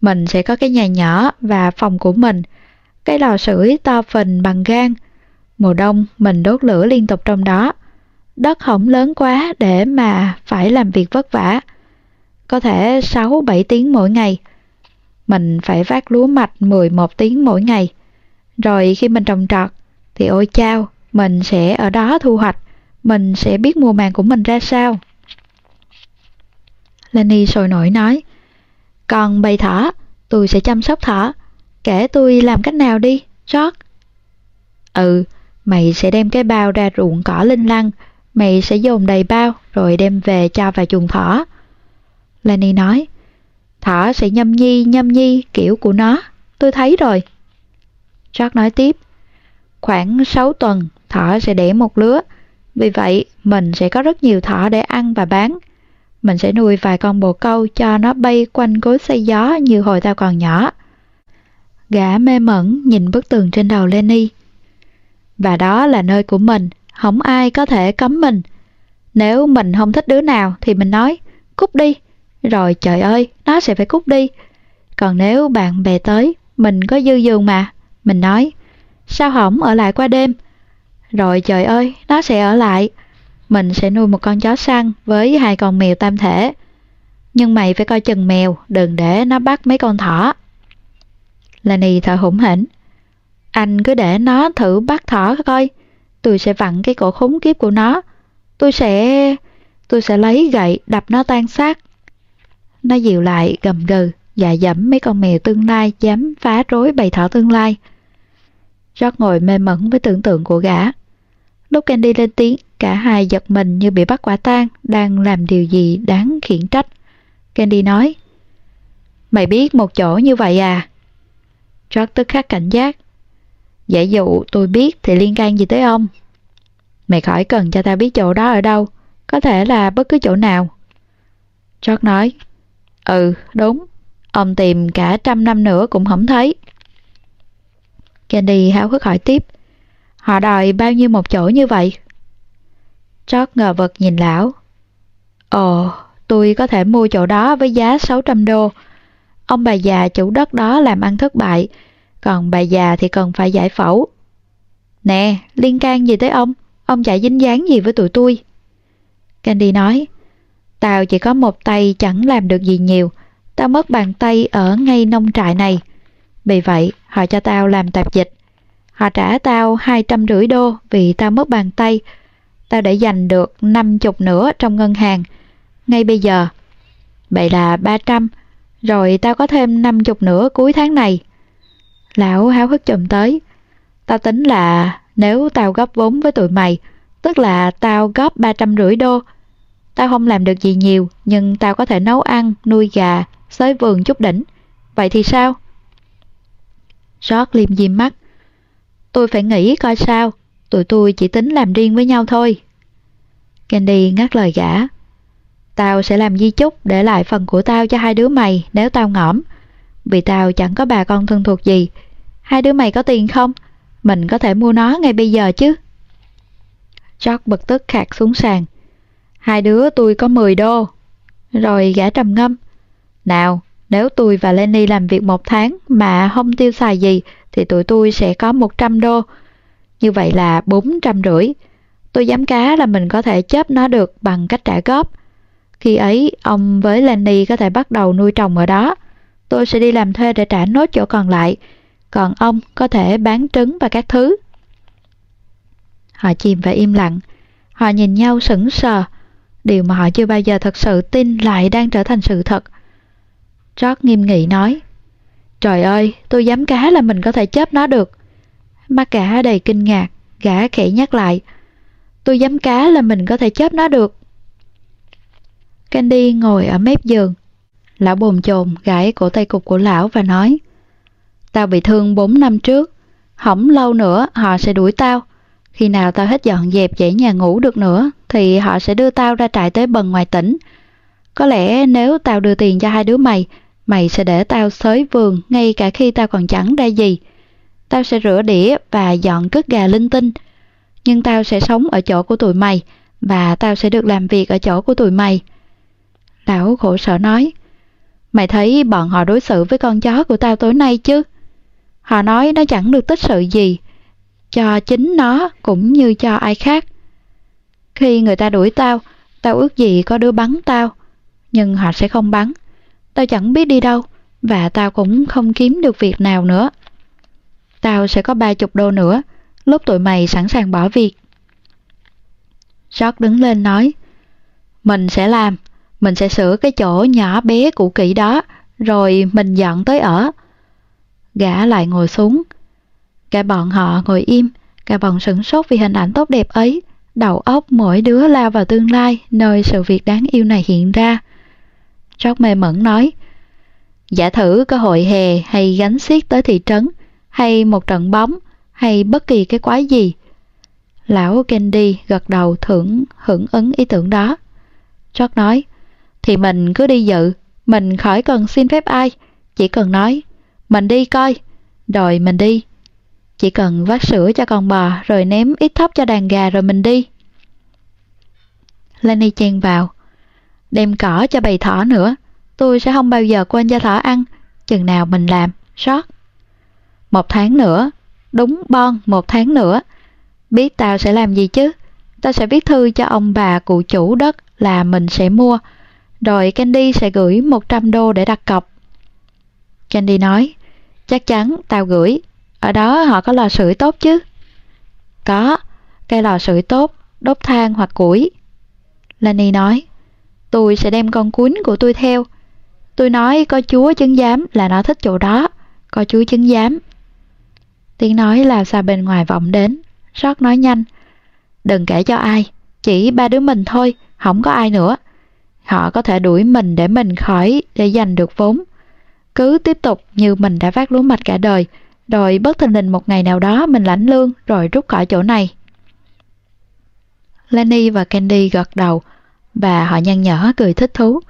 mình sẽ có cái nhà nhỏ và phòng của mình, cái lò sưởi to phình bằng gan. Mùa đông mình đốt lửa liên tục trong đó. Đất không lớn quá để mà phải làm việc vất vả. Có thể 6-7 tiếng mỗi ngày. Mình phải vác lúa mạch 11 tiếng mỗi ngày. Rồi khi mình trồng trọt thì ôi chao, mình sẽ ở đó thu hoạch. Mình sẽ biết mùa màng của mình ra sao. Lenny sôi nổi nói Còn bầy thỏ, tôi sẽ chăm sóc thỏ. Kể tôi làm cách nào đi, George. Ừ, mày sẽ đem cái bao ra ruộng cỏ linh lăng. Mày sẽ dồn đầy bao rồi đem về cho vào chuồng thỏ. Lenny nói Thỏ sẽ nhâm nhi nhâm nhi kiểu của nó. Tôi thấy rồi. Jack nói tiếp Khoảng 6 tuần thỏ sẽ đẻ một lứa. Vì vậy mình sẽ có rất nhiều thỏ để ăn và bán. Mình sẽ nuôi vài con bồ câu cho nó bay quanh cối xây gió như hồi tao còn nhỏ. Gã mê mẩn nhìn bức tường trên đầu Lenny. Và đó là nơi của mình, không ai có thể cấm mình. Nếu mình không thích đứa nào thì mình nói, cút đi. Rồi trời ơi, nó sẽ phải cút đi. Còn nếu bạn bè tới, mình có dư giường mà. Mình nói, sao hỏng ở lại qua đêm? Rồi trời ơi, nó sẽ ở lại. Mình sẽ nuôi một con chó săn với hai con mèo tam thể. Nhưng mày phải coi chừng mèo, đừng để nó bắt mấy con thỏ. Lenny thở hổn hển. Anh cứ để nó thử bắt thỏ coi. Tôi sẽ vặn cái cổ khốn kiếp của nó. Tôi sẽ... Tôi sẽ lấy gậy đập nó tan xác. Nó dịu lại gầm gừ, dạ dẫm mấy con mèo tương lai dám phá rối bầy thỏ tương lai. George ngồi mê mẩn với tưởng tượng của gã. Lúc Candy lên tiếng, cả hai giật mình như bị bắt quả tang, đang làm điều gì đáng khiển trách. Candy nói, Mày biết một chỗ như vậy à? George tức khắc cảnh giác. Giả dụ tôi biết thì liên can gì tới ông? Mày khỏi cần cho tao biết chỗ đó ở đâu, có thể là bất cứ chỗ nào. George nói, Ừ, đúng, ông tìm cả trăm năm nữa cũng không thấy. Candy háo hức hỏi tiếp, họ đòi bao nhiêu một chỗ như vậy? George ngờ vực nhìn lão. Ồ, tôi có thể mua chỗ đó với giá 600 đô. Ông bà già chủ đất đó làm ăn thất bại, còn bà già thì cần phải giải phẫu. Nè, liên can gì tới ông? Ông chả dính dáng gì với tụi tôi? Candy nói, Tao chỉ có một tay chẳng làm được gì nhiều. Tao mất bàn tay ở ngay nông trại này. Vì vậy, họ cho tao làm tạp dịch. Họ trả tao hai trăm rưỡi đô vì tao mất bàn tay. Tao để dành được năm chục nữa trong ngân hàng. Ngay bây giờ. Vậy là ba trăm. Rồi tao có thêm năm chục nữa cuối tháng này. Lão háo hức chồm tới. Tao tính là nếu tao góp vốn với tụi mày, tức là tao góp ba trăm rưỡi đô. Tao không làm được gì nhiều, nhưng tao có thể nấu ăn, nuôi gà, xới vườn chút đỉnh. Vậy thì sao? George liêm diêm mắt. Tôi phải nghĩ coi sao, tụi tôi chỉ tính làm riêng với nhau thôi. Candy ngắt lời gã. Tao sẽ làm di chúc để lại phần của tao cho hai đứa mày nếu tao ngõm. Vì tao chẳng có bà con thân thuộc gì. Hai đứa mày có tiền không? Mình có thể mua nó ngay bây giờ chứ. George bực tức khạc xuống sàn. Hai đứa tôi có 10 đô. Rồi gã trầm ngâm. Nào, nếu tôi và Lenny làm việc một tháng mà không tiêu xài gì thì tụi tôi sẽ có 100 đô. Như vậy là 400 rưỡi. Tôi dám cá là mình có thể chớp nó được bằng cách trả góp. Khi ấy, ông với Lenny có thể bắt đầu nuôi trồng ở đó. Tôi sẽ đi làm thuê để trả nốt chỗ còn lại. Còn ông có thể bán trứng và các thứ. Họ chìm và im lặng. Họ nhìn nhau sững sờ. Điều mà họ chưa bao giờ thật sự tin lại đang trở thành sự thật. George nghiêm nghị nói Trời ơi, tôi dám cá là mình có thể chớp nó được. Mắt cả đầy kinh ngạc, gã khẽ nhắc lại. Tôi dám cá là mình có thể chớp nó được. Candy ngồi ở mép giường. Lão bồn chồn gãi cổ tay cục của lão và nói Tao bị thương 4 năm trước, hỏng lâu nữa họ sẽ đuổi tao. Khi nào tao hết dọn dẹp dãy nhà ngủ được nữa thì họ sẽ đưa tao ra trại tới bần ngoài tỉnh. Có lẽ nếu tao đưa tiền cho hai đứa mày, mày sẽ để tao xới vườn ngay cả khi tao còn chẳng ra gì. Tao sẽ rửa đĩa và dọn cất gà linh tinh. Nhưng tao sẽ sống ở chỗ của tụi mày và tao sẽ được làm việc ở chỗ của tụi mày. Lão khổ sở nói, mày thấy bọn họ đối xử với con chó của tao tối nay chứ? Họ nói nó chẳng được tích sự gì, cho chính nó cũng như cho ai khác. Khi người ta đuổi tao, tao ước gì có đứa bắn tao, nhưng họ sẽ không bắn. Tao chẳng biết đi đâu, và tao cũng không kiếm được việc nào nữa. Tao sẽ có ba chục đô nữa, lúc tụi mày sẵn sàng bỏ việc. George đứng lên nói, mình sẽ làm, mình sẽ sửa cái chỗ nhỏ bé cũ kỹ đó, rồi mình dọn tới ở. Gã lại ngồi xuống. Cả bọn họ ngồi im, cả bọn sửng sốt vì hình ảnh tốt đẹp ấy. Đầu óc mỗi đứa lao vào tương lai, nơi sự việc đáng yêu này hiện ra. Trót mê mẩn nói, Giả thử cơ hội hè hay gánh xiết tới thị trấn, hay một trận bóng, hay bất kỳ cái quái gì. Lão Candy gật đầu thưởng hưởng ứng ý tưởng đó. Trót nói, thì mình cứ đi dự, mình khỏi cần xin phép ai, chỉ cần nói, mình đi coi, rồi mình đi. Chỉ cần vắt sữa cho con bò rồi ném ít thóc cho đàn gà rồi mình đi. Lenny chen vào. Đem cỏ cho bầy thỏ nữa. Tôi sẽ không bao giờ quên cho thỏ ăn. Chừng nào mình làm, sót. Một tháng nữa. Đúng bon, một tháng nữa. Biết tao sẽ làm gì chứ? Tao sẽ viết thư cho ông bà cụ chủ đất là mình sẽ mua. Rồi Candy sẽ gửi 100 đô để đặt cọc. Candy nói, chắc chắn tao gửi. Ở đó họ có lò sưởi tốt chứ? Có, cây lò sưởi tốt, đốt than hoặc củi. Lani nói, tôi sẽ đem con cuốn của tôi theo. Tôi nói có chúa chứng giám là nó thích chỗ đó, có chúa chứng giám. Tiếng nói là xa bên ngoài vọng đến, rót nói nhanh. Đừng kể cho ai, chỉ ba đứa mình thôi, không có ai nữa. Họ có thể đuổi mình để mình khỏi để giành được vốn. Cứ tiếp tục như mình đã vác lúa mạch cả đời, rồi bất thình lình một ngày nào đó mình lãnh lương rồi rút khỏi chỗ này. Lenny và Candy gật đầu và họ nhăn nhở cười thích thú.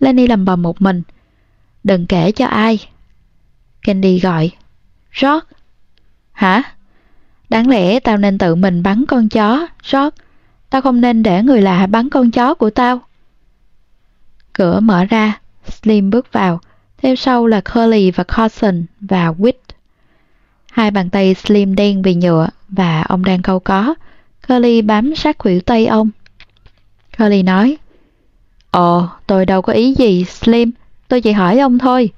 Lenny lầm bầm một mình. Đừng kể cho ai. Candy gọi. George. Hả? Đáng lẽ tao nên tự mình bắn con chó, George. Tao không nên để người lạ bắn con chó của tao. Cửa mở ra, Slim bước vào, theo sau là Curly và Carson và Witt. Hai bàn tay Slim đen vì nhựa và ông đang câu có. Curly bám sát khuỷu tay ông. Curly nói, Ồ, tôi đâu có ý gì, Slim, tôi chỉ hỏi ông thôi.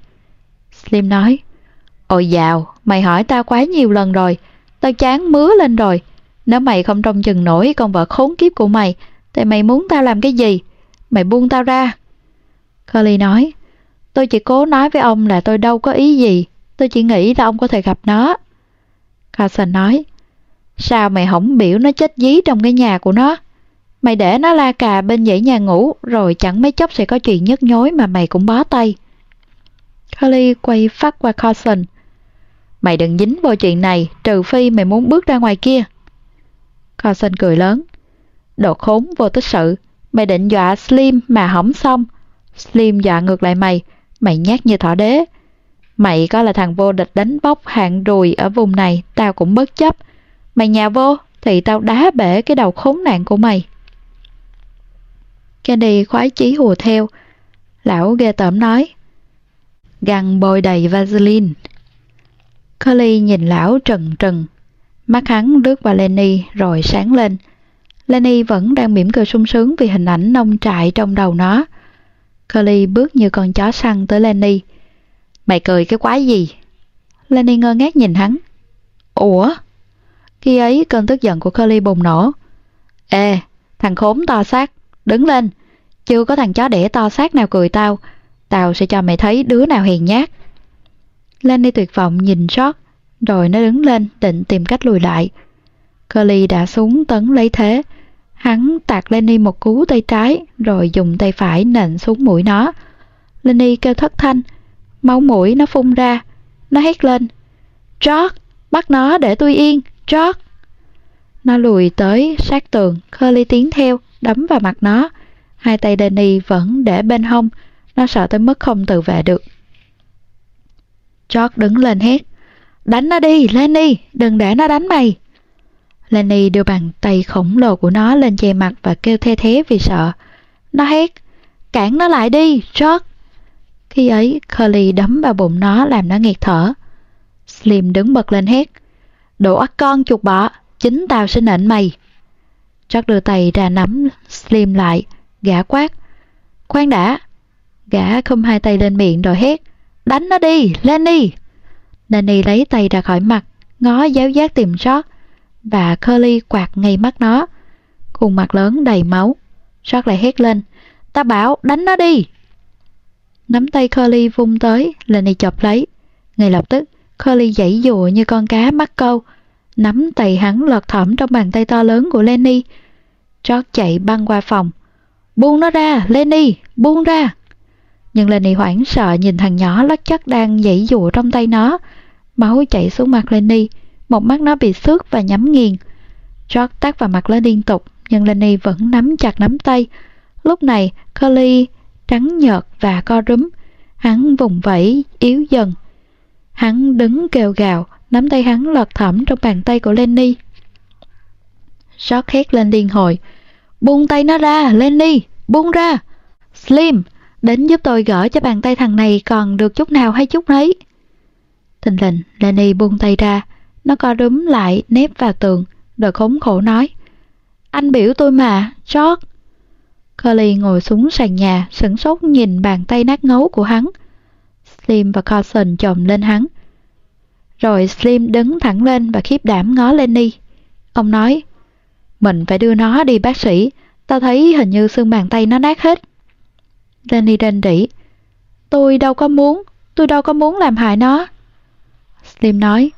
Slim nói, Ôi dào, mày hỏi tao quá nhiều lần rồi, tao chán mứa lên rồi. Nếu mày không trông chừng nổi con vợ khốn kiếp của mày, thì mày muốn tao làm cái gì? Mày buông tao ra. Curly nói, tôi chỉ cố nói với ông là tôi đâu có ý gì, tôi chỉ nghĩ là ông có thể gặp nó. Carson nói, sao mày không biểu nó chết dí trong cái nhà của nó? Mày để nó la cà bên dãy nhà ngủ rồi chẳng mấy chốc sẽ có chuyện nhức nhối mà mày cũng bó tay. Curly quay phát qua Carson. Mày đừng dính vào chuyện này trừ phi mày muốn bước ra ngoài kia. Carson cười lớn. Đồ khốn vô tích sự. Mày định dọa Slim mà hỏng xong. Slim dọa ngược lại mày. Mày nhát như thỏ đế. Mày có là thằng vô địch đánh bốc hạng rùi ở vùng này, tao cũng bất chấp. Mày nhà vô, thì tao đá bể cái đầu khốn nạn của mày. Candy khoái chí hùa theo. Lão ghê tởm nói. Găng bôi đầy Vaseline. Curly nhìn lão trần trần. Mắt hắn lướt qua Lenny rồi sáng lên. Lenny vẫn đang mỉm cười sung sướng vì hình ảnh nông trại trong đầu nó. Curly bước như con chó săn tới Lenny. Mày cười cái quái gì? Lenny ngơ ngác nhìn hắn. Ủa? Khi ấy cơn tức giận của Curly bùng nổ. Ê, thằng khốn to xác, đứng lên. Chưa có thằng chó đẻ to xác nào cười tao. Tao sẽ cho mày thấy đứa nào hiền nhát. Lenny tuyệt vọng nhìn sót, rồi nó đứng lên định tìm cách lùi lại. Curly đã xuống tấn lấy thế. Hắn tạt Lenny một cú tay trái rồi dùng tay phải nện xuống mũi nó. Lenny kêu thất thanh, máu mũi nó phun ra. Nó hét lên, George, bắt nó để tôi yên, George. Nó lùi tới sát tường, Curly tiến theo, đấm vào mặt nó. Hai tay Danny vẫn để bên hông, nó sợ tới mức không tự vệ được. George đứng lên hét, Đánh nó đi, Lenny, đừng để nó đánh mày. Lenny đưa bàn tay khổng lồ của nó lên che mặt và kêu the thế vì sợ. Nó hét, cản nó lại đi, George. Khi ấy, Curly đấm vào bụng nó làm nó nghẹt thở. Slim đứng bật lên hét, đồ ác con chuột bọ, chính tao sẽ nệnh mày. George đưa tay ra nắm Slim lại, gã quát. Khoan đã. Gã không hai tay lên miệng rồi hét, đánh nó đi, Lenny. Lenny lấy tay ra khỏi mặt, ngó giáo giác tìm George và Curly quạt ngay mắt nó. Khuôn mặt lớn đầy máu. George lại hét lên, ta bảo đánh nó đi. Nắm tay Curly vung tới, Lenny chọc lấy. Ngay lập tức, Curly giãy dụa như con cá mắc câu, nắm tay hắn lọt thỏm trong bàn tay to lớn của Lenny. George chạy băng qua phòng. Buông nó ra, Lenny, buông ra. Nhưng Lenny hoảng sợ nhìn thằng nhỏ lắc chắc đang giãy dụa trong tay nó. Máu chảy xuống mặt Lenny, một mắt nó bị xước và nhắm nghiền. George tát vào mặt nó liên tục, nhưng Lenny vẫn nắm chặt nắm tay. Lúc này, Curly trắng nhợt và co rúm. Hắn vùng vẫy, yếu dần. Hắn đứng kêu gào, nắm tay hắn lọt thẳm trong bàn tay của Lenny. George hét lên điên hồi. Buông tay nó ra, Lenny, buông ra. Slim, đến giúp tôi gỡ cho bàn tay thằng này còn được chút nào hay chút nấy. Thình lình, Lenny buông tay ra, nó co rúm lại nép vào tường, rồi khốn khổ nói. Anh biểu tôi mà, George. Curly ngồi xuống sàn nhà, sửng sốt nhìn bàn tay nát ngấu của hắn. Slim và Carson chồm lên hắn. Rồi Slim đứng thẳng lên và khiếp đảm ngó Lenny. Ông nói, mình phải đưa nó đi bác sĩ, tao thấy hình như xương bàn tay nó nát hết. Lenny đen đỉ, tôi đâu có muốn, tôi đâu có muốn làm hại nó. Slim nói,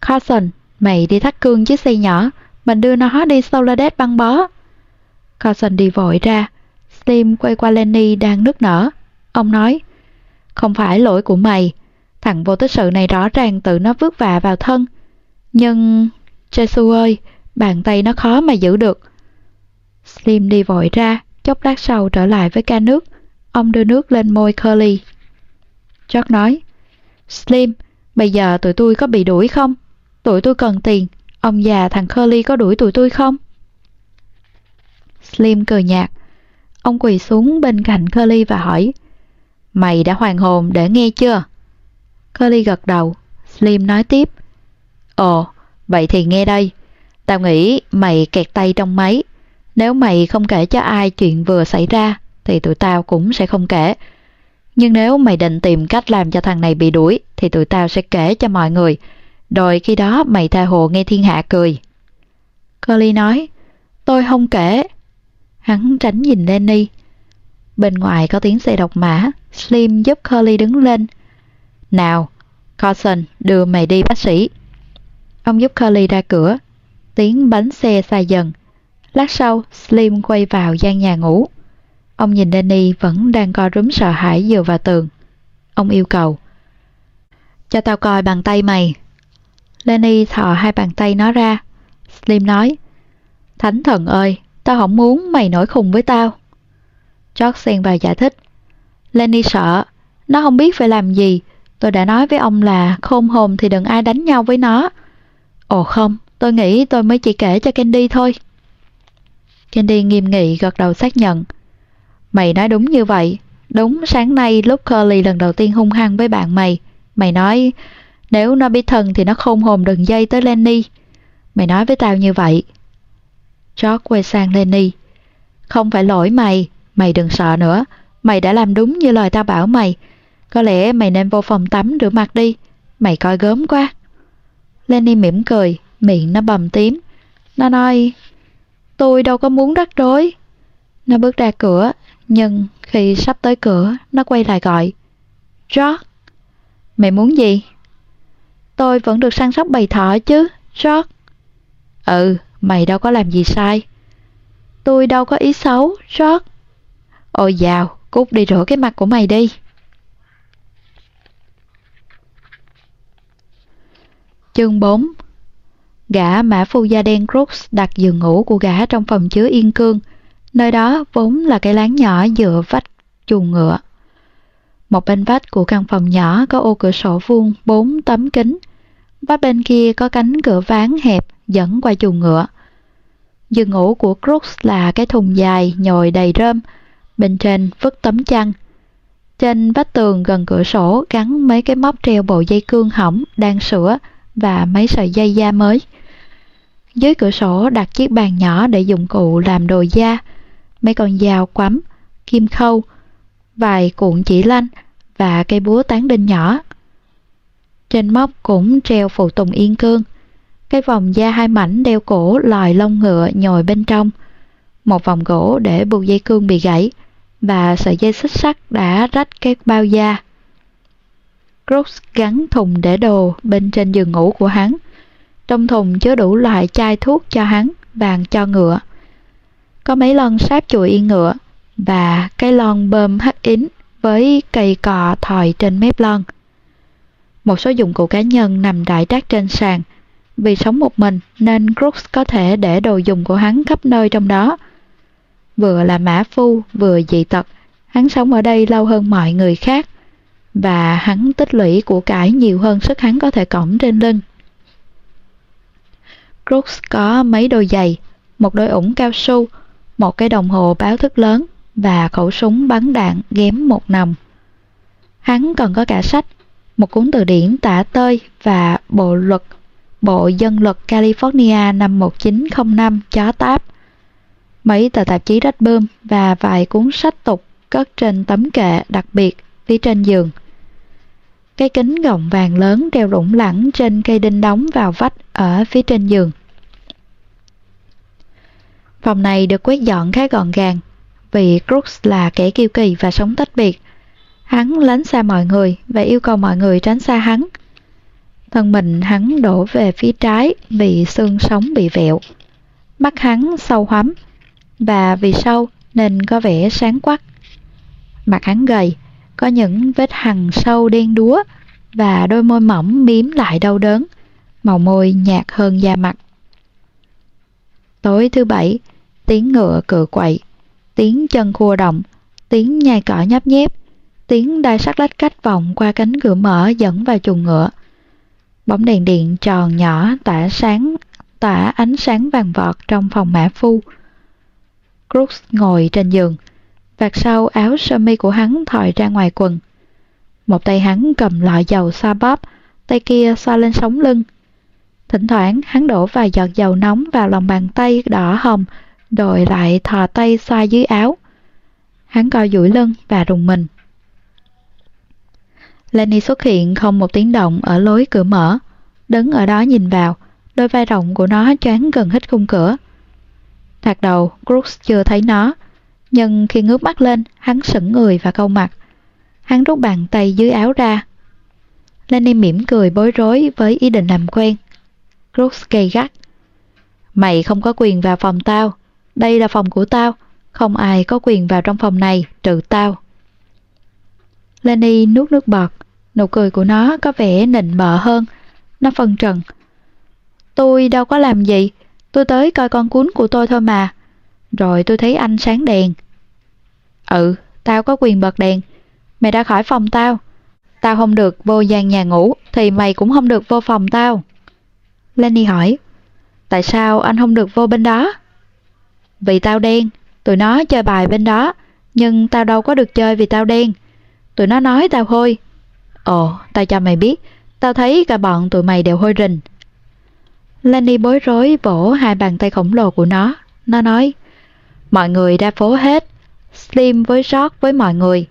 Carson, mày đi thắt cương chiếc xe nhỏ, mình đưa nó đi Soledad băng bó. Carson đi vội ra, Slim quay qua Lenny đang nức nở. Ông nói, không phải lỗi của mày, thằng vô tích sự này rõ ràng tự nó vứt vạ vào thân. Nhưng, Jesus ơi, bàn tay nó khó mà giữ được. Slim đi vội ra, chốc lát sau trở lại với ca nước. Ông đưa nước lên môi Curly. George nói, Slim, bây giờ tụi tôi có bị đuổi không? Tụi tôi cần tiền, ông già thằng Curly có đuổi tụi tôi không? Slim cười nhạt. Ông quỳ xuống bên cạnh Curly và hỏi, Mày đã hoàn hồn để nghe chưa? Curly gật đầu. Slim nói tiếp, Ồ, vậy thì nghe đây. Tao nghĩ mày kẹt tay trong máy. Nếu mày không kể cho ai chuyện vừa xảy ra, thì tụi tao cũng sẽ không kể. Nhưng nếu mày định tìm cách làm cho thằng này bị đuổi, thì tụi tao sẽ kể cho mọi người. Rồi khi đó mày tha hồ nghe thiên hạ cười. Curly nói, tôi không kể. Hắn tránh nhìn Lenny. Bên ngoài có tiếng xe độc mã, Slim giúp Curly đứng lên. Nào, Carson, đưa mày đi bác sĩ. Ông giúp Curly ra cửa. Tiếng bánh xe xa dần. Lát sau, Slim quay vào gian nhà ngủ. Ông nhìn Danny vẫn đang co rúm sợ hãi dựa vào tường. Ông yêu cầu. Cho tao coi bàn tay mày. Lenny thò hai bàn tay nó ra. Slim nói. Thánh thần ơi, tao không muốn mày nổi khùng với tao. George xen vào giải thích. Lenny sợ, nó không biết phải làm gì. Tôi đã nói với ông là khôn hồn thì đừng ai đánh nhau với nó. Ồ không, tôi nghĩ tôi mới chỉ kể cho Candy thôi. Candy nghiêm nghị gật đầu xác nhận. Mày nói đúng như vậy. Đúng sáng nay lúc Curly lần đầu tiên hung hăng với bạn mày. Mày nói nếu nó biết thần thì nó không hồn đừng dây tới Lenny. Mày nói với tao như vậy. George quay sang Lenny. Không phải lỗi mày, mày đừng sợ nữa. Mày đã làm đúng như lời tao bảo mày. Có lẽ mày nên vô phòng tắm rửa mặt đi. Mày coi gớm quá. Lenny mỉm cười, miệng nó bầm tím. Nó nói, tôi đâu có muốn rắc rối. Nó bước ra cửa, nhưng khi sắp tới cửa, nó quay lại gọi. George, mày muốn gì? Tôi vẫn được săn sóc bầy thỏ chứ, George. Ừ, mày đâu có làm gì sai. Tôi đâu có ý xấu, George. Ôi dào, cút đi rửa cái mặt của mày đi. Chương 4 Gã mã phu da đen Crooks đặt giường ngủ của gã trong phòng chứa yên cương, nơi đó vốn là cái láng nhỏ dựa vách chuồng ngựa. Một bên vách của căn phòng nhỏ có ô cửa sổ vuông bốn tấm kính, vách bên kia có cánh cửa ván hẹp dẫn qua chuồng ngựa. Giường ngủ của Crooks là cái thùng dài nhồi đầy rơm, bên trên vứt tấm chăn. Trên vách tường gần cửa sổ gắn mấy cái móc treo bộ dây cương hỏng đang sửa và mấy sợi dây da mới. Dưới cửa sổ đặt chiếc bàn nhỏ để dụng cụ làm đồ da, mấy con dao quắm, kim khâu, vài cuộn chỉ lanh và cây búa tán đinh nhỏ. Trên móc cũng treo phụ tùng yên cương, cái vòng da hai mảnh đeo cổ lòi lông ngựa nhồi bên trong, một vòng gỗ để buộc dây cương bị gãy và sợi dây xích sắt đã rách cái bao da. Crooks gắn thùng để đồ bên trên giường ngủ của hắn. Trong thùng chứa đủ loại chai thuốc cho hắn, bàn cho ngựa. Có mấy lon sáp chùi yên ngựa và cái lon bơm hắt ín với cây cọ thòi trên mép lon. Một số dụng cụ cá nhân nằm đại trác trên sàn. Vì sống một mình nên Crooks có thể để đồ dùng của hắn khắp nơi trong đó. Vừa là mã phu, vừa dị tật, hắn sống ở đây lâu hơn mọi người khác và hắn tích lũy của cải nhiều hơn sức hắn có thể cõng trên lưng. Crooks có mấy đôi giày, một đôi ủng cao su, một cái đồng hồ báo thức lớn và khẩu súng bắn đạn ghém một nòng. Hắn còn có cả sách, một cuốn từ điển tả tơi và bộ luật Bộ Dân luật California năm 1905 chó táp, mấy tờ tạp chí rách bơm và vài cuốn sách tục cất trên tấm kệ đặc biệt phía trên giường. Cái kính gọng vàng lớn treo rủng lẳng trên cây đinh đóng vào vách ở phía trên giường. Phòng này được quét dọn khá gọn gàng, vì Crooks là kẻ kiêu kỳ và sống tách biệt. Hắn lánh xa mọi người và yêu cầu mọi người tránh xa hắn. Thân mình hắn đổ về phía trái vì xương sống bị vẹo. Mắt hắn sâu hoắm và vì sâu nên có vẻ sáng quắc. Mặt hắn gầy, có những vết hằn sâu đen đúa và đôi môi mỏng miếm lại đau đớn, màu môi nhạt hơn da mặt. Tối thứ bảy, tiếng ngựa cựa quậy, tiếng chân cua động, tiếng nhai cỏ nhấp nhép, tiếng đai sắt lách cách vọng qua cánh cửa mở dẫn vào chuồng ngựa. Bóng đèn điện tròn nhỏ tỏa sáng, tỏa ánh sáng vàng vọt trong phòng mã phu. Crooks ngồi trên giường, vạt sau áo sơ mi của hắn thòi ra ngoài quần. Một tay hắn cầm lọ dầu xoa bóp, tay kia xoa lên sống lưng. Thỉnh thoảng hắn đổ vài giọt dầu nóng vào lòng bàn tay đỏ hồng, rồi lại thò tay xoa dưới áo. Hắn co duỗi lưng và rùng mình. Lenny xuất hiện không một tiếng động ở lối cửa mở, đứng ở đó nhìn vào, đôi vai rộng của nó choáng gần hết khung cửa. Thoạt đầu, Crooks chưa thấy nó, nhưng khi ngước mắt lên, hắn sững người và câu mặt. Hắn rút bàn tay dưới áo ra. Lenny mỉm cười bối rối với ý định làm quen. Crooks gay gắt. Mày không có quyền vào phòng tao. Đây là phòng của tao. Không ai có quyền vào trong phòng này trừ tao. Lenny nuốt nước bọt. Nụ cười của nó có vẻ nịnh bợ hơn. Nó phân trần. Tôi đâu có làm gì. Tôi tới coi con cuốn của tôi thôi mà. Rồi tôi thấy anh sáng đèn. Ừ, tao có quyền bật đèn. Mày ra khỏi phòng tao. Tao không được vô gian nhà ngủ, thì mày cũng không được vô phòng tao. Lenny hỏi, tại sao anh không được vô bên đó? Vì tao đen, tụi nó chơi bài bên đó, nhưng tao đâu có được chơi vì tao đen. Tụi nó nói tao hôi. Ồ, tao cho mày biết, tao thấy cả bọn tụi mày đều hôi rình. Lenny bối rối vỗ hai bàn tay khổng lồ của nó. Nó nói, mọi người ra phố hết, Slim với George với mọi người.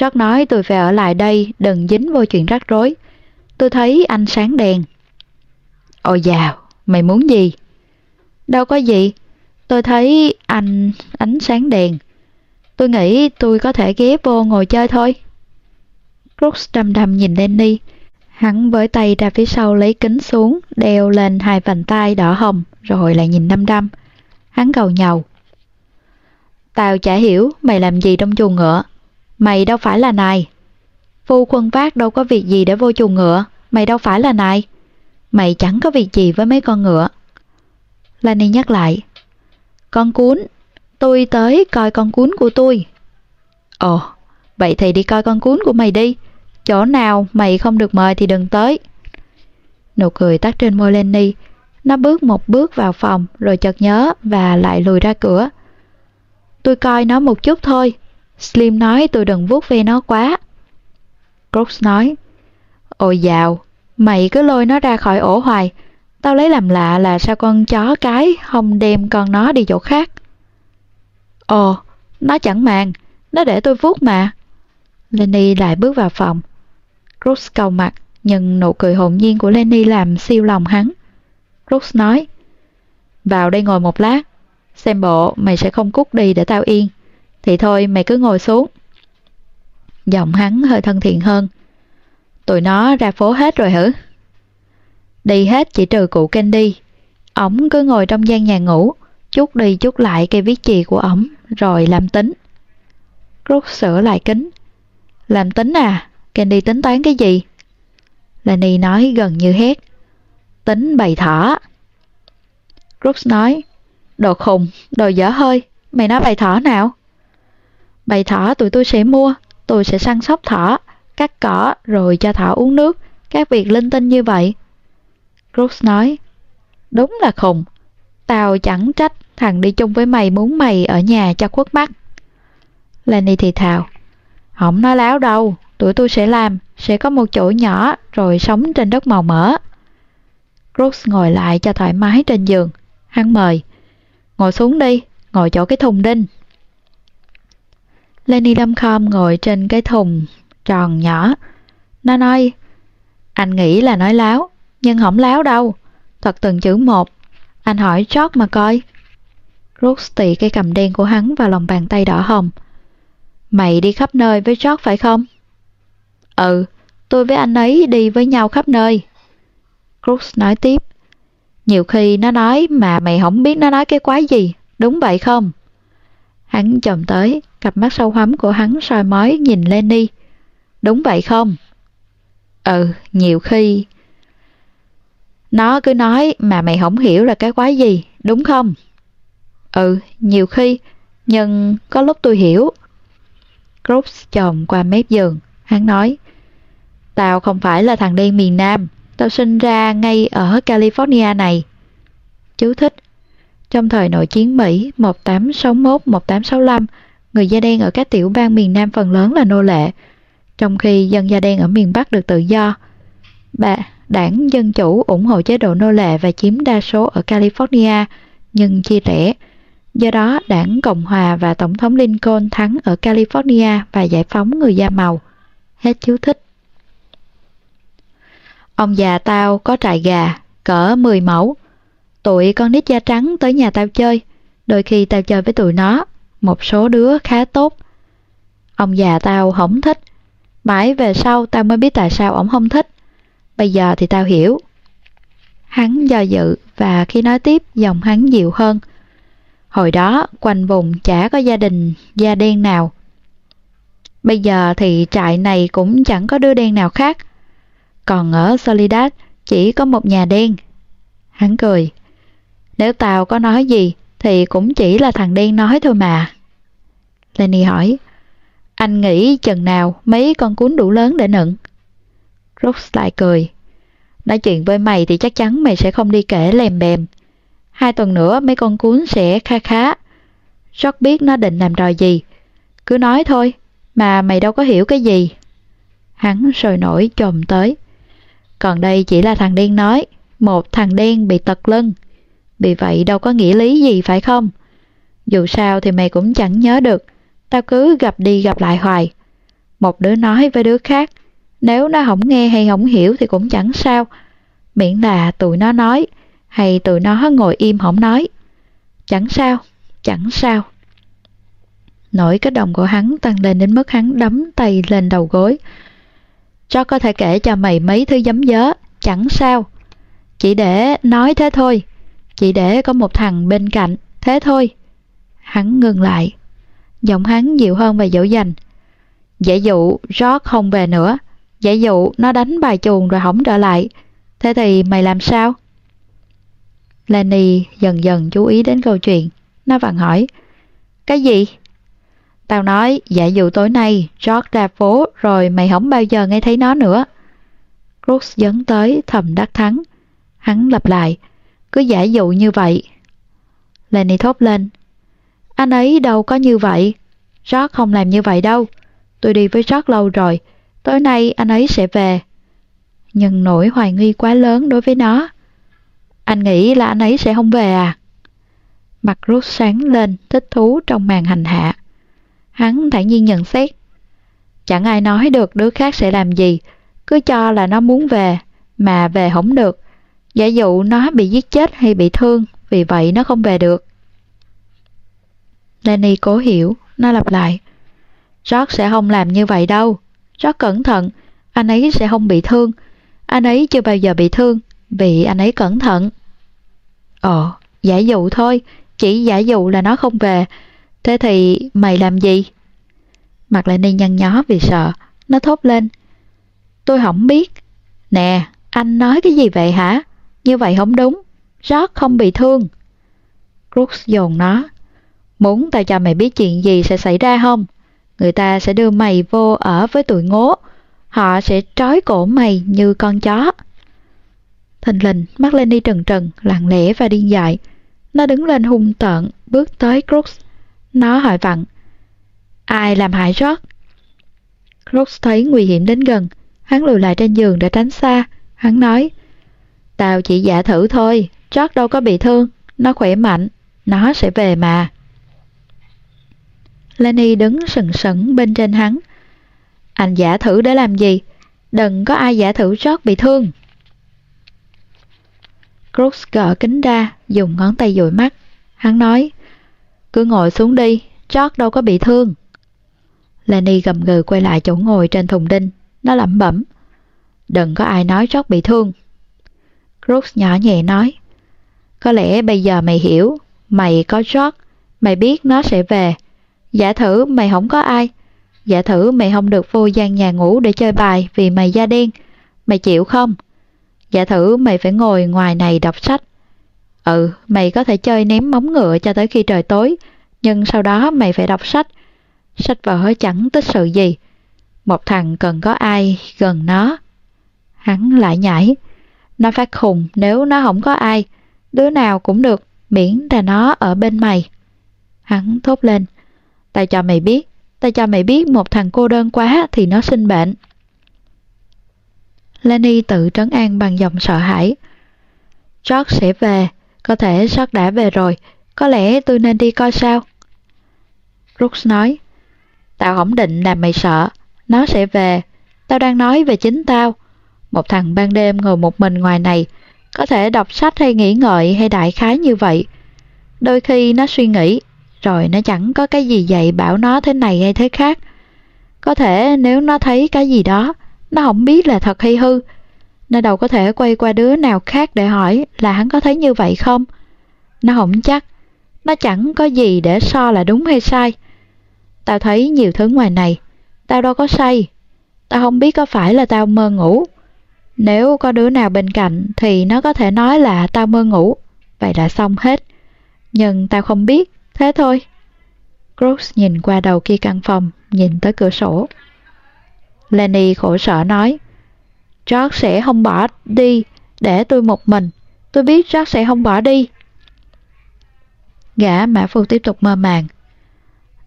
George nói tôi phải ở lại đây, đừng dính vô chuyện rắc rối. Tôi thấy anh sáng đèn. Ôi dào, mày muốn gì? Đâu có gì, tôi thấy anh ánh sáng đèn. Tôi nghĩ tôi có thể ghé vô ngồi chơi thôi. Brooks đăm đăm nhìn Danny. Hắn với tay ra phía sau lấy kính xuống, đeo lên hai vành tay đỏ hồng, rồi lại nhìn đăm đăm. Hắn cầu nhầu. Tao chả hiểu mày làm gì trong chuồng ngựa. Mày đâu phải là nài. Phu quân vác đâu có việc gì để vô chuồng ngựa. Mày đâu phải là nài. Mày chẳng có việc gì với mấy con ngựa. Lani nhắc lại. Con cuốn. Tôi tới coi con cuốn của tôi. Ồ, vậy thì đi coi con cuốn của mày đi. Chỗ nào mày không được mời thì đừng tới. Nụ cười tắt trên môi Lenny. Nó bước một bước vào phòng rồi chợt nhớ và lại lùi ra cửa. Tôi coi nó một chút thôi. Slim nói tôi đừng vuốt ve nó quá. Brooks nói, Ôi dào, mày cứ lôi nó ra khỏi ổ hoài. Tao lấy làm lạ là sao con chó cái không đem con nó đi chỗ khác. Ồ, nó chẳng màng, nó để tôi vuốt mà. Lenny lại bước vào phòng. Brooks cầu mặt, nhưng nụ cười hồn nhiên của Lenny làm siêu lòng hắn. Brooks nói, Vào đây ngồi một lát, xem bộ mày sẽ không cút đi để tao yên. Thì thôi mày cứ ngồi xuống. Giọng hắn hơi thân thiện hơn. Tụi nó ra phố hết rồi hử? Đi hết chỉ trừ cụ Candy. Ổng cứ ngồi trong gian nhà ngủ, chút đi chút lại cây viết chì của ổng, rồi làm tính. Rút sửa lại kính. Làm tính à? Candy tính toán cái gì? Lenny nói gần như hét. Tính bày thỏ. Brooks nói, đồ khùng, đồ dở hơi, mày nói bày thỏ nào? Bày thỏ tụi tôi sẽ mua, tôi sẽ săn sóc thỏ, cắt cỏ rồi cho thỏ uống nước, các việc linh tinh như vậy. Brooks nói, đúng là khùng, tao chẳng trách thằng đi chung với mày muốn mày ở nhà cho khuất mắt. Lenny thì thào, không nói láo đâu, tụi tôi sẽ làm, sẽ có một chỗ nhỏ rồi sống trên đất màu mỡ. Brooks ngồi lại cho thoải mái trên giường. Hắn mời. Ngồi xuống đi, ngồi chỗ cái thùng đinh. Lenny Lâm khom ngồi trên cái thùng tròn nhỏ. Nó nói, anh nghĩ là nói láo, nhưng không láo đâu. Thật từng chữ một. Anh hỏi George mà coi. Brooks tì cái cầm đen của hắn vào lòng bàn tay đỏ hồng. Mày đi khắp nơi với George phải không? Ừ, tôi với anh ấy đi với nhau khắp nơi. Crooks nói tiếp. Nhiều khi nó nói mà mày không biết nó nói cái quái gì, đúng vậy không? Hắn chồm tới, cặp mắt sâu hắm của hắn soi mói nhìn Lenny. Đúng vậy không? Ừ, nhiều khi... Nó cứ nói mà mày không hiểu là cái quái gì, đúng không? Ừ, nhiều khi, nhưng có lúc tôi hiểu. Crooks chồm qua mép giường, hắn nói. Tao không phải là thằng đen miền Nam, tao sinh ra ngay ở California này. Chú thích Trong thời nội chiến Mỹ 1861-1865, người da đen ở các tiểu bang miền Nam phần lớn là nô lệ, trong khi dân da đen ở miền Bắc được tự do. Bà, đảng Dân Chủ ủng hộ chế độ nô lệ và chiếm đa số ở California, nhưng chia rẽ. Do đó, đảng Cộng Hòa và Tổng thống Lincoln thắng ở California và giải phóng người da màu. Hết chú thích. Ông già tao có trại gà, cỡ 10 mẫu. Tụi con nít da trắng tới nhà tao chơi, đôi khi tao chơi với tụi nó, một số đứa khá tốt. Ông già tao không thích, mãi về sau tao mới biết tại sao ổng không thích. Bây giờ thì tao hiểu. Hắn do dự và khi nói tiếp giọng hắn dịu hơn. Hồi đó quanh vùng chả có gia đình da đen nào. Bây giờ thì trại này cũng chẳng có đứa đen nào khác còn ở Soledad chỉ có một nhà đen. Hắn cười. Nếu tao có nói gì thì cũng chỉ là thằng đen nói thôi mà. Lenny hỏi. Anh nghĩ chừng nào mấy con cuốn đủ lớn để nựng? Brooks lại cười. Nói chuyện với mày thì chắc chắn mày sẽ không đi kể lèm bèm. Hai tuần nữa mấy con cuốn sẽ kha khá. George biết nó định làm trò gì. Cứ nói thôi, mà mày đâu có hiểu cái gì. Hắn sôi nổi chồm tới. Còn đây chỉ là thằng đen nói, một thằng đen bị tật lưng. Vì vậy đâu có nghĩa lý gì phải không? Dù sao thì mày cũng chẳng nhớ được, tao cứ gặp đi gặp lại hoài. Một đứa nói với đứa khác, nếu nó không nghe hay không hiểu thì cũng chẳng sao. Miễn là tụi nó nói, hay tụi nó ngồi im không nói. Chẳng sao, chẳng sao. Nỗi kích động của hắn tăng lên đến mức hắn đấm tay lên đầu gối cho có thể kể cho mày mấy thứ giấm dớ, chẳng sao. Chỉ để nói thế thôi, chỉ để có một thằng bên cạnh, thế thôi. Hắn ngừng lại. Giọng hắn dịu hơn và dỗ dành. Dễ dụ rót không về nữa, Dễ dụ nó đánh bài chuồng rồi hỏng trở lại, thế thì mày làm sao? Lenny dần dần chú ý đến câu chuyện. Nó vặn hỏi. Cái gì? Tao nói, dạ giả dụ tối nay George ra phố rồi mày không bao giờ nghe thấy nó nữa. Crooks dấn tới thầm đắc thắng. Hắn lặp lại, cứ giả dụ như vậy. Lenny thốt lên. Anh ấy đâu có như vậy. George không làm như vậy đâu. Tôi đi với George lâu rồi. Tối nay anh ấy sẽ về. Nhưng nỗi hoài nghi quá lớn đối với nó. Anh nghĩ là anh ấy sẽ không về à? Mặt rút sáng lên, thích thú trong màn hành hạ. Hắn thản nhiên nhận xét. Chẳng ai nói được đứa khác sẽ làm gì, cứ cho là nó muốn về, mà về không được. Giả dụ nó bị giết chết hay bị thương, vì vậy nó không về được. Lenny cố hiểu, nó lặp lại. George sẽ không làm như vậy đâu. George cẩn thận, anh ấy sẽ không bị thương. Anh ấy chưa bao giờ bị thương, vì anh ấy cẩn thận. Ồ, giả dụ thôi, chỉ giả dụ là nó không về. Thế thì mày làm gì? Mặt lại ni nhăn nhó vì sợ, nó thốt lên. Tôi không biết. Nè, anh nói cái gì vậy hả? Như vậy không đúng. Rót không bị thương. Crooks dồn nó. Muốn tao cho mày biết chuyện gì sẽ xảy ra không? Người ta sẽ đưa mày vô ở với tụi ngố. Họ sẽ trói cổ mày như con chó. Thình lình, mắt lên đi trần trần, lặng lẽ và điên dại. Nó đứng lên hung tợn, bước tới Crooks. Nó hỏi vặn. Ai làm hại George? Crooks thấy nguy hiểm đến gần. Hắn lùi lại trên giường để tránh xa. Hắn nói. Tao chỉ giả thử thôi. George đâu có bị thương. Nó khỏe mạnh. Nó sẽ về mà. Lenny đứng sừng sững bên trên hắn. Anh giả thử để làm gì? Đừng có ai giả thử George bị thương. Crooks gỡ kính ra, dùng ngón tay dụi mắt. Hắn nói, cứ ngồi xuống đi, George đâu có bị thương. Lenny gầm gừ quay lại chỗ ngồi trên thùng đinh. Nó lẩm bẩm. Đừng có ai nói George bị thương. Crooks nhỏ nhẹ nói, có lẽ bây giờ mày hiểu, mày có George, mày biết nó sẽ về. Giả thử mày không có ai. Giả thử mày không được vô gian nhà ngủ để chơi bài vì mày da đen. Mày chịu không? Giả thử mày phải ngồi ngoài này đọc sách. Ừ, mày có thể chơi ném móng ngựa cho tới khi trời tối, nhưng sau đó mày phải đọc sách. Sách vở chẳng tích sự gì. Một thằng cần có ai gần nó. Hắn lại nhảy. Nó phát khùng nếu nó không có ai. Đứa nào cũng được, miễn là nó ở bên mày. Hắn thốt lên. Tao cho mày biết, tao cho mày biết một thằng cô đơn quá thì nó sinh bệnh. Lenny tự trấn an bằng giọng sợ hãi. George sẽ về, có thể sắp đã về rồi, có lẽ tôi nên đi coi sao. Brooks nói, tao không định làm mày sợ, nó sẽ về, tao đang nói về chính tao. Một thằng ban đêm ngồi một mình ngoài này, có thể đọc sách hay nghĩ ngợi hay đại khái như vậy. Đôi khi nó suy nghĩ, rồi nó chẳng có cái gì dạy bảo nó thế này hay thế khác. Có thể nếu nó thấy cái gì đó, nó không biết là thật hay hư. Nó đâu có thể quay qua đứa nào khác để hỏi là hắn có thấy như vậy không? Nó không chắc. Nó chẳng có gì để so là đúng hay sai. Tao thấy nhiều thứ ngoài này. Tao đâu có say. Tao không biết có phải là tao mơ ngủ. Nếu có đứa nào bên cạnh thì nó có thể nói là tao mơ ngủ. Vậy là xong hết. Nhưng tao không biết. Thế thôi. Crooks nhìn qua đầu kia căn phòng, nhìn tới cửa sổ. Lenny khổ sở nói, George sẽ không bỏ đi, để tôi một mình. Tôi biết George sẽ không bỏ đi. Gã Mã Phu tiếp tục mơ màng.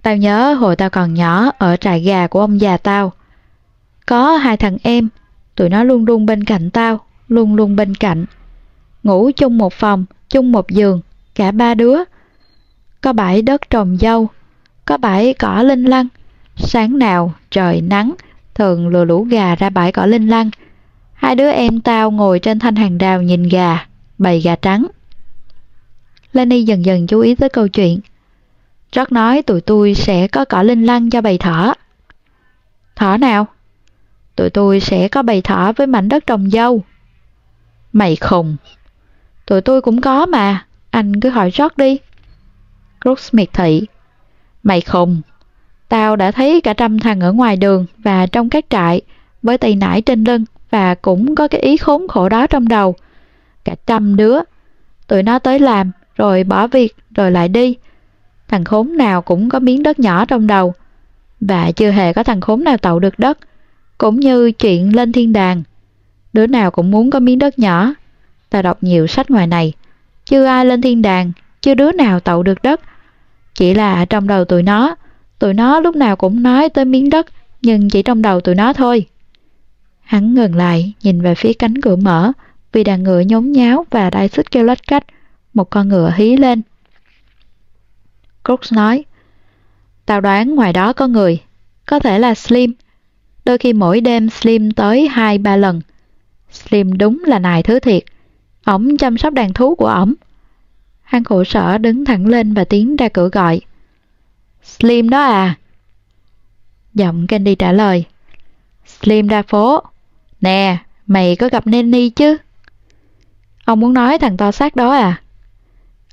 Tao nhớ hồi tao còn nhỏ ở trại gà của ông già tao. Có hai thằng em, tụi nó luôn luôn bên cạnh tao, luôn luôn bên cạnh. Ngủ chung một phòng, chung một giường, cả ba đứa. Có bãi đất trồng dâu, có bãi cỏ linh lăng. Sáng nào trời nắng, thường lừa lũ gà ra bãi cỏ linh lăng. Hai đứa em tao ngồi trên thanh hàng đào nhìn gà, bầy gà trắng. Lenny dần dần chú ý tới câu chuyện. Rất nói tụi tôi sẽ có cỏ linh lăng cho bầy thỏ. Thỏ nào? tụi tôi sẽ có bầy thỏ với mảnh đất trồng dâu. Mày khùng. Tụi tôi cũng có mà, anh cứ hỏi rót đi. Crooks miệt thị. Mày khùng. Tao đã thấy cả trăm thằng ở ngoài đường và trong các trại với tay nải trên lưng và cũng có cái ý khốn khổ đó trong đầu. Cả trăm đứa. Tụi nó tới làm, rồi bỏ việc, rồi lại đi. Thằng khốn nào cũng có miếng đất nhỏ trong đầu. Và chưa hề có thằng khốn nào tậu được đất. Cũng như chuyện lên thiên đàng. Đứa nào cũng muốn có miếng đất nhỏ. Ta đọc nhiều sách ngoài này. Chưa ai lên thiên đàng, chưa đứa nào tậu được đất. Chỉ là trong đầu tụi nó, tụi nó lúc nào cũng nói tới miếng đất, nhưng chỉ trong đầu tụi nó thôi. Hắn ngừng lại, nhìn về phía cánh cửa mở, vì đàn ngựa nhốn nháo và đai xích kêu lách cách. Một con ngựa hí lên. Crooks nói, Tao đoán ngoài đó có người, có thể là Slim. Đôi khi mỗi đêm Slim tới hai ba lần. Slim đúng là nài thứ thiệt. Ổng chăm sóc đàn thú của ổng. Hắn khổ sở đứng thẳng lên và tiến ra cửa gọi. Slim đó à? Giọng Candy trả lời. Slim ra phố. Nè, mày có gặp Nanny chứ? Ông muốn nói thằng to xác đó à?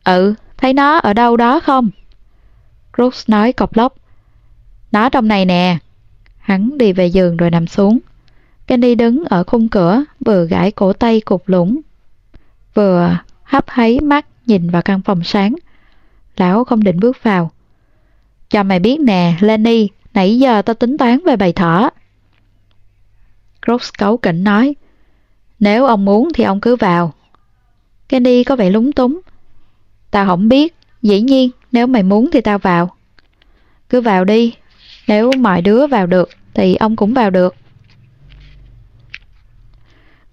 Ừ, thấy nó ở đâu đó không? Crooks nói cọc lốc. Nó trong này nè. Hắn đi về giường rồi nằm xuống. Candy đứng ở khung cửa, vừa gãi cổ tay cục lũng, vừa hấp háy mắt nhìn vào căn phòng sáng. Lão không định bước vào. Cho mày biết nè, Lenny, nãy giờ tao tính toán về bài thỏ. Brooks cấu kỉnh nói, nếu ông muốn thì ông cứ vào. Candy có vẻ lúng túng. Tao không biết, dĩ nhiên, nếu mày muốn thì tao vào. Cứ vào đi, nếu mọi đứa vào được thì ông cũng vào được.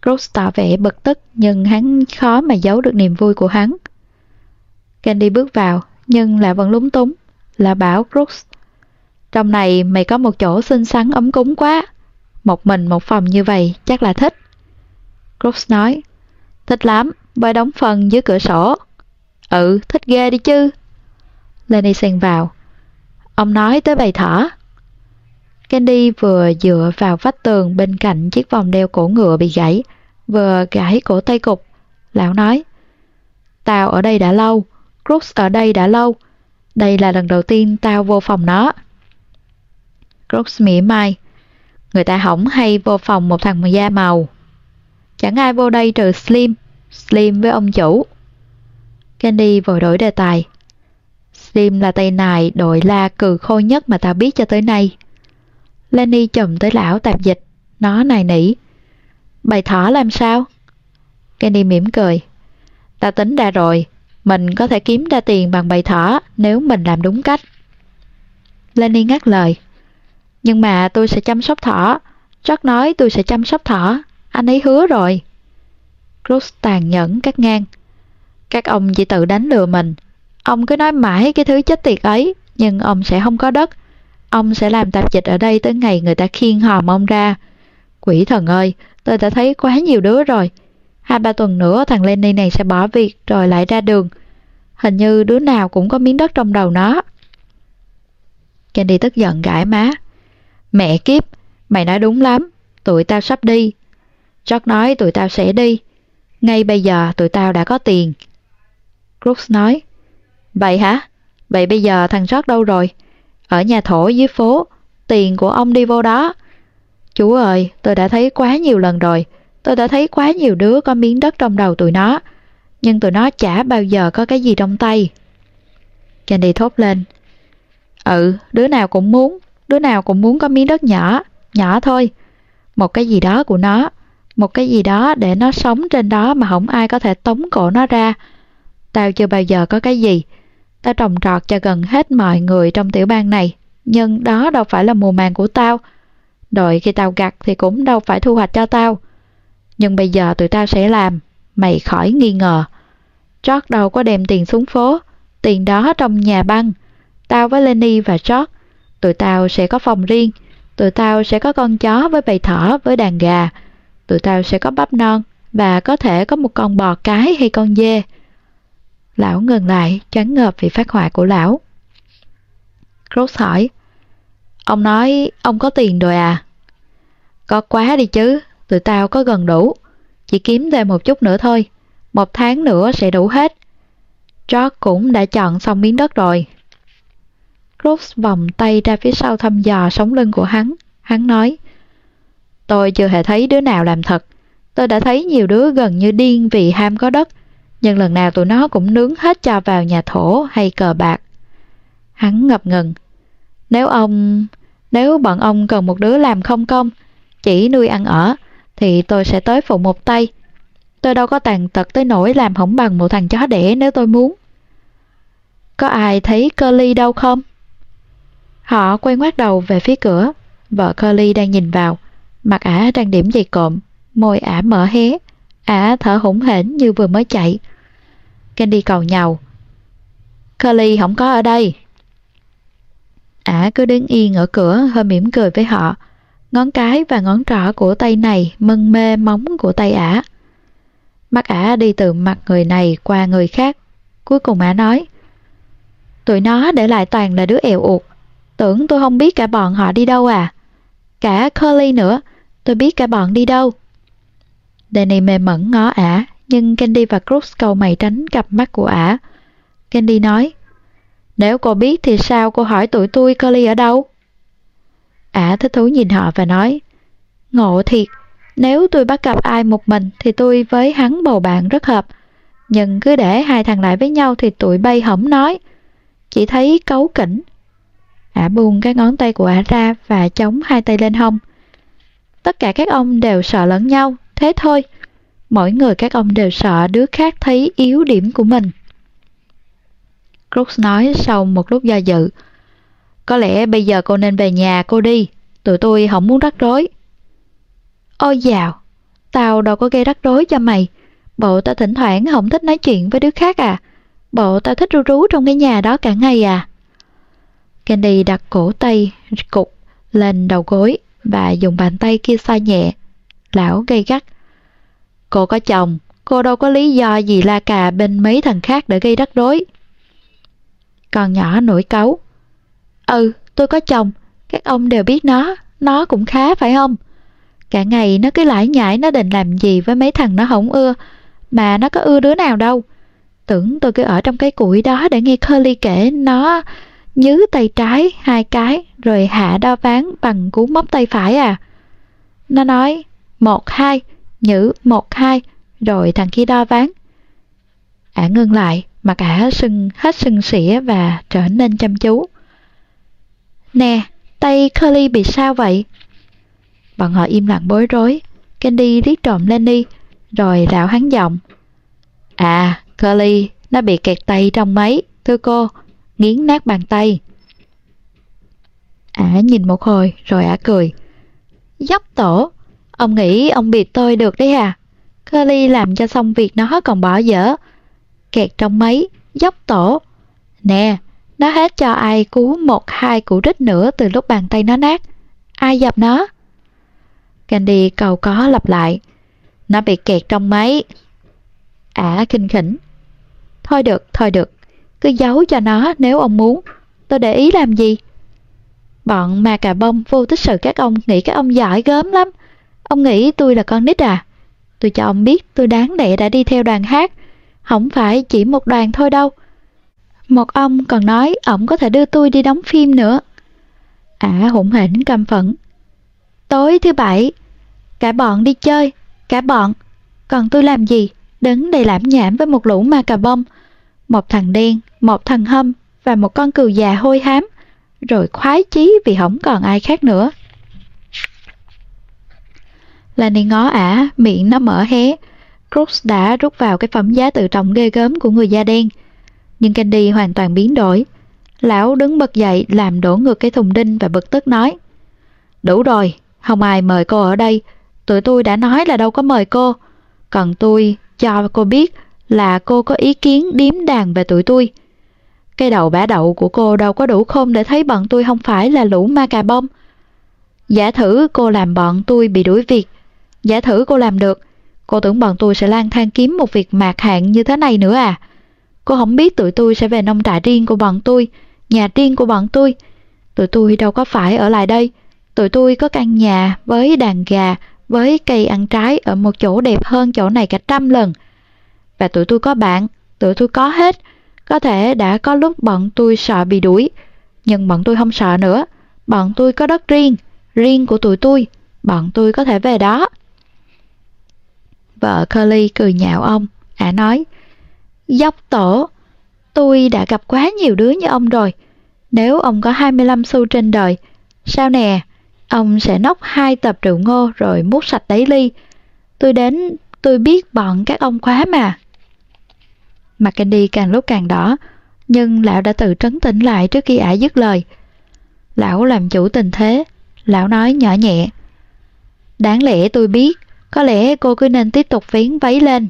Crooks tỏ vẻ bực tức nhưng hắn khó mà giấu được niềm vui của hắn. Candy bước vào nhưng lại vẫn lúng túng, là bảo Crooks. Trong này mày có một chỗ xinh xắn ấm cúng quá. Một mình một phòng như vậy chắc là thích. Crooks nói, thích lắm, bởi đóng phần dưới cửa sổ. Ừ, thích ghê đi chứ. Lenny xen vào. Ông nói tới bầy thỏ. Candy vừa dựa vào vách tường bên cạnh chiếc vòng đeo cổ ngựa bị gãy, vừa gãy cổ tay cục. Lão nói, Tao ở đây đã lâu, Crooks ở đây đã lâu. Đây là lần đầu tiên tao vô phòng nó. Crooks mỉa mai. Người ta hỏng hay vô phòng một thằng da màu. Chẳng ai vô đây trừ Slim. Slim với ông chủ. Candy vội đổi đề tài. Slim là tay nài đội la cừ khôi nhất mà tao biết cho tới nay. Lenny chùm tới lão tạp dịch. Nó nài nỉ. Bày thỏ làm sao? Candy mỉm cười. Ta tính ra rồi. Mình có thể kiếm ra tiền bằng bày thỏ nếu mình làm đúng cách. Lenny ngắt lời. Nhưng mà tôi sẽ chăm sóc thỏ. Jack nói tôi sẽ chăm sóc thỏ. Anh ấy hứa rồi. Cruz tàn nhẫn cắt ngang. Các ông chỉ tự đánh lừa mình. Ông cứ nói mãi cái thứ chết tiệt ấy, nhưng ông sẽ không có đất. Ông sẽ làm tạp dịch ở đây tới ngày người ta khiêng hòm ông ra. Quỷ thần ơi, tôi đã thấy quá nhiều đứa rồi. Hai ba tuần nữa thằng Lenny này sẽ bỏ việc rồi lại ra đường. Hình như đứa nào cũng có miếng đất trong đầu nó. Candy tức giận gãi má. Mẹ kiếp, mày nói đúng lắm, tụi tao sắp đi. Jock nói tụi tao sẽ đi. Ngay bây giờ tụi tao đã có tiền. Crooks nói, Vậy hả? Vậy bây giờ thằng Jock đâu rồi? Ở nhà thổ dưới phố, tiền của ông đi vô đó. Chú ơi, tôi đã thấy quá nhiều lần rồi. Tôi đã thấy quá nhiều đứa có miếng đất trong đầu tụi nó. Nhưng tụi nó chả bao giờ có cái gì trong tay. Candy thốt lên. Ừ, đứa nào cũng muốn. Đứa nào cũng muốn có miếng đất nhỏ. Nhỏ thôi. Một cái gì đó của nó. Một cái gì đó để nó sống trên đó mà không ai có thể tống cổ nó ra. Tao chưa bao giờ có cái gì. Tao trồng trọt cho gần hết mọi người trong tiểu bang này. Nhưng đó đâu phải là mùa màng của tao. Đợi khi tao gặt thì cũng đâu phải thu hoạch cho tao. Nhưng bây giờ tụi tao sẽ làm. Mày khỏi nghi ngờ. George đâu có đem tiền xuống phố. Tiền đó trong nhà băng. Tao với Lenny và George. Tụi tao sẽ có phòng riêng. Tụi tao sẽ có con chó với bầy thỏ với đàn gà. Tụi tao sẽ có bắp non. Và có thể có một con bò cái hay con dê. Lão ngừng lại, choáng ngợp vì phát họa của lão. Rose hỏi, Ông nói ông có tiền rồi à? Có quá đi chứ, tụi tao có gần đủ. Chỉ kiếm thêm một chút nữa thôi. Một tháng nữa sẽ đủ hết. George cũng đã chọn xong miếng đất rồi. Rose vòng tay ra phía sau thăm dò sống lưng của hắn. Hắn nói, Tôi chưa hề thấy đứa nào làm thật. Tôi đã thấy nhiều đứa gần như điên vì ham có đất, nhưng lần nào tụi nó cũng nướng hết cho vào nhà thổ hay cờ bạc. Hắn ngập ngừng. Nếu ông... Nếu bọn ông cần một đứa làm không công, chỉ nuôi ăn ở, thì tôi sẽ tới phụ một tay. Tôi đâu có tàn tật tới nỗi làm hỏng bằng một thằng chó đẻ nếu tôi muốn. Có ai thấy Curly đâu không? Họ quay ngoắt đầu về phía cửa. Vợ Curly đang nhìn vào. Mặt ả đang điểm dày cộm, môi ả mở hé. Ả thở hổn hển như vừa mới chạy. Candy cầu nhau. Curly không có ở đây. Ả cứ đứng yên ở cửa hơi mỉm cười với họ. Ngón cái và ngón trỏ của tay này mân mê móng của tay ả. Mắt ả đi từ mặt người này qua người khác. Cuối cùng ả nói Tụi nó để lại toàn là đứa eo ụt Tưởng tôi không biết cả bọn họ đi đâu à. Cả Curly nữa, tôi biết cả bọn đi đâu. Danny mềm mẫn ngó ả, nhưng Candy và Crooks cầu mày tránh cặp mắt của ả. Candy nói Nếu cô biết thì sao cô hỏi tụi tôi Curly ở đâu? Ả thích thú nhìn họ và nói Ngộ thiệt, nếu tôi bắt gặp ai một mình thì tôi với hắn bầu bạn rất hợp. Nhưng cứ để hai thằng lại với nhau thì tụi bay hổng nói. Chỉ thấy cấu kỉnh. Ả buông cái ngón tay của ả ra và chống hai tay lên hông. Tất cả các ông đều sợ lẫn nhau, thế thôi. Mỗi người các ông đều sợ đứa khác thấy yếu điểm của mình. Crooks nói sau một lúc do dự. Có lẽ bây giờ cô nên về nhà cô đi, tụi tôi không muốn rắc rối. Ôi dào, tao đâu có gây rắc rối cho mày. Bộ tao thỉnh thoảng không thích nói chuyện với đứa khác à. Bộ tao thích ru rú trong cái nhà đó cả ngày à. Candy đặt cổ tay cục lên đầu gối và dùng bàn tay kia xoa nhẹ. Lão gây gắt. Cô có chồng, cô đâu có lý do gì la cà bên mấy thằng khác để gây rắc rối. Con nhỏ nổi cáu. Ừ, tôi có chồng, các ông đều biết nó, nó cũng khá phải không? Cả ngày nó cứ lải nhải nó định làm gì với mấy thằng nó không ưa, mà nó có ưa đứa nào đâu. Tưởng tôi cứ ở trong cái củi đó để nghe Curly kể nó nhứ tay trái hai cái rồi hạ đo ván bằng cú móc tay phải à. Nó nói một hai, nhữ một hai, rồi thằng kia đo ván. Ả ngưng lại, mà cả sưng hết sưng xỉa và trở nên chăm chú. Nè, tay Curly bị sao vậy? Bọn họ im lặng bối rối. Candy liếc trộm Lenny, rồi rạo hắn giọng. À, Curly, nó bị kẹt tay trong máy, thưa cô, nghiến nát bàn tay. Ả nhìn một hồi, rồi ả cười. Dốc tổ, ông nghĩ ông biệt tôi được đấy à? Curly làm cho xong việc nó còn bỏ dở. Kẹt trong máy, dốc tổ. Nè, nó hết cho ai cú một hai củ rít nữa từ lúc bàn tay nó nát. Ai dập nó? Candy cầu có lặp lại. Nó bị kẹt trong máy. Ả à, kinh khỉnh. Thôi được, thôi được. Cứ giấu cho nó nếu ông muốn. Tôi để ý làm gì? Bọn ma cà bông vô tích sự các ông nghĩ các ông giỏi gớm lắm. Ông nghĩ tôi là con nít à? Tôi cho ông biết tôi đáng lẽ đã đi theo đoàn hát. Không phải chỉ một đoàn thôi đâu. Một ông còn nói ổng có thể đưa tôi đi đóng phim nữa. Ả à, hụng hỉnh căm phẫn. Tối thứ bảy, cả bọn đi chơi, cả bọn. Còn tôi làm gì? Đứng đây lãm nhảm với một lũ ma cà bông. Một thằng đen, một thằng hâm và một con cừu già hôi hám. Rồi khoái chí vì không còn ai khác nữa. Lani ngó ả, miệng nó mở hé. Crooks đã rút vào cái phẩm giá tự trọng ghê gớm của người da đen. Nhưng Candy hoàn toàn biến đổi. Lão đứng bật dậy làm đổ ngược cái thùng đinh và bực tức nói. Đủ rồi, không ai mời cô ở đây. Tụi tôi đã nói là đâu có mời cô. Còn tôi cho cô biết là cô có ý kiến điếm đàn về tụi tôi. Cái đầu bả đậu của cô đâu có đủ khôn để thấy bọn tôi không phải là lũ ma cà bông. Giả thử cô làm bọn tôi bị đuổi việc. Giả thử cô làm được. Cô tưởng bọn tôi sẽ lang thang kiếm một việc mạc hạn như thế này nữa à? Cô không biết tụi tôi sẽ về nông trại riêng của bọn tôi, nhà riêng của bọn tôi. Tụi tôi đâu có phải ở lại đây Tụi tôi có căn nhà với đàn gà, với cây ăn trái ở một chỗ đẹp hơn chỗ này cả trăm lần. Và tụi tôi có bạn, tụi tôi có hết. Có thể đã có lúc bọn tôi sợ bị đuổi, nhưng bọn tôi không sợ nữa. Bọn tôi có đất riêng, riêng của tụi tôi, bọn tôi có thể về đó. Vợ Curly cười nhạo ông, ả nói, Dốc tổ, tôi đã gặp quá nhiều đứa như ông rồi. Nếu ông có 25 xu trên đời, sao nè, ông sẽ nốc hai tập rượu ngô rồi mút sạch đáy ly. Tôi đến, tôi biết bọn các ông quá mà. Mặt Candy càng lúc càng đỏ, nhưng lão đã tự trấn tĩnh lại trước khi ả dứt lời. Lão làm chủ tình thế, lão nói nhỏ nhẹ. Đáng lẽ tôi biết, có lẽ cô cứ nên tiếp tục vén váy lên.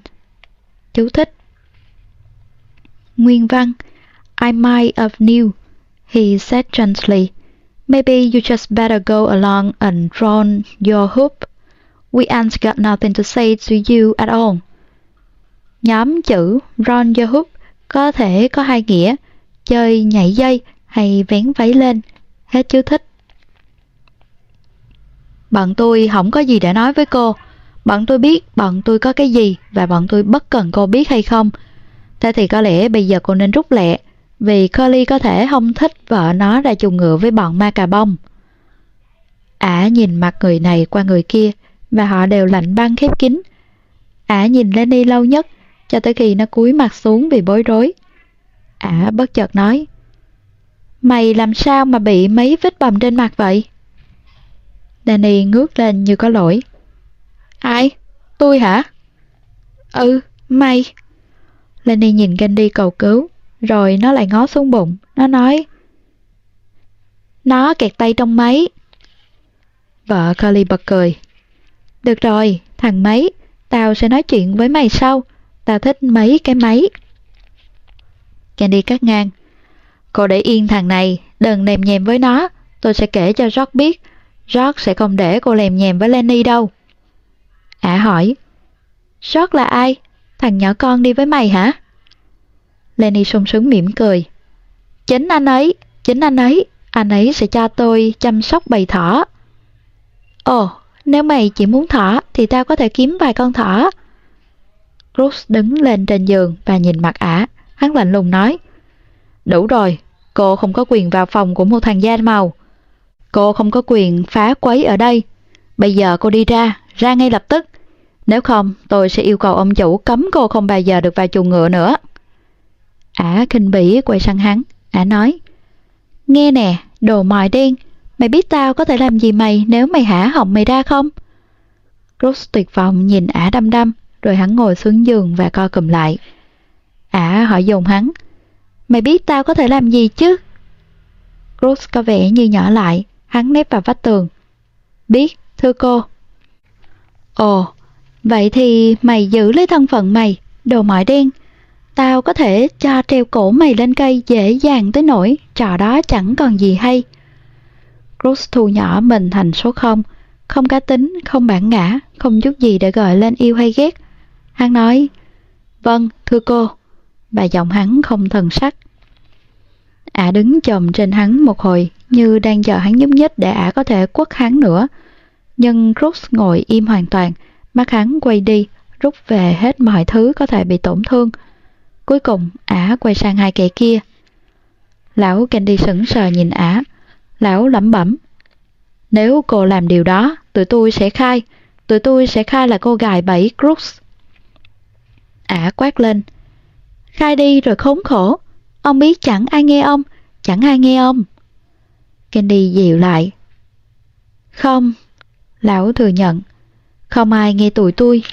Chú thích. Nguyên văn I might have knew, he said gently. Maybe you just better go along and draw your hoop. We ain't got nothing to say to you at all. Nhóm chữ Ron your có thể có hai nghĩa, chơi nhảy dây hay vén váy lên. Hết chú thích. Bọn tôi không có gì để nói với cô. Bọn tôi biết bọn tôi có cái gì và bọn tôi bất cần cô biết hay không. Thế thì có lẽ bây giờ cô nên rút lẹ, vì Curly có thể không thích vợ nó ra chung ngựa với bọn ma cà bông. Ả nhìn mặt người này qua người kia và họ đều lạnh băng khép kín. Ả nhìn Lenny lâu nhất cho tới khi nó cúi mặt xuống vì bối rối. Ả bất chợt nói Mày làm sao mà bị mấy vết bầm trên mặt vậy? Danny ngước lên như có lỗi. Ai? Tôi hả? Ừ, mày. Lenny nhìn Candy cầu cứu, rồi nó lại ngó xuống bụng. Nó nói Nó kẹt tay trong máy. Vợ Carly bật cười. Được rồi, thằng mấy, tao sẽ nói chuyện với mày sau ta thích mấy cái máy. Candy cắt ngang. Cô để yên thằng này, đừng nèm nhèm với nó. Tôi sẽ kể cho George biết. George sẽ không để cô lèm nhèm với Lenny đâu. Ả hỏi. George là ai? Thằng nhỏ con đi với mày hả? Lenny sung sướng mỉm cười. Chính anh ấy, chính anh ấy. Anh ấy sẽ cho tôi chăm sóc bầy thỏ. Ồ, nếu mày chỉ muốn thỏ thì tao có thể kiếm vài con thỏ. Bruce đứng lên trên giường và nhìn mặt ả. Hắn lạnh lùng nói. Đủ rồi, cô không có quyền vào phòng của một thằng da màu. Cô không có quyền phá quấy ở đây. Bây giờ cô đi ra, ra ngay lập tức. Nếu không, tôi sẽ yêu cầu ông chủ cấm cô không bao giờ được vào chuồng ngựa nữa. Ả kinh bỉ quay sang hắn. Ả nói. Nghe nè, đồ mòi đen. Mày biết tao có thể làm gì mày nếu mày hả họng mày ra không? Cruz tuyệt vọng nhìn ả đăm đăm, rồi hắn ngồi xuống giường và co cụm lại. Ả hỏi dồn hắn. Mày biết tao có thể làm gì chứ? Cruz có vẻ như nhỏ lại, hắn nép vào vách tường. Biết, thưa cô. Ồ, vậy thì mày giữ lấy thân phận mày, đồ mỏi đen. Tao có thể cho treo cổ mày lên cây dễ dàng tới nỗi trò đó chẳng còn gì hay. Cruz thu nhỏ mình thành số không, không cá tính, không bản ngã, không chút gì để gọi lên yêu hay ghét. Hắn nói, vâng, thưa cô, và giọng hắn không thần sắc. Ả đứng chồm trên hắn một hồi như đang chờ hắn nhúc nhích để ả có thể quất hắn nữa. Nhưng Crooks ngồi im hoàn toàn, mắt hắn quay đi, rút về hết mọi thứ có thể bị tổn thương. Cuối cùng, ả quay sang hai kẻ kia. Lão Candy sững sờ nhìn ả. Lão lẩm bẩm. Nếu cô làm điều đó, tụi tôi sẽ khai. Tụi tôi sẽ khai là cô gài bẫy Crooks. Ả quát lên. Khai đi rồi khốn khổ. Ông biết chẳng ai nghe ông, chẳng ai nghe ông. Candy dịu lại. Không, lão thừa nhận. Không ai nghe tụi tôi.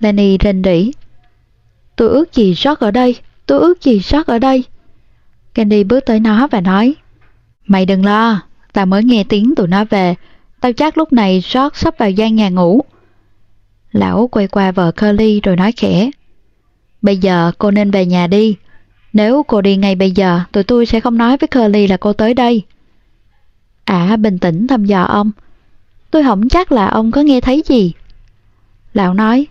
Lenny rên rỉ. Tôi ước gì sót ở đây, tôi ước gì sót ở đây. Candy bước tới nó và nói. Mày đừng lo, tao mới nghe tiếng tụi nó về. Tao chắc lúc này sót sắp vào gian nhà ngủ. Lão quay qua vợ Curly rồi nói khẽ. Bây giờ cô nên về nhà đi. Nếu cô đi ngay bây giờ, tụi tôi sẽ không nói với Curly là cô tới đây. À bình tĩnh thăm dò ông. Tôi không chắc là ông có nghe thấy gì. Lão nói,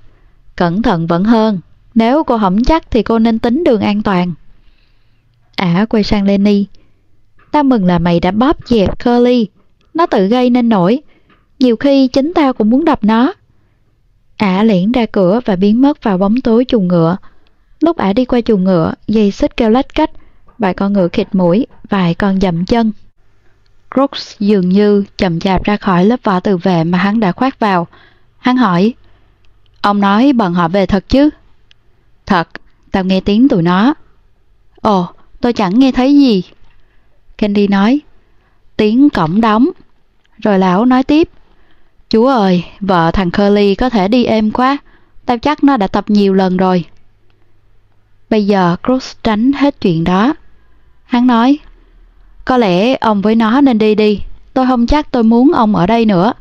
cẩn thận vẫn hơn. Nếu cô không chắc thì cô nên tính đường an toàn. Ả quay sang Lenny. Tao mừng là mày đã bóp dẹp Curly. Nó tự gây nên nổi. Nhiều khi chính tao cũng muốn đập nó. Ả liễn ra cửa và biến mất vào bóng tối chuồng ngựa. Lúc ả đi qua chuồng ngựa, dây xích kêu lách cách, vài con ngựa khịt mũi, vài con dậm chân. Crooks dường như chậm chạp ra khỏi lớp vỏ tự vệ mà hắn đã khoác vào. Hắn hỏi, Ông nói bọn họ về thật chứ? Thật, tao nghe tiếng tụi nó. Ồ, tôi chẳng nghe thấy gì. Candy nói, tiếng cổng đóng. Rồi lão nói tiếp, Chú ơi, vợ thằng Curly có thể đi êm quá, tao chắc nó đã tập nhiều lần rồi. Bây giờ Cruz tránh hết chuyện đó. Hắn nói, có lẽ ông với nó nên đi đi, tôi không chắc tôi muốn ông ở đây nữa.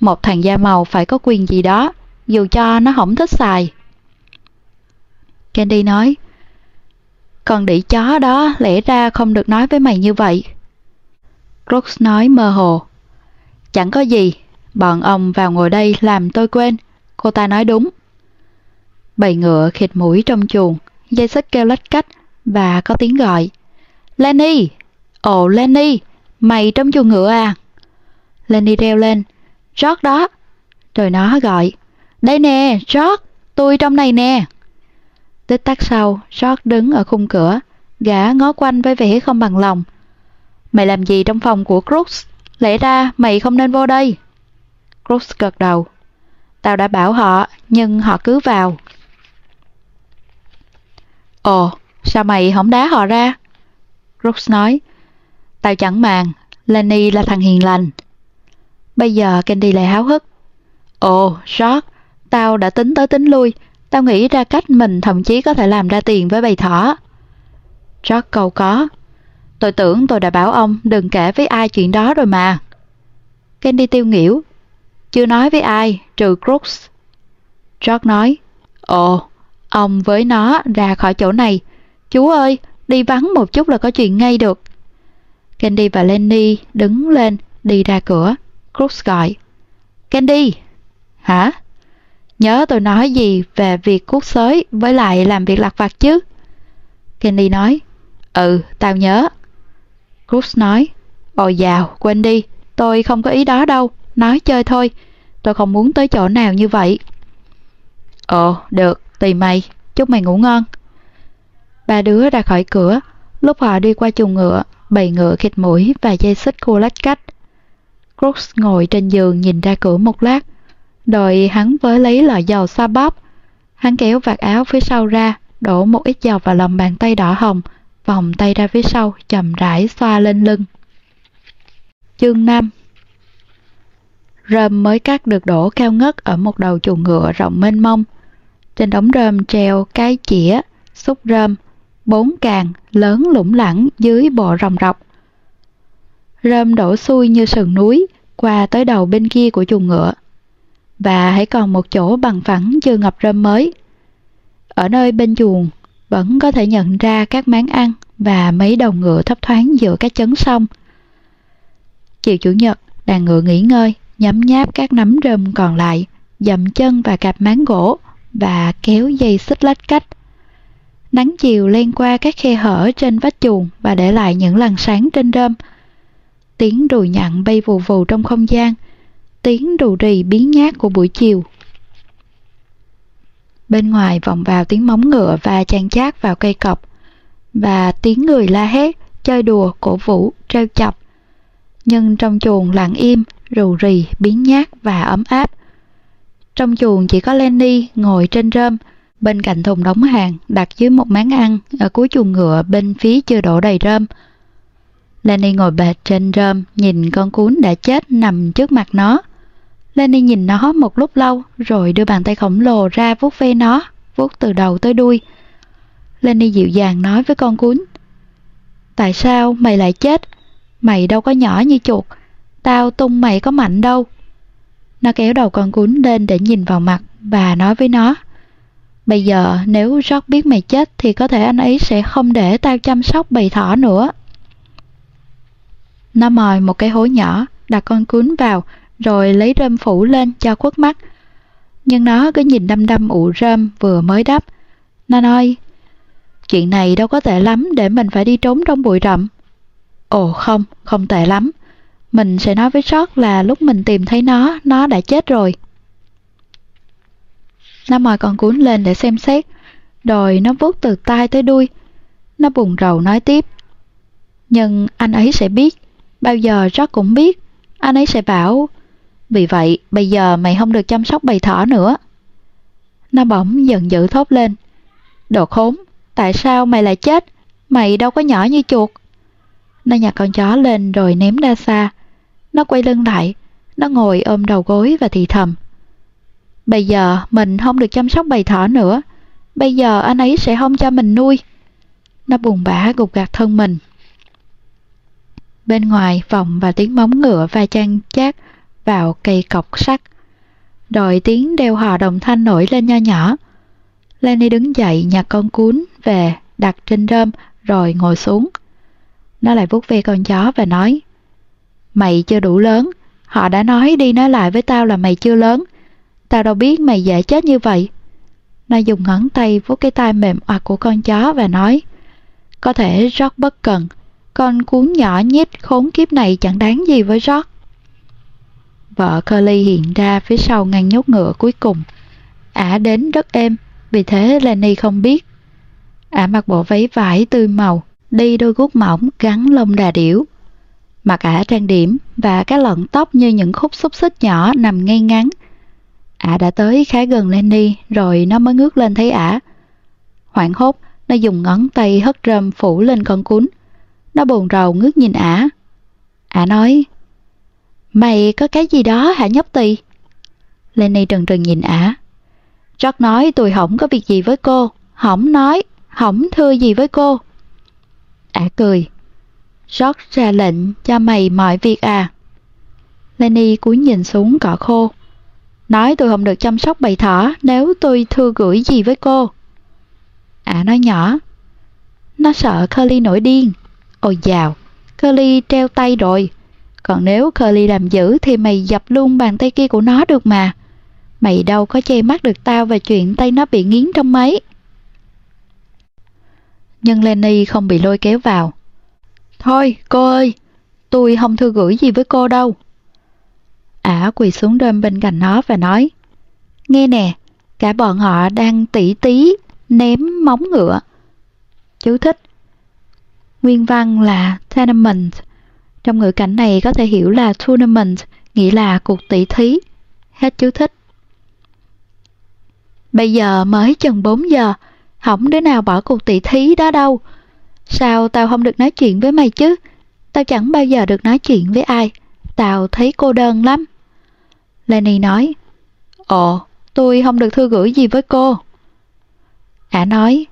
Một thằng da màu phải có quyền gì đó, dù cho nó không thích xài. Candy nói, con đĩ chó đó lẽ ra không được nói với mày như vậy. Crooks nói mơ hồ, chẳng có gì, bọn ông vào ngồi đây làm tôi quên, cô ta nói đúng. Bầy ngựa khịt mũi trong chuồng, dây xích kêu lách cách và có tiếng gọi. Lenny! Ồ Lenny! Mày trong chuồng ngựa à? Lenny reo lên. George đó! Rồi nó gọi. Đây nè, George! Tôi trong này nè! Tích tắc sau, George đứng ở khung cửa, gã ngó quanh với vẻ không bằng lòng. Mày làm gì trong phòng của Crooks? Lẽ ra mày không nên vô đây. Crooks gật đầu. Tao đã bảo họ, nhưng họ cứ vào. Ồ, sao mày không đá họ ra? Brooks nói, tao chẳng màng, Lenny là thằng hiền lành. Bây giờ Candy lại háo hức. Ồ, George, tao đã tính tới tính lui, tao nghĩ ra cách mình thậm chí có thể làm ra tiền với bầy thỏ. George cầu có. Tôi tưởng tôi đã bảo ông đừng kể với ai chuyện đó rồi mà. Candy tiêu nghỉu. Chưa nói với ai, trừ Crooks. George nói, Ồ, ông với nó ra khỏi chỗ này. Chú ơi, đi vắng một chút là có chuyện ngay được. Candy và Lenny đứng lên, đi ra cửa. Crooks gọi. Candy! Hả? Nhớ tôi nói gì về việc cuốc xới với lại làm việc lặt vặt chứ? Candy nói. Ừ, tao nhớ. Crooks nói. Ồ dào, quên đi, tôi không có ý đó đâu, nói chơi thôi. Tôi không muốn tới chỗ nào như vậy. Ồ, được, tùy mày, chúc mày ngủ ngon. Ba đứa ra khỏi cửa, lúc họ đi qua chuồng ngựa, bầy ngựa khịt mũi và dây xích khô lách cách. Crooks ngồi trên giường nhìn ra cửa một lát, rồi hắn với lấy lọ dầu xoa bóp. Hắn kéo vạt áo phía sau ra, đổ một ít dầu vào lòng bàn tay đỏ hồng, vòng tay ra phía sau, chậm rãi xoa lên lưng. Chương 5 Rơm mới cắt được đổ cao ngất ở một đầu chuồng ngựa rộng mênh mông. Trên đống rơm treo cái chĩa, xúc rơm, bốn càng, lớn lủng lẳng dưới bộ rồng rọc. Rơm đổ xuôi như sườn núi, qua tới đầu bên kia của chuồng ngựa. Và hãy còn một chỗ bằng phẳng chưa ngập rơm mới. Ở nơi bên chuồng, vẫn có thể nhận ra các máng ăn và mấy đầu ngựa thấp thoáng giữa các chấn sông. Chiều Chủ nhật, đàn ngựa nghỉ ngơi, nhấm nháp các nấm rơm còn lại, dậm chân và cạp máng gỗ và kéo dây xích lách cách. Nắng chiều len qua các khe hở trên vách chuồng và để lại những làn sáng trên rơm. Tiếng đùi nhặn bay vù vù trong không gian, tiếng đù rì biến nhát của buổi chiều. Bên ngoài vọng vào tiếng móng ngựa và chan chát vào cây cọc, và tiếng người la hét, chơi đùa, cổ vũ, treo chọc. Nhưng trong chuồng lặng im, rù rì, biến nhát và ấm áp. Trong chuồng chỉ có Lenny ngồi trên rơm, bên cạnh thùng đóng hàng đặt dưới một máng ăn ở cuối chuồng ngựa bên phía chưa đổ đầy rơm. Lenny ngồi bệt trên rơm nhìn con cún đã chết nằm trước mặt nó. Lenny nhìn nó một lúc lâu rồi đưa bàn tay khổng lồ ra vuốt ve nó, vuốt từ đầu tới đuôi. Lenny dịu dàng nói với con cún. Tại sao mày lại chết? Mày đâu có nhỏ như chuột. Tao tung mày có mạnh đâu. Nó kéo đầu con cún lên để nhìn vào mặt và nói với nó. Bây giờ nếu Jock biết mày chết thì có thể anh ấy sẽ không để tao chăm sóc bầy thỏ nữa. Nó mòi một cái hố nhỏ, đặt con cún vào, rồi lấy rơm phủ lên cho khuất mắt. Nhưng nó cứ nhìn đăm đăm ụ rơm vừa mới đắp. Nó nói, chuyện này đâu có tệ lắm để mình phải đi trốn trong bụi rậm. Ồ không, không tệ lắm mình sẽ nói với George là lúc mình tìm thấy nó, nó đã chết rồi. Nó mời con cuốn lên để xem xét, rồi nó vuốt từ tai tới đuôi. Nó buồn rầu nói tiếp. Nhưng anh ấy sẽ biết, bao giờ George cũng biết. Anh ấy sẽ bảo, vì vậy bây giờ mày không được chăm sóc bầy thỏ nữa. Nó bỗng giận dữ thốt lên. Đồ khốn, tại sao mày lại chết? Mày đâu có nhỏ như chuột. Nó nhặt con chó lên rồi ném ra xa. Nó quay lưng lại, nó ngồi ôm đầu gối và thì thầm. Bây giờ mình không được chăm sóc bầy thỏ nữa. Bây giờ anh ấy sẽ không cho mình nuôi. Nó buồn bã gục gạt thân mình. Bên ngoài vọng và tiếng móng ngựa va chăn chát vào cây cọc sắt. Đội tiếng đeo hò đồng thanh nổi lên nho nhỏ. Lenny đứng dậy nhặt con cuốn về đặt trên rơm rồi ngồi xuống. Nó lại vuốt ve con chó và nói Mày chưa đủ lớn, họ đã nói đi nói lại với tao là mày chưa lớn. Tao đâu biết mày dễ chết như vậy. Nó dùng ngón tay vuốt cái tai mềm oặt của con chó và nói Có thể rót bất cần, con cuốn nhỏ nhít khốn kiếp này chẳng đáng gì với rót. Vợ Curly hiện ra phía sau ngăn nhốt ngựa cuối cùng. Ả đến rất êm, vì thế Lenny không biết. Ả mặc bộ váy vải tươi màu, đi đôi guốc mỏng gắn lông đà điểu. Mặt cả trang điểm và các lọn tóc như những khúc xúc xích nhỏ nằm ngay ngắn. Ả đã tới khá gần Lenny rồi nó mới ngước lên thấy ả. Hoảng hốt, nó dùng ngón tay hất rơm phủ lên con cún. Nó buồn rầu ngước nhìn ả. Ả nói, Mày có cái gì đó hả nhóc tì?" Lenny trần trừng nhìn ả. George nói tôi hổng có việc gì với cô, hổng nói, hổng thưa gì với cô. Ả cười. George ra lệnh cho mày mọi việc à. Lenny cúi nhìn xuống cỏ khô. Nói tôi không được chăm sóc bầy thỏ nếu tôi thưa gửi gì với cô. À, nói nhỏ. Nó sợ Curly nổi điên. Ôi dào, Curly treo tay rồi. Còn nếu Curly làm dữ thì mày dập luôn bàn tay kia của nó được mà. Mày đâu có che mắt được tao về chuyện tay nó bị nghiến trong máy. Nhưng Lenny không bị lôi kéo vào. Thôi, cô ơi, tôi không thư gửi gì với cô đâu. Ả quỳ xuống đêm bên cạnh nó và nói Nghe nè, cả bọn họ đang tỉ tí ném móng ngựa. Chú thích Nguyên văn là tournament. Trong ngữ cảnh này có thể hiểu là tournament, nghĩa là cuộc tỷ thí. Hết chú thích. Bây giờ mới chừng 4 giờ, không đứa nào bỏ cuộc tỷ thí đó đâu. Sao tao không được nói chuyện với mày chứ? Tao chẳng bao giờ được nói chuyện với ai. Tao thấy cô đơn lắm. Lenny nói, Ồ, tôi không được thư gửi gì với cô. Ả nói,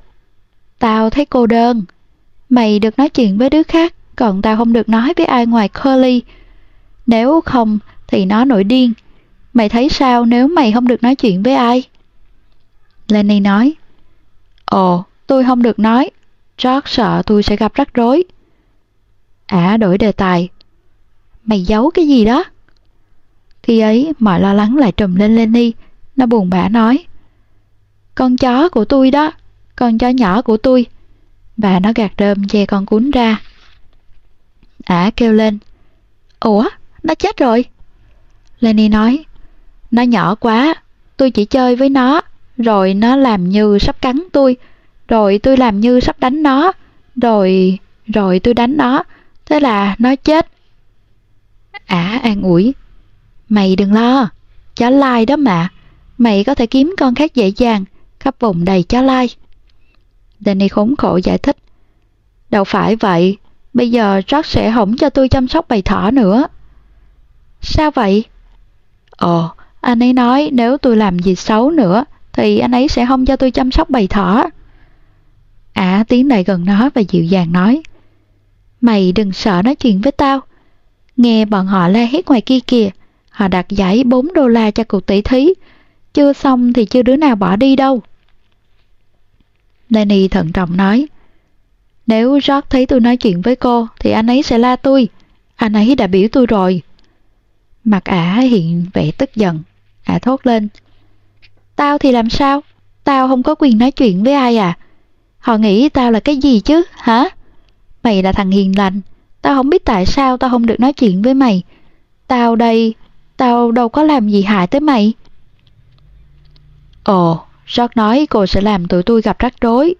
Tao thấy cô đơn. Mày được nói chuyện với đứa khác, còn tao không được nói với ai ngoài Curly. Nếu không thì nó nổi điên. Mày thấy sao nếu mày không được nói chuyện với ai? Lenny nói, Ồ, tôi không được nói. George sợ tôi sẽ gặp rắc rối. Ả đổi đề tài. Mày giấu cái gì đó? Khi ấy, mọi lo lắng lại trùm lên Lenny. Nó buồn bã nói. Con chó của tôi đó, con chó nhỏ của tôi. Và nó gạt rơm che con cún ra. Ả kêu lên. Ủa, nó chết rồi. Lenny nói. Nó nhỏ quá, tôi chỉ chơi với nó, rồi nó làm như sắp cắn tôi, rồi tôi làm như sắp đánh nó, rồi... rồi tôi đánh nó, thế là nó chết. Ả an ủi, mày đừng lo, chó lai đó mà, mày có thể kiếm con khác dễ dàng, khắp vùng đầy chó lai. Danny khốn khổ giải thích, đâu phải vậy, bây giờ George sẽ không cho tôi chăm sóc bầy thỏ nữa. Sao vậy? Ồ, anh ấy nói nếu tôi làm gì xấu nữa thì anh ấy sẽ không cho tôi chăm sóc bầy thỏ. Ả tiến lại gần nó và dịu dàng nói, Mày đừng sợ nói chuyện với tao. Nghe bọn họ la hét ngoài kia kìa. Họ đặt giải 4 đô la cho cuộc tỷ thí. Chưa xong thì chưa đứa nào bỏ đi đâu. Lenny thận trọng nói, Nếu George thấy tôi nói chuyện với cô thì anh ấy sẽ la tôi. Anh ấy đã biểu tôi rồi. Mặt ả hiện vẻ tức giận. Ả thốt lên, Tao thì làm sao? Tao không có quyền nói chuyện với ai à? Họ nghĩ tao là cái gì chứ, hả? Mày là thằng hiền lành, Tao không biết tại sao tao không được nói chuyện với mày. Tao đây, tao đâu có làm gì hại tới mày. Ồ, George nói cô sẽ làm tụi tôi gặp rắc rối.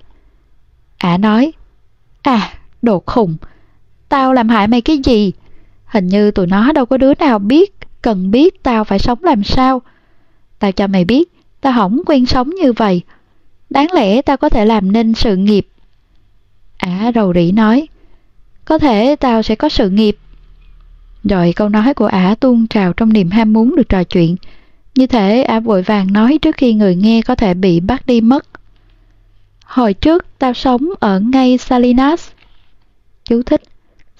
Ả nói, à, đồ khùng, tao làm hại mày cái gì? Hình như tụi nó đâu có đứa nào biết, cần biết tao phải sống làm sao. Tao cho mày biết, tao không quen sống như vậy. Đáng lẽ tao có thể làm nên sự nghiệp. Ả rầu rĩ nói, có thể tao sẽ có sự nghiệp. Rồi câu nói của ả tuôn trào trong niềm ham muốn được trò chuyện. Như thể ả vội vàng nói trước khi người nghe có thể bị bắt đi mất. Hồi trước tao sống ở ngay Salinas. Chú thích.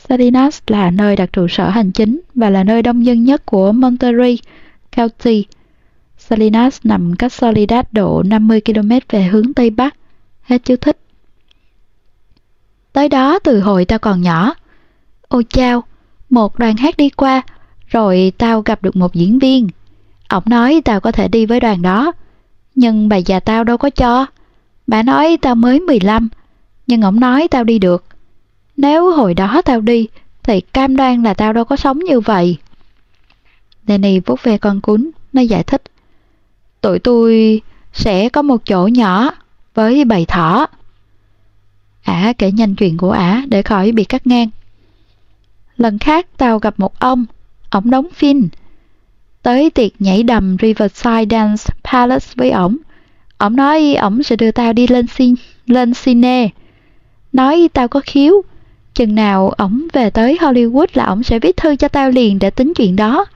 Salinas là nơi đặt trụ sở hành chính và là nơi đông dân nhất của Monterey County. Salinas nằm cách Soledad độ 50 km về hướng Tây Bắc. Hết chú thích. Tới đó từ hồi tao còn nhỏ. Ôi chao, một đoàn hát đi qua, rồi tao gặp được một diễn viên. Ông nói tao có thể đi với đoàn đó, nhưng bà già tao đâu có cho. Bà nói tao mới 15, nhưng ông nói tao đi được. Nếu hồi đó tao đi, thì cam đoan là tao đâu có sống như vậy. Danny vuốt ve con cún, nó giải thích. Tụi tôi sẽ có một chỗ nhỏ với bầy thỏ. Ả kể nhanh chuyện của ả để khỏi bị cắt ngang. Lần khác tao gặp một ông, ổng đóng phim. Tới tiệc nhảy đầm Riverside Dance Palace với ổng. Ổng nói ổng sẽ đưa tao đi lên xin, lên cine. Nói tao có khiếu. Chừng nào ổng về tới Hollywood là ổng sẽ viết thư cho tao liền để tính chuyện đó.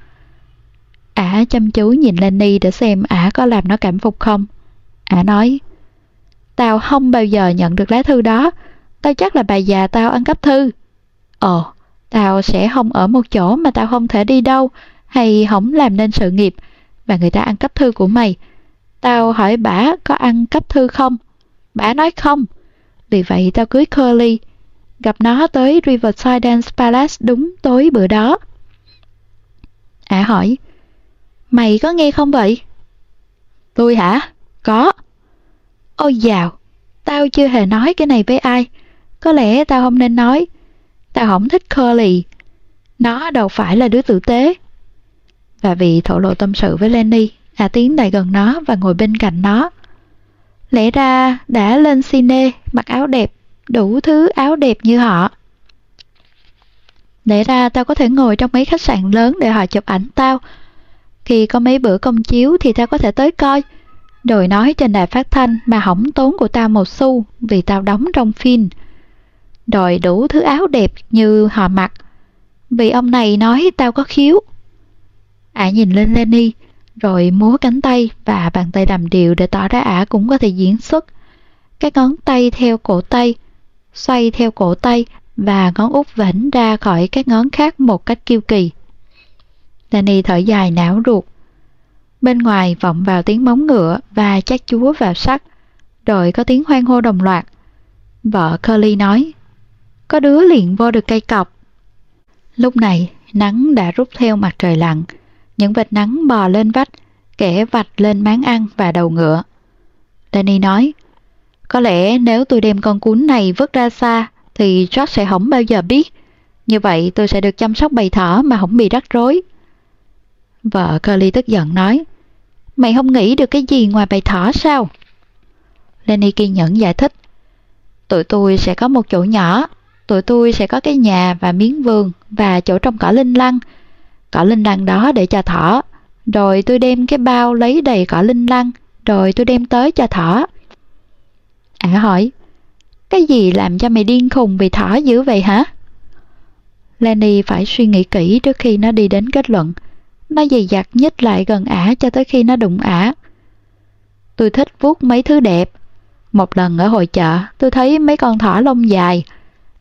Ả chăm chú nhìn Lenny để xem ả có làm nó cảm phục không. Ả nói, tao không bao giờ nhận được lá thư đó, tao chắc là bà già tao ăn cắp thư. Ồ, tao sẽ không ở một chỗ mà tao không thể đi đâu, hay không làm nên sự nghiệp, và người ta ăn cắp thư của mày. Tao hỏi bả có ăn cắp thư không? Bả nói không. Vì vậy tao cưới Curly, gặp nó tới Riverside Dance Palace đúng tối bữa đó. Ả hỏi, Mày có nghe không vậy? Tôi hả? Có. Ôi dào, tao chưa hề nói cái này với ai. Có lẽ tao không nên nói. Tao không thích Curly. Nó đâu phải là đứa tử tế. Và vì thổ lộ tâm sự với Lenny, à tiến lại gần nó và ngồi bên cạnh nó. Lẽ ra đã lên cine, mặc áo đẹp, đủ thứ áo đẹp như họ. Lẽ ra tao có thể ngồi trong mấy khách sạn lớn để họ chụp ảnh tao, khi có mấy bữa công chiếu thì tao có thể tới coi. Rồi nói trên đài phát thanh mà hỏng tốn của tao một xu vì tao đóng trong phim. Rồi đủ thứ áo đẹp như họ mặc. Vì ông này nói tao có khiếu. Ả nhìn lên Lenny, rồi múa cánh tay và bàn tay đầm điệu để tỏ ra ả cũng có thể diễn xuất. Các ngón tay theo cổ tay, xoay theo cổ tay và ngón út vảnh ra khỏi các ngón khác một cách kiêu kỳ. Danny thở dài não ruột. Bên ngoài vọng vào tiếng móng ngựa và chắc chúa vào sắt, rồi có tiếng hoang hô đồng loạt. Vợ Curly nói, có đứa liền vô được cây cọc. Lúc này, nắng đã rút theo mặt trời lặn, những vệt nắng bò lên vách, kẻ vạch lên máng ăn và đầu ngựa. Danny nói, có lẽ nếu tôi đem con cún này vứt ra xa, thì George sẽ không bao giờ biết. Như vậy tôi sẽ được chăm sóc bầy thỏ mà không bị rắc rối. Vợ Curly tức giận nói, Mày không nghĩ được cái gì ngoài bày thỏ sao? Lenny kiên nhẫn giải thích, Tụi tôi sẽ có một chỗ nhỏ, tụi tôi sẽ có cái nhà và miếng vườn và chỗ trồng cỏ linh lăng. Cỏ linh lăng đó để cho thỏ, rồi tôi đem cái bao lấy đầy cỏ linh lăng, rồi tôi đem tới cho thỏ. Ả hỏi, cái gì làm cho mày điên khùng vì thỏ dữ vậy hả? Lenny phải suy nghĩ kỹ trước khi nó đi đến kết luận. Nó dày dặt nhích lại gần ả cho tới khi nó đụng ả. Tôi thích vuốt mấy thứ đẹp. Một lần ở hội chợ, tôi thấy mấy con thỏ lông dài.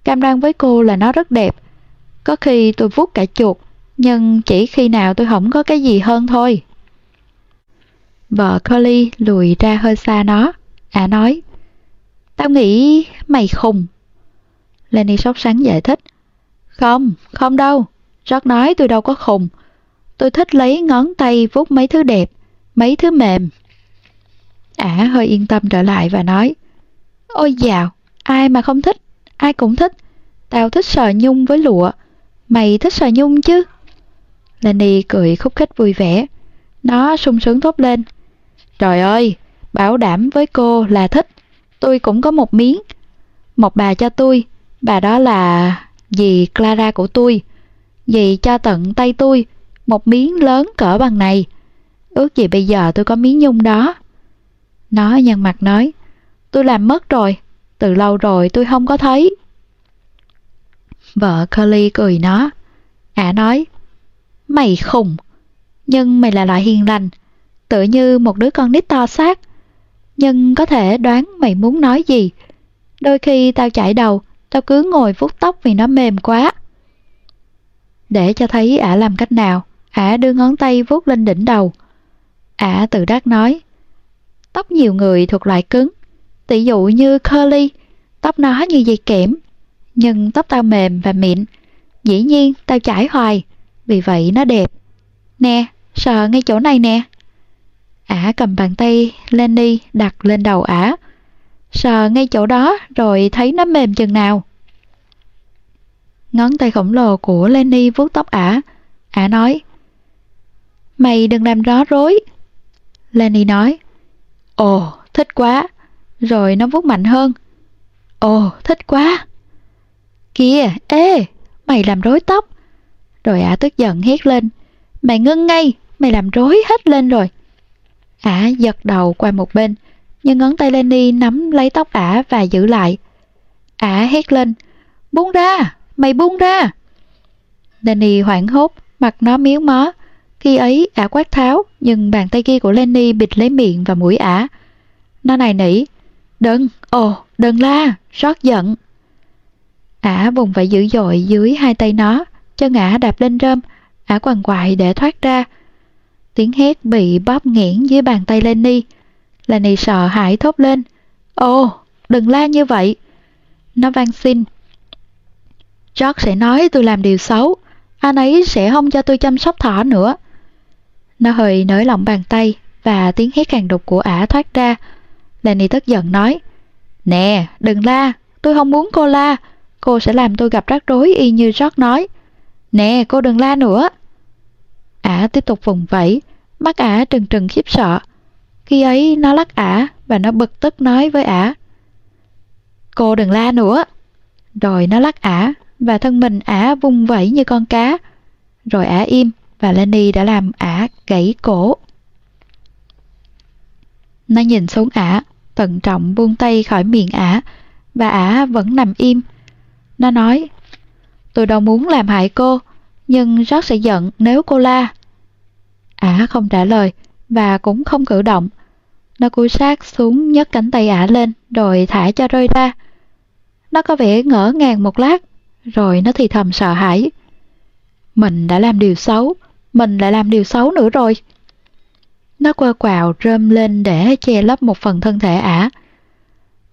Cam đoan với cô là nó rất đẹp. Có khi tôi vuốt cả chuột, nhưng chỉ khi nào tôi không có cái gì hơn thôi. Vợ Curly lùi ra hơi xa nó. Ả nói, Tao nghĩ mày khùng. Lenny sốt sắng giải thích. Không, không đâu. Jack nói tôi đâu có khùng. Tôi thích lấy ngón tay vuốt mấy thứ đẹp, mấy thứ mềm. Ả hơi yên tâm trở lại và nói, Ôi dào, ai mà không thích, ai cũng thích. tao thích sờ nhung với lụa. Mày thích sờ nhung chứ? Lenny cười khúc khích vui vẻ. Nó sung sướng thốt lên. Trời ơi, bảo đảm với cô là thích. Tôi cũng có một miếng. Một bà cho tôi, bà đó là dì Clara của tôi. Dì cho tận tay tôi, một miếng lớn cỡ bằng này. Ước gì bây giờ tôi có miếng nhung đó. Nó nhăn mặt nói, tôi làm mất rồi, từ lâu rồi tôi không có thấy. Vợ Curly cười nó. Ả nói, mày khùng, nhưng mày là loại hiền lành, tự như một đứa con nít to xác. Nhưng có thể đoán mày muốn nói gì. Đôi khi tao chảy đầu, tao cứ ngồi vuốt tóc vì nó mềm quá. Để cho thấy ả làm cách nào, ả đưa ngón tay vuốt lên đỉnh đầu. Ả tự đắc nói, tóc nhiều người thuộc loại cứng, tỷ dụ như curly, tóc nó như dây kẽm, nhưng tóc tao mềm và mịn, dĩ nhiên tao chải hoài, vì vậy nó đẹp. Nè, sờ ngay chỗ này nè. Ả cầm bàn tay Lenny đặt lên đầu ả, sờ ngay chỗ đó rồi thấy nó mềm chừng nào. Ngón tay khổng lồ của Lenny vuốt tóc ả, ả nói, Mày đừng làm ró rối. Lenny nói, Ồ, thích quá. Rồi nó vuốt mạnh hơn. Ồ, thích quá. Kìa, ê, mày làm rối tóc. Rồi ả tức giận hét lên. Mày ngưng ngay, mày làm rối hết lên rồi. Ả giật đầu qua một bên, nhưng ngón tay Lenny nắm lấy tóc ả và giữ lại. Ả hét lên. Buông ra, mày buông ra. Lenny hoảng hốt, mặt nó miếu mó. Khi ấy ả quát tháo, nhưng bàn tay kia của Lenny bịt lấy miệng và mũi ả. Nó này nỉ. Đừng, ồ, đừng la, rót giận. Ả vùng vẫy dữ dội dưới hai tay nó, chân ả đạp lên rơm, ả quằn quại để thoát ra. Tiếng hét bị bóp nghẽn dưới bàn tay Lenny. Lenny sợ hãi thốt lên. Ồ, đừng la như vậy. Nó van xin. George sẽ nói tôi làm điều xấu. Anh ấy sẽ không cho tôi chăm sóc thỏ nữa. Nó hơi nới lỏng bàn tay và tiếng hét càng đục của ả thoát ra. Lenny tức giận nói Nè, đừng la, tôi không muốn cô la. Cô sẽ làm tôi gặp rắc rối y như George nói. Nè, cô đừng la nữa. Ả tiếp tục vùng vẫy, mắt ả trừng trừng khiếp sợ. Khi ấy nó lắc ả và nó bực tức nói với ả. Cô đừng la nữa. Rồi nó lắc ả và thân mình ả vung vẫy như con cá. Rồi ả im và Lenny đã làm ả gãy cổ. Nó nhìn xuống ả, tận trọng buông tay khỏi miệng ả, và ả vẫn nằm im. Nó nói, tôi đâu muốn làm hại cô, nhưng rất sẽ giận nếu cô la. Ả không trả lời, và cũng không cử động. Nó cúi sát xuống nhấc cánh tay ả lên, rồi thả cho rơi ra. Nó có vẻ ngỡ ngàng một lát, rồi nó thì thầm sợ hãi. Mình đã làm điều xấu, mình lại làm điều xấu nữa rồi. Nó quơ quào rơm lên để che lấp một phần thân thể ả.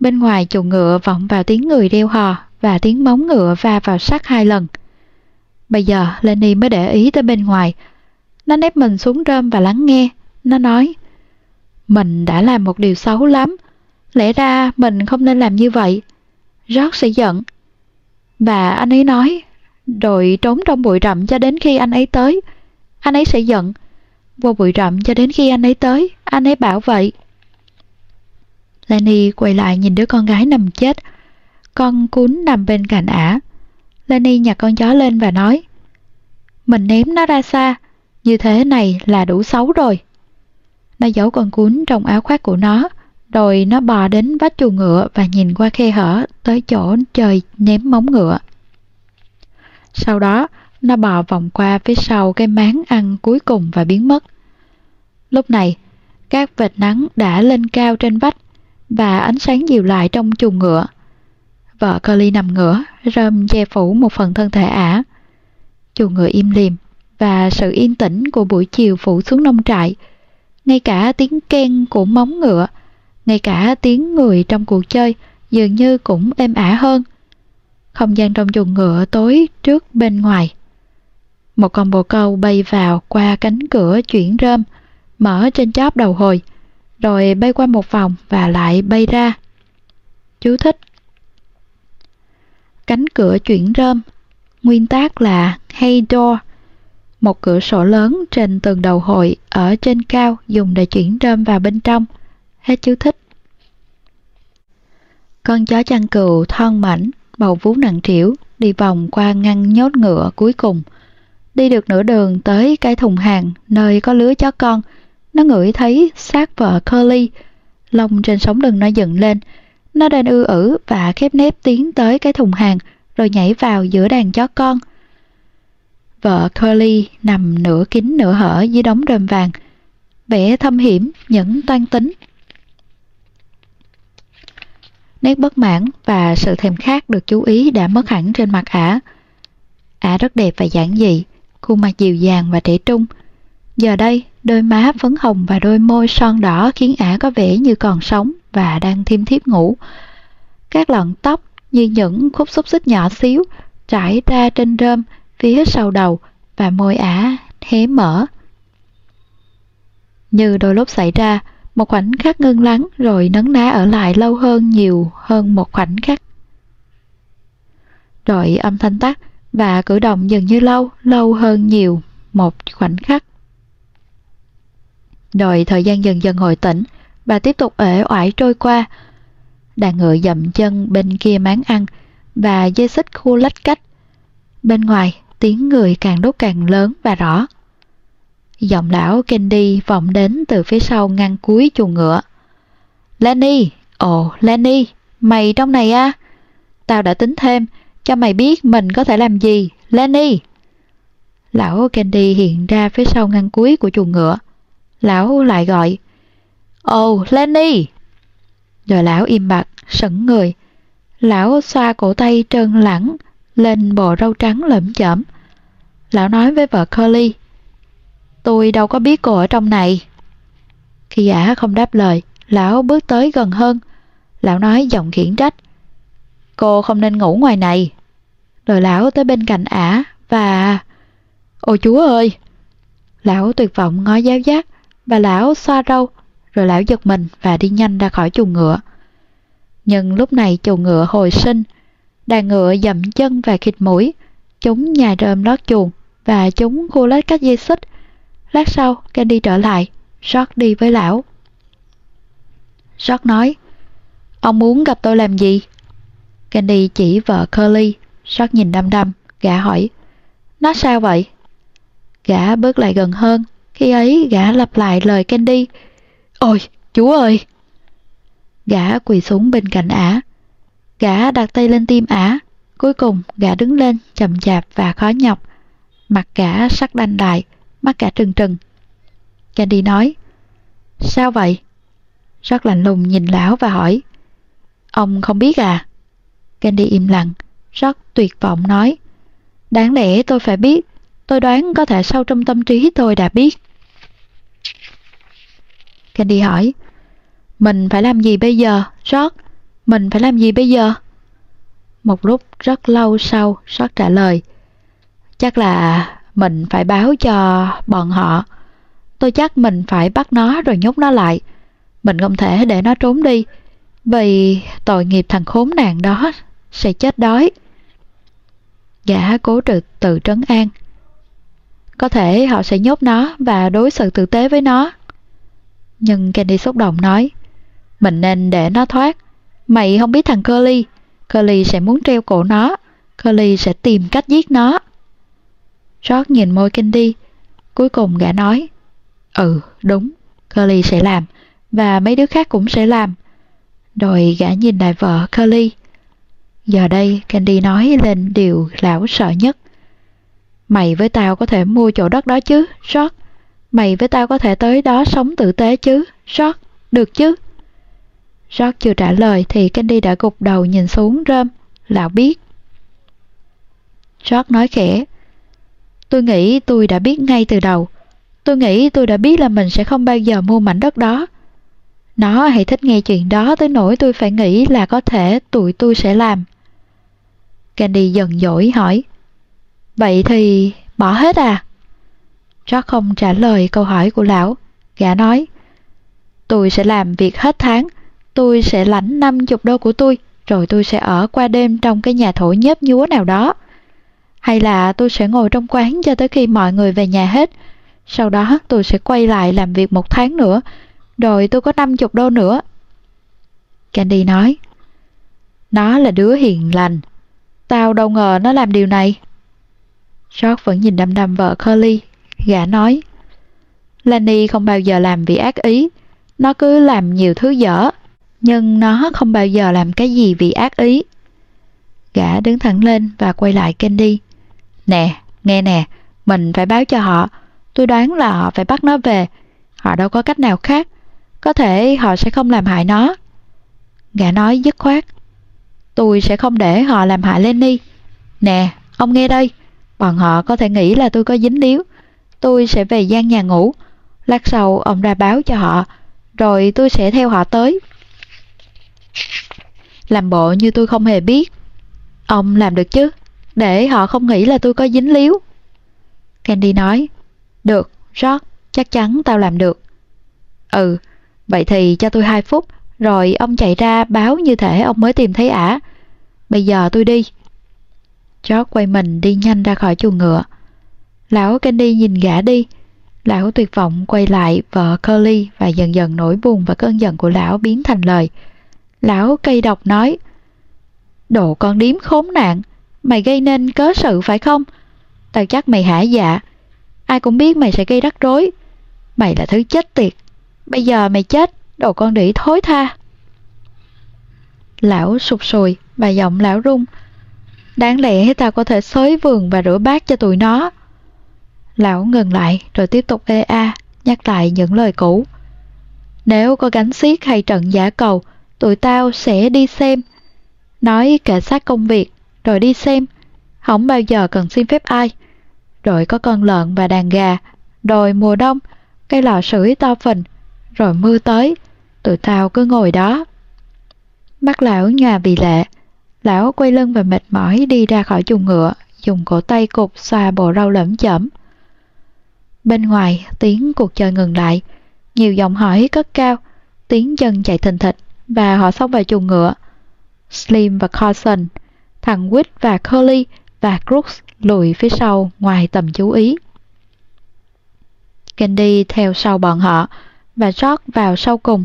Bên ngoài chuồng ngựa vọng vào tiếng người đeo hò và tiếng móng ngựa va vào sắt hai lần. Bây giờ Lenny mới để ý tới bên ngoài. Nó nép mình xuống rơm và lắng nghe. Nó nói, mình đã làm một điều xấu lắm. Lẽ ra mình không nên làm như vậy. George sẽ giận. Và anh ấy nói, rồi trốn trong bụi rậm cho đến khi anh ấy tới. Anh ấy sẽ giận. Vô bụi rậm cho đến khi anh ấy tới, anh ấy bảo vậy. Lenny quay lại nhìn đứa con gái nằm chết. Con cún nằm bên cạnh ả. Lenny nhặt con chó lên và nói Mình ném nó ra xa, như thế này là đủ xấu rồi. Nó giấu con cún trong áo khoác của nó, rồi nó bò đến vách chuồng ngựa và nhìn qua khe hở tới chỗ trời ném móng ngựa. Sau đó, nó bò vòng qua phía sau cái máng ăn cuối cùng và biến mất. Lúc này, các vệt nắng đã lên cao trên vách và ánh sáng dịu lại trong chuồng ngựa. Vợ Curly nằm ngửa, rơm che phủ một phần thân thể ả. Chuồng ngựa im lìm và sự yên tĩnh của buổi chiều phủ xuống nông trại. Ngay cả tiếng ken của móng ngựa, ngay cả tiếng người trong cuộc chơi dường như cũng êm ả hơn. Không gian trong chuồng ngựa tối trước bên ngoài. Một con bồ câu bay vào qua cánh cửa chuyển rơm, mở trên chóp đầu hồi, rồi bay qua một vòng và lại bay ra. Chú thích cánh cửa chuyển rơm. Nguyên tác là hay Door, một cửa sổ lớn trên tường đầu hội ở trên cao dùng để chuyển rơm vào bên trong. Hết chú thích. Con chó chăn cừu thon mảnh, bầu vú nặng trĩu, đi vòng qua ngăn nhốt ngựa cuối cùng. Đi được nửa đường tới cái thùng hàng nơi có lứa chó con, nó ngửi thấy xác vợ Curly. Lông trên sống lưng nó dựng lên, nó đang ư ử và khép nép tiến tới cái thùng hàng rồi nhảy vào giữa đàn chó con. Vợ Curly nằm nửa kín nửa hở dưới đống rơm vàng, vẻ thâm hiểm, nhẫn toan tính. Nét bất mãn và sự thèm khát được chú ý đã mất hẳn trên mặt ả. Ả rất đẹp và giản dị, khuôn mặt dịu dàng và trẻ trung. Giờ đây, đôi má phấn hồng và đôi môi son đỏ khiến ả có vẻ như còn sống và đang thiêm thiếp ngủ. Các lọn tóc như những khúc xúc xích nhỏ xíu trải ra trên rơm phía sau đầu và môi ả hé mở. Như đôi lúc xảy ra, một khoảnh khắc ngưng lắng rồi nấn ná ở lại lâu hơn nhiều hơn một khoảnh khắc. Rồi âm thanh tắt và cử động dường như lâu, lâu hơn nhiều một khoảnh khắc. đợi thời gian dần dần hồi tỉnh, bà tiếp tục ể oải trôi qua. Đàn ngựa dậm chân bên kia máng ăn và dây xích khu lách cách. Bên ngoài, tiếng người càng đốt càng lớn và rõ. Giọng lão Candy vọng đến từ phía sau ngăn cuối chuồng ngựa. Lenny! Ồ, Lenny! Mày trong này à? Tao đã tính thêm, cho mày biết mình có thể làm gì, Lenny! Lão Candy hiện ra phía sau ngăn cuối của chuồng ngựa. Lão lại gọi. Ồ, Lenny! Rồi lão im bặt, sững người. Lão xoa cổ tay trơn lẳng lên bộ râu trắng lởm chởm. Lão nói với vợ Curly. Tôi đâu có biết cô ở trong này. Khi ả không đáp lời, lão bước tới gần hơn. Lão nói giọng khiển trách. Cô không nên ngủ ngoài này. Rồi lão tới bên cạnh ả và... Ôi chúa ơi! Lão tuyệt vọng ngó giáo giác và lão xoa râu rồi lão giật mình và đi nhanh ra khỏi chuồng ngựa. Nhưng lúc này chuồng ngựa hồi sinh, đàn ngựa dậm chân và khịt mũi, chúng nhà rơm lót chuồng và chúng khu lết các dây xích. Lát sau, Candy trở lại, George đi với lão. George nói, Ông muốn gặp tôi làm gì? Candy chỉ vợ Curly, Sót nhìn đăm đăm, gã hỏi, Nó sao vậy? Gã bước lại gần hơn, khi ấy gã lặp lại lời Candy, Ôi, chúa ơi! Gã quỳ xuống bên cạnh ả. Gã đặt tay lên tim ả. Cuối cùng, gã đứng lên, chậm chạp và khó nhọc. Mặt gã sắc đanh đại, mắt gã trừng trừng. Candy nói, Sao vậy? Rất lạnh lùng nhìn lão và hỏi, Ông không biết à? Candy im lặng, rất tuyệt vọng nói, Đáng lẽ tôi phải biết, tôi đoán có thể sâu trong tâm trí tôi đã biết. Candy hỏi, Mình phải làm gì bây giờ, George? Mình phải làm gì bây giờ? Một lúc rất lâu sau, George trả lời, Chắc là mình phải báo cho bọn họ. Tôi chắc mình phải bắt nó rồi nhốt nó lại. Mình không thể để nó trốn đi, vì tội nghiệp thằng khốn nạn đó sẽ chết đói. Gã cố trực tự trấn an. Có thể họ sẽ nhốt nó và đối xử tử tế với nó. Nhưng Candy xúc động nói, mình nên để nó thoát. Mày không biết thằng Curly, Curly sẽ muốn treo cổ nó, Curly sẽ tìm cách giết nó. George nhìn môi Candy, cuối cùng gã nói, Ừ, đúng, Curly sẽ làm, và mấy đứa khác cũng sẽ làm. Rồi gã nhìn lại vợ Curly. Giờ đây Candy nói lên điều lão sợ nhất. Mày với tao có thể mua chỗ đất đó chứ, George. Mày với tao có thể tới đó sống tử tế chứ, George, được chứ? George chưa trả lời thì Candy đã gục đầu nhìn xuống rơm, lão biết. George nói khẽ, tôi nghĩ tôi đã biết ngay từ đầu. Tôi nghĩ tôi đã biết là mình sẽ không bao giờ mua mảnh đất đó. Nó hãy thích nghe chuyện đó tới nỗi tôi phải nghĩ là có thể tụi tôi sẽ làm. Candy dần dỗi hỏi, Vậy thì bỏ hết à? George không trả lời câu hỏi của lão. Gã nói, tôi sẽ làm việc hết tháng, tôi sẽ lãnh 50 đô của tôi, rồi tôi sẽ ở qua đêm trong cái nhà thổ nhớp nhúa nào đó. Hay là tôi sẽ ngồi trong quán cho tới khi mọi người về nhà hết. Sau đó tôi sẽ quay lại làm việc một tháng nữa, rồi tôi có 50 đô nữa. Candy nói, nó là đứa hiền lành, tao đâu ngờ nó làm điều này. George vẫn nhìn đăm đăm vợ Curly, gã nói, Lenny không bao giờ làm vì ác ý, nó cứ làm nhiều thứ dở, nhưng nó không bao giờ làm cái gì vì ác ý. Gã đứng thẳng lên và quay lại Candy. Nè, nghe nè, mình phải báo cho họ. Tôi đoán là họ phải bắt nó về. Họ đâu có cách nào khác. Có thể họ sẽ không làm hại nó. Gã nói dứt khoát. Tôi sẽ không để họ làm hại Lenny. Nè, ông nghe đây. Bọn họ có thể nghĩ là tôi có dính líu. Tôi sẽ về gian nhà ngủ. Lát sau ông ra báo cho họ. Rồi tôi sẽ theo họ tới. Làm bộ như tôi không hề biết. Ông làm được chứ? Để họ không nghĩ là tôi có dính líu. Candy nói. Được, George, chắc chắn tao làm được. Ừ, vậy thì cho tôi 2 phút, rồi ông chạy ra báo như thể ông mới tìm thấy ả. Bây giờ tôi đi. chó quay mình đi nhanh ra khỏi chuồng ngựa. Lão Candy nhìn gã đi. Lão tuyệt vọng quay lại vợ Curly và dần dần nỗi buồn và cơn giận của lão biến thành lời. Lão cây độc nói Đồ con điếm khốn nạn, mày gây nên cớ sự phải không? Tao chắc mày hả dạ. Ai cũng biết mày sẽ gây rắc rối. Mày là thứ chết tiệt. Bây giờ mày chết, đồ con đĩ thối tha. Lão sụp sùi và giọng lão rung. Đáng lẽ tao có thể xới vườn và rửa bát cho tụi nó. Lão ngừng lại rồi tiếp tục ê a, nhắc lại những lời cũ. Nếu có gánh xiết hay trận giả cầu, tụi tao sẽ đi xem. Nói kệ sát công việc, rồi đi xem. Không bao giờ cần xin phép ai. Rồi có con lợn và đàn gà. Rồi mùa đông, cây lò sưởi to phình. Rồi mưa tới, tụi tao cứ ngồi đó. Mắt lão nhà vì lệ. Lão quay lưng và mệt mỏi đi ra khỏi chuồng ngựa, dùng cổ tay cục xoa bộ rau lẫm chẩm. Bên ngoài, tiếng cuộc chơi ngừng lại. Nhiều giọng hỏi cất cao, tiếng chân chạy thình thịch và họ xông vào chuồng ngựa. Slim và Carson, thằng Whit và Curly và Crooks lùi phía sau ngoài tầm chú ý. Candy theo sau bọn họ và George vào sau cùng.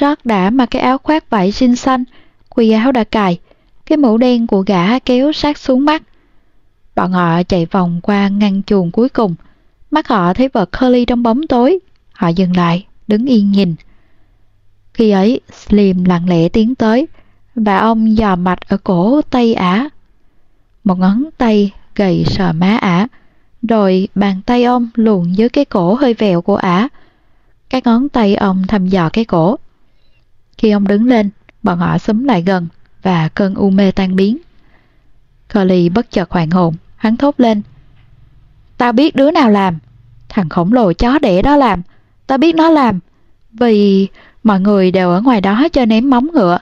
George đã mặc cái áo khoác vải xinh xanh, quy áo đã cài, cái mũ đen của gã kéo sát xuống mắt. Bọn họ chạy vòng qua ngăn chuồng cuối cùng. Mắt họ thấy vợ Curly trong bóng tối. Họ dừng lại, đứng yên nhìn. Khi ấy, Slim lặng lẽ tiến tới, và ông dò mạch ở cổ tay ả. Một ngón tay gầy sờ má ả, rồi bàn tay ông luồn dưới cái cổ hơi vẹo của ả. Cái ngón tay ông thăm dò cái cổ. Khi ông đứng lên, bọn họ xúm lại gần và cơn u mê tan biến. Curly bất chợt hoàng hồn, hắn thốt lên. Tao biết đứa nào làm. Thằng khổng lồ chó đẻ đó làm. Tao biết nó làm. Vì mọi người đều ở ngoài đó cho ném móng ngựa.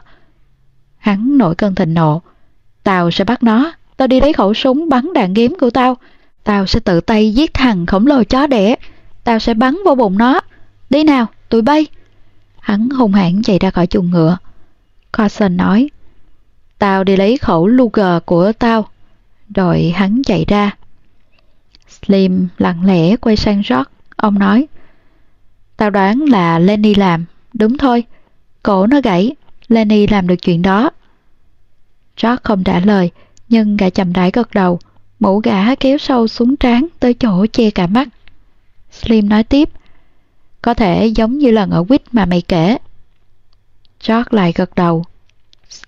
Hắn nổi cơn thịnh nộ. Tao sẽ bắt nó. Tao đi lấy khẩu súng bắn đạn ghém của tao. Tao sẽ tự tay giết thằng khổng lồ chó đẻ. Tao sẽ bắn vô bụng nó. Đi nào, tụi bay. Hắn hung hãn chạy ra khỏi chuồng ngựa. Carson nói. Tao đi lấy khẩu Luger của tao. Rồi hắn chạy ra. Slim lặng lẽ quay sang George. Ông nói. Tao đoán là Lenny làm. Đúng thôi. Cổ nó gãy. Lenny làm được chuyện đó. George không trả lời, nhưng gã chậm rãi gật đầu. Mũ gã kéo sâu xuống trán tới chỗ che cả mắt. Slim nói tiếp. Có thể giống như lần ở quýt mà mày kể. George lại gật đầu.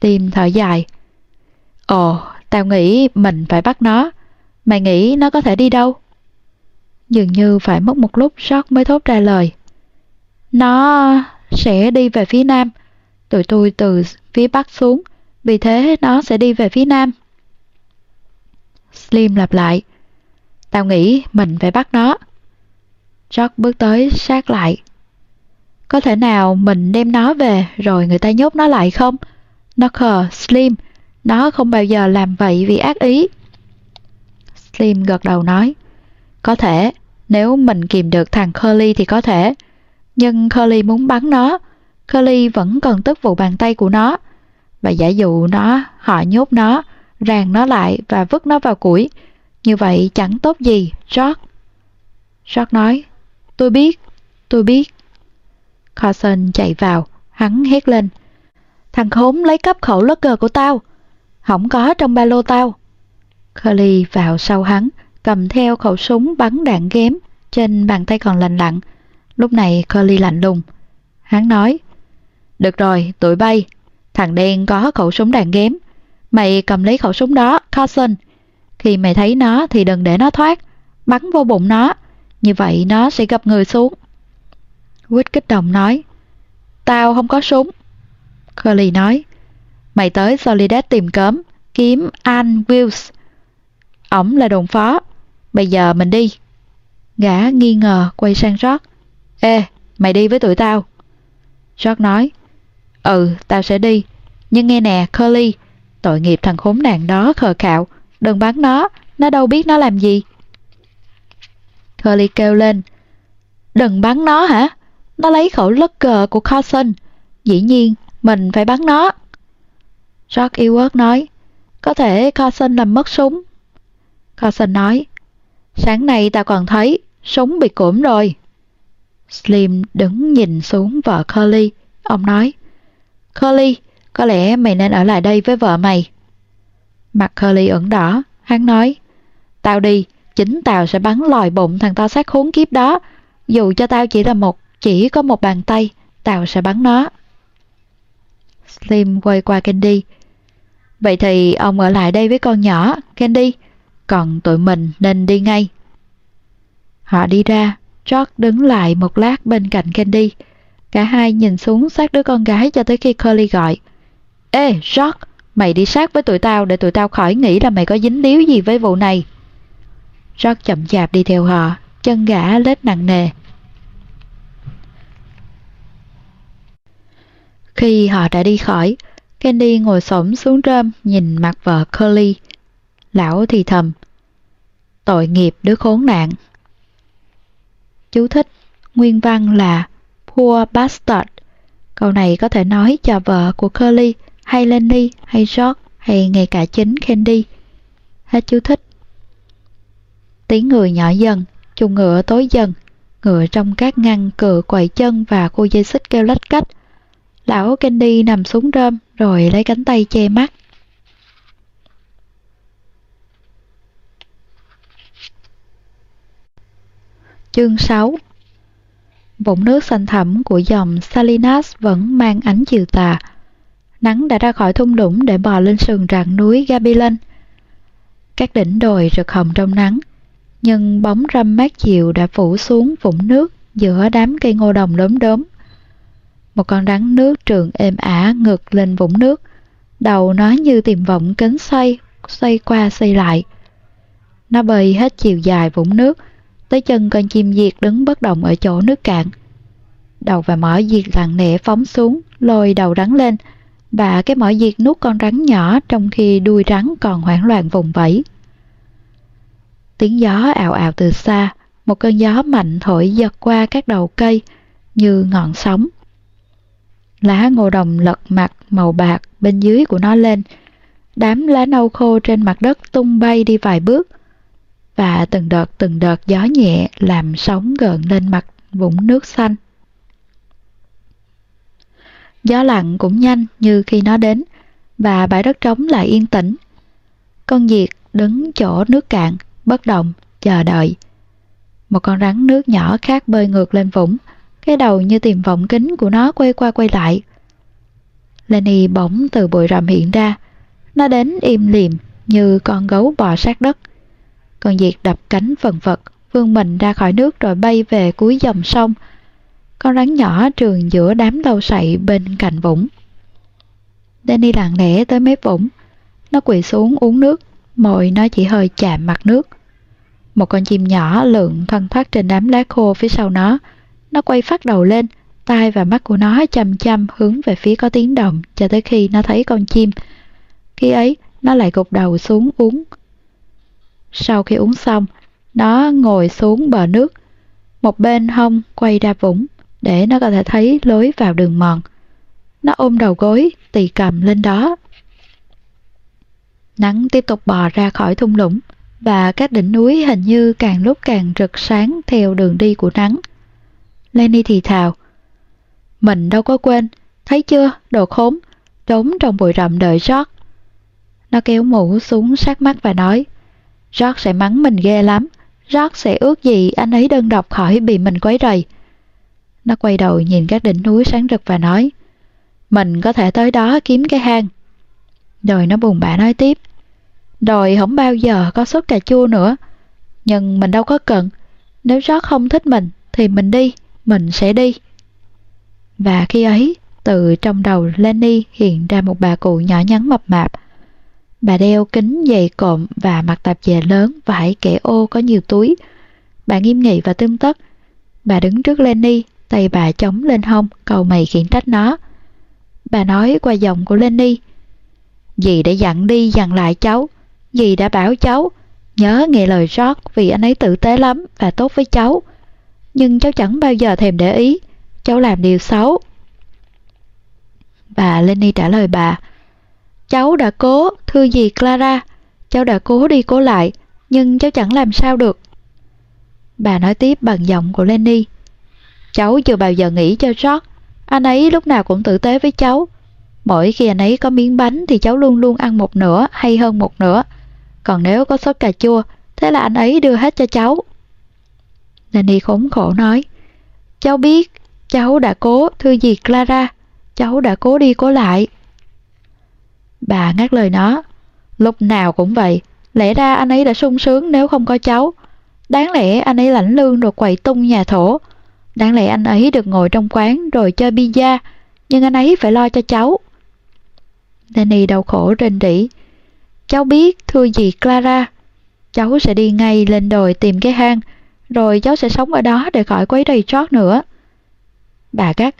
Tim thở dài. Ồ, tao nghĩ mình phải bắt nó. Mày nghĩ nó có thể đi đâu? Dường như phải mất một lúc sót mới thốt ra lời. Nó sẽ đi về phía nam. Tụi tôi từ phía bắc xuống, vì thế nó sẽ đi về phía nam. Slim lặp lại. Tao nghĩ mình phải bắt nó. George bước tới sát lại. Có thể nào mình đem nó về rồi người ta nhốt nó lại không? Knocker, Slim, nó không bao giờ làm vậy vì ác ý. Slim gật đầu nói. Có thể, nếu mình kìm được thằng Curly thì có thể. Nhưng Curly muốn bắn nó. Curly vẫn cần tức vụ bàn tay của nó. và giả dụ nó, họ nhốt nó, ràng nó lại và vứt nó vào củi. Như vậy chẳng tốt gì, George. George nói, tôi biết, tôi biết. Carson chạy vào, hắn hét lên. Thằng khốn lấy cắp khẩu lất của tao. Không có trong ba lô tao. Curly vào sau hắn, cầm theo khẩu súng bắn đạn ghém trên bàn tay còn lành lặn. Lúc này Curly lạnh lùng. Hắn nói, Được rồi, tụi bay. Thằng đen có khẩu súng đạn ghém. Mày cầm lấy khẩu súng đó, Carson. Khi mày thấy nó thì đừng để nó thoát. Bắn vô bụng nó. Như vậy nó sẽ gặp người xuống. Quýt kích động nói, Tao không có súng. Curly nói, Mày tới Soledad tìm cớm, kiếm Ann Wills. Ổng là đồn phó. Bây giờ mình đi. Gã nghi ngờ quay sang George. Ê, mày đi với tụi tao. George nói. Ừ, tao sẽ đi. Nhưng nghe nè, Curly, tội nghiệp thằng khốn nạn đó khờ khạo. Đừng bắn nó, nó đâu biết nó làm gì. Curly kêu lên. Đừng bắn nó hả? Nó lấy khẩu lất của Carson. Dĩ nhiên, mình phải bắn nó. George Ewart nói. Có thể Carson làm mất súng. Carson nói. Sáng nay ta còn thấy súng bị củm rồi. Slim đứng nhìn xuống vợ Curly. Ông nói, Curly, có lẽ mày nên ở lại đây với vợ mày. Mặt Curly ửng đỏ, hắn nói, Tao đi, chính tao sẽ bắn lòi bụng thằng to xác khốn kiếp đó. Dù cho tao chỉ là một, chỉ có một bàn tay, tao sẽ bắn nó. Slim quay qua Candy. Vậy thì ông ở lại đây với con nhỏ, Candy, còn tụi mình nên đi ngay. Họ đi ra, George đứng lại một lát bên cạnh Candy. Cả hai nhìn xuống sát đứa con gái cho tới khi Curly gọi. Ê, George, mày đi sát với tụi tao để tụi tao khỏi nghĩ là mày có dính líu gì với vụ này. George chậm chạp đi theo họ, chân gã lết nặng nề. Khi họ đã đi khỏi, Candy ngồi xổm xuống rơm nhìn mặt vợ Curly. Lão thì thầm. Tội nghiệp đứa khốn nạn. Chú thích, nguyên văn là Poor Bastard. Câu này có thể nói cho vợ của Curly hay Lenny hay George hay ngay cả chính Candy. Hết chú thích. Tiếng người nhỏ dần, chung ngựa tối dần, ngựa trong các ngăn cửa quậy chân và cô dây xích kêu lách cách. Lão Candy nằm xuống rơm rồi lấy cánh tay che mắt. Chương 6 Vũng nước xanh thẳm của dòng Salinas vẫn mang ánh chiều tà. Nắng đã ra khỏi thung lũng để bò lên sườn rặng núi Gabilan. Các đỉnh đồi rực hồng trong nắng, nhưng bóng râm mát chiều đã phủ xuống vũng nước giữa đám cây ngô đồng đốm đốm. Một con rắn nước trường êm ả ngược lên vũng nước, đầu nó như tìm vọng cánh xoay, xoay qua xoay lại. Nó bơi hết chiều dài vũng nước, tới chân con chim diệt đứng bất động ở chỗ nước cạn. Đầu và mỏ diệt lặng lẽ phóng xuống, lôi đầu rắn lên, và cái mỏ diệt nuốt con rắn nhỏ trong khi đuôi rắn còn hoảng loạn vùng vẫy. Tiếng gió ào ào từ xa, một cơn gió mạnh thổi giật qua các đầu cây như ngọn sóng. Lá ngô đồng lật mặt màu bạc bên dưới của nó lên, đám lá nâu khô trên mặt đất tung bay đi vài bước, và từng đợt từng đợt gió nhẹ làm sóng gợn lên mặt vũng nước xanh. Gió lặng cũng nhanh như khi nó đến, và bãi đất trống lại yên tĩnh. Con diệt đứng chỗ nước cạn, bất động, chờ đợi. Một con rắn nước nhỏ khác bơi ngược lên vũng, cái đầu như tìm vọng kính của nó quay qua quay lại. Lenny bỗng từ bụi rậm hiện ra, nó đến im lìm như con gấu bò sát đất. Con diệt đập cánh phần vật, vươn mình ra khỏi nước rồi bay về cuối dòng sông. Con rắn nhỏ trường giữa đám lâu sậy bên cạnh vũng. Danny lặng lẽ tới mép vũng. Nó quỳ xuống uống nước, mồi nó chỉ hơi chạm mặt nước. Một con chim nhỏ lượn thoăn thoát trên đám lá khô phía sau nó. Nó quay phát đầu lên, tai và mắt của nó chăm chăm hướng về phía có tiếng động cho tới khi nó thấy con chim. Khi ấy, nó lại gục đầu xuống uống. Sau khi uống xong, nó ngồi xuống bờ nước, một bên hông quay ra vũng để nó có thể thấy lối vào đường mòn. Nó ôm đầu gối, tì cầm lên đó. Nắng tiếp tục bò ra khỏi thung lũng và các đỉnh núi hình như càng lúc càng rực sáng theo đường đi của nắng. Lenny thì thào. Mình đâu có quên, thấy chưa, đồ khốn, trốn trong bụi rậm đợi George. Nó kéo mũ xuống sát mắt và nói, George sẽ mắng mình ghê lắm, George sẽ ước gì anh ấy đơn độc khỏi bị mình quấy rầy. Nó quay đầu nhìn các đỉnh núi sáng rực và nói, mình có thể tới đó kiếm cái hang. Rồi nó buồn bã nói tiếp, rồi không bao giờ có sốt cà chua nữa. Nhưng mình đâu có cần, nếu George không thích mình thì mình đi, mình sẽ đi. Và khi ấy, từ trong đầu Lenny hiện ra một bà cụ nhỏ nhắn mập mạp. Bà đeo kính dày cộm và mặc tạp dề lớn vải kẻ ô có nhiều túi. Bà nghiêm nghị và tươm tất. Bà đứng trước Lenny, tay bà chống lên hông, cầu mày khiển trách nó. Bà nói qua giọng của Lenny. Dì đã dặn đi dặn lại cháu. Dì đã bảo cháu, nhớ nghe lời rót vì anh ấy tử tế lắm và tốt với cháu. Nhưng cháu chẳng bao giờ thèm để ý, cháu làm điều xấu. Bà Lenny trả lời bà, Cháu đã cố, thưa gì Clara, cháu đã cố đi cố lại, nhưng cháu chẳng làm sao được. Bà nói tiếp bằng giọng của Lenny. Cháu chưa bao giờ nghĩ cho George, anh ấy lúc nào cũng tử tế với cháu. Mỗi khi anh ấy có miếng bánh thì cháu luôn luôn ăn một nửa hay hơn một nửa. Còn nếu có sốt cà chua, thế là anh ấy đưa hết cho cháu. Nanny khốn khổ nói, cháu biết, cháu đã cố, thưa gì Clara, cháu đã cố đi cố lại. Bà ngắt lời nó, lúc nào cũng vậy, lẽ ra anh ấy đã sung sướng nếu không có cháu. Đáng lẽ anh ấy lãnh lương rồi quậy tung nhà thổ. Đáng lẽ anh ấy được ngồi trong quán rồi chơi pizza, nhưng anh ấy phải lo cho cháu. Danny đau khổ rên rỉ. Cháu biết, thưa gì Clara, cháu sẽ đi ngay lên đồi tìm cái hang, rồi cháu sẽ sống ở đó để khỏi quấy rầy trót nữa. Bà gắt,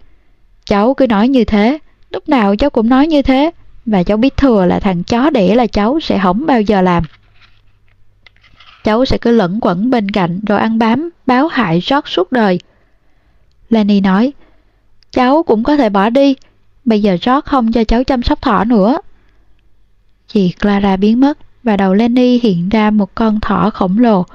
cháu cứ nói như thế, lúc nào cháu cũng nói như thế, và cháu biết thừa là thằng chó đẻ là cháu sẽ không bao giờ làm. Cháu sẽ cứ lẫn quẩn bên cạnh rồi ăn bám, báo hại rót suốt đời. Lenny nói, cháu cũng có thể bỏ đi, bây giờ rót không cho cháu chăm sóc thỏ nữa. Chị Clara biến mất và đầu Lenny hiện ra một con thỏ khổng lồ.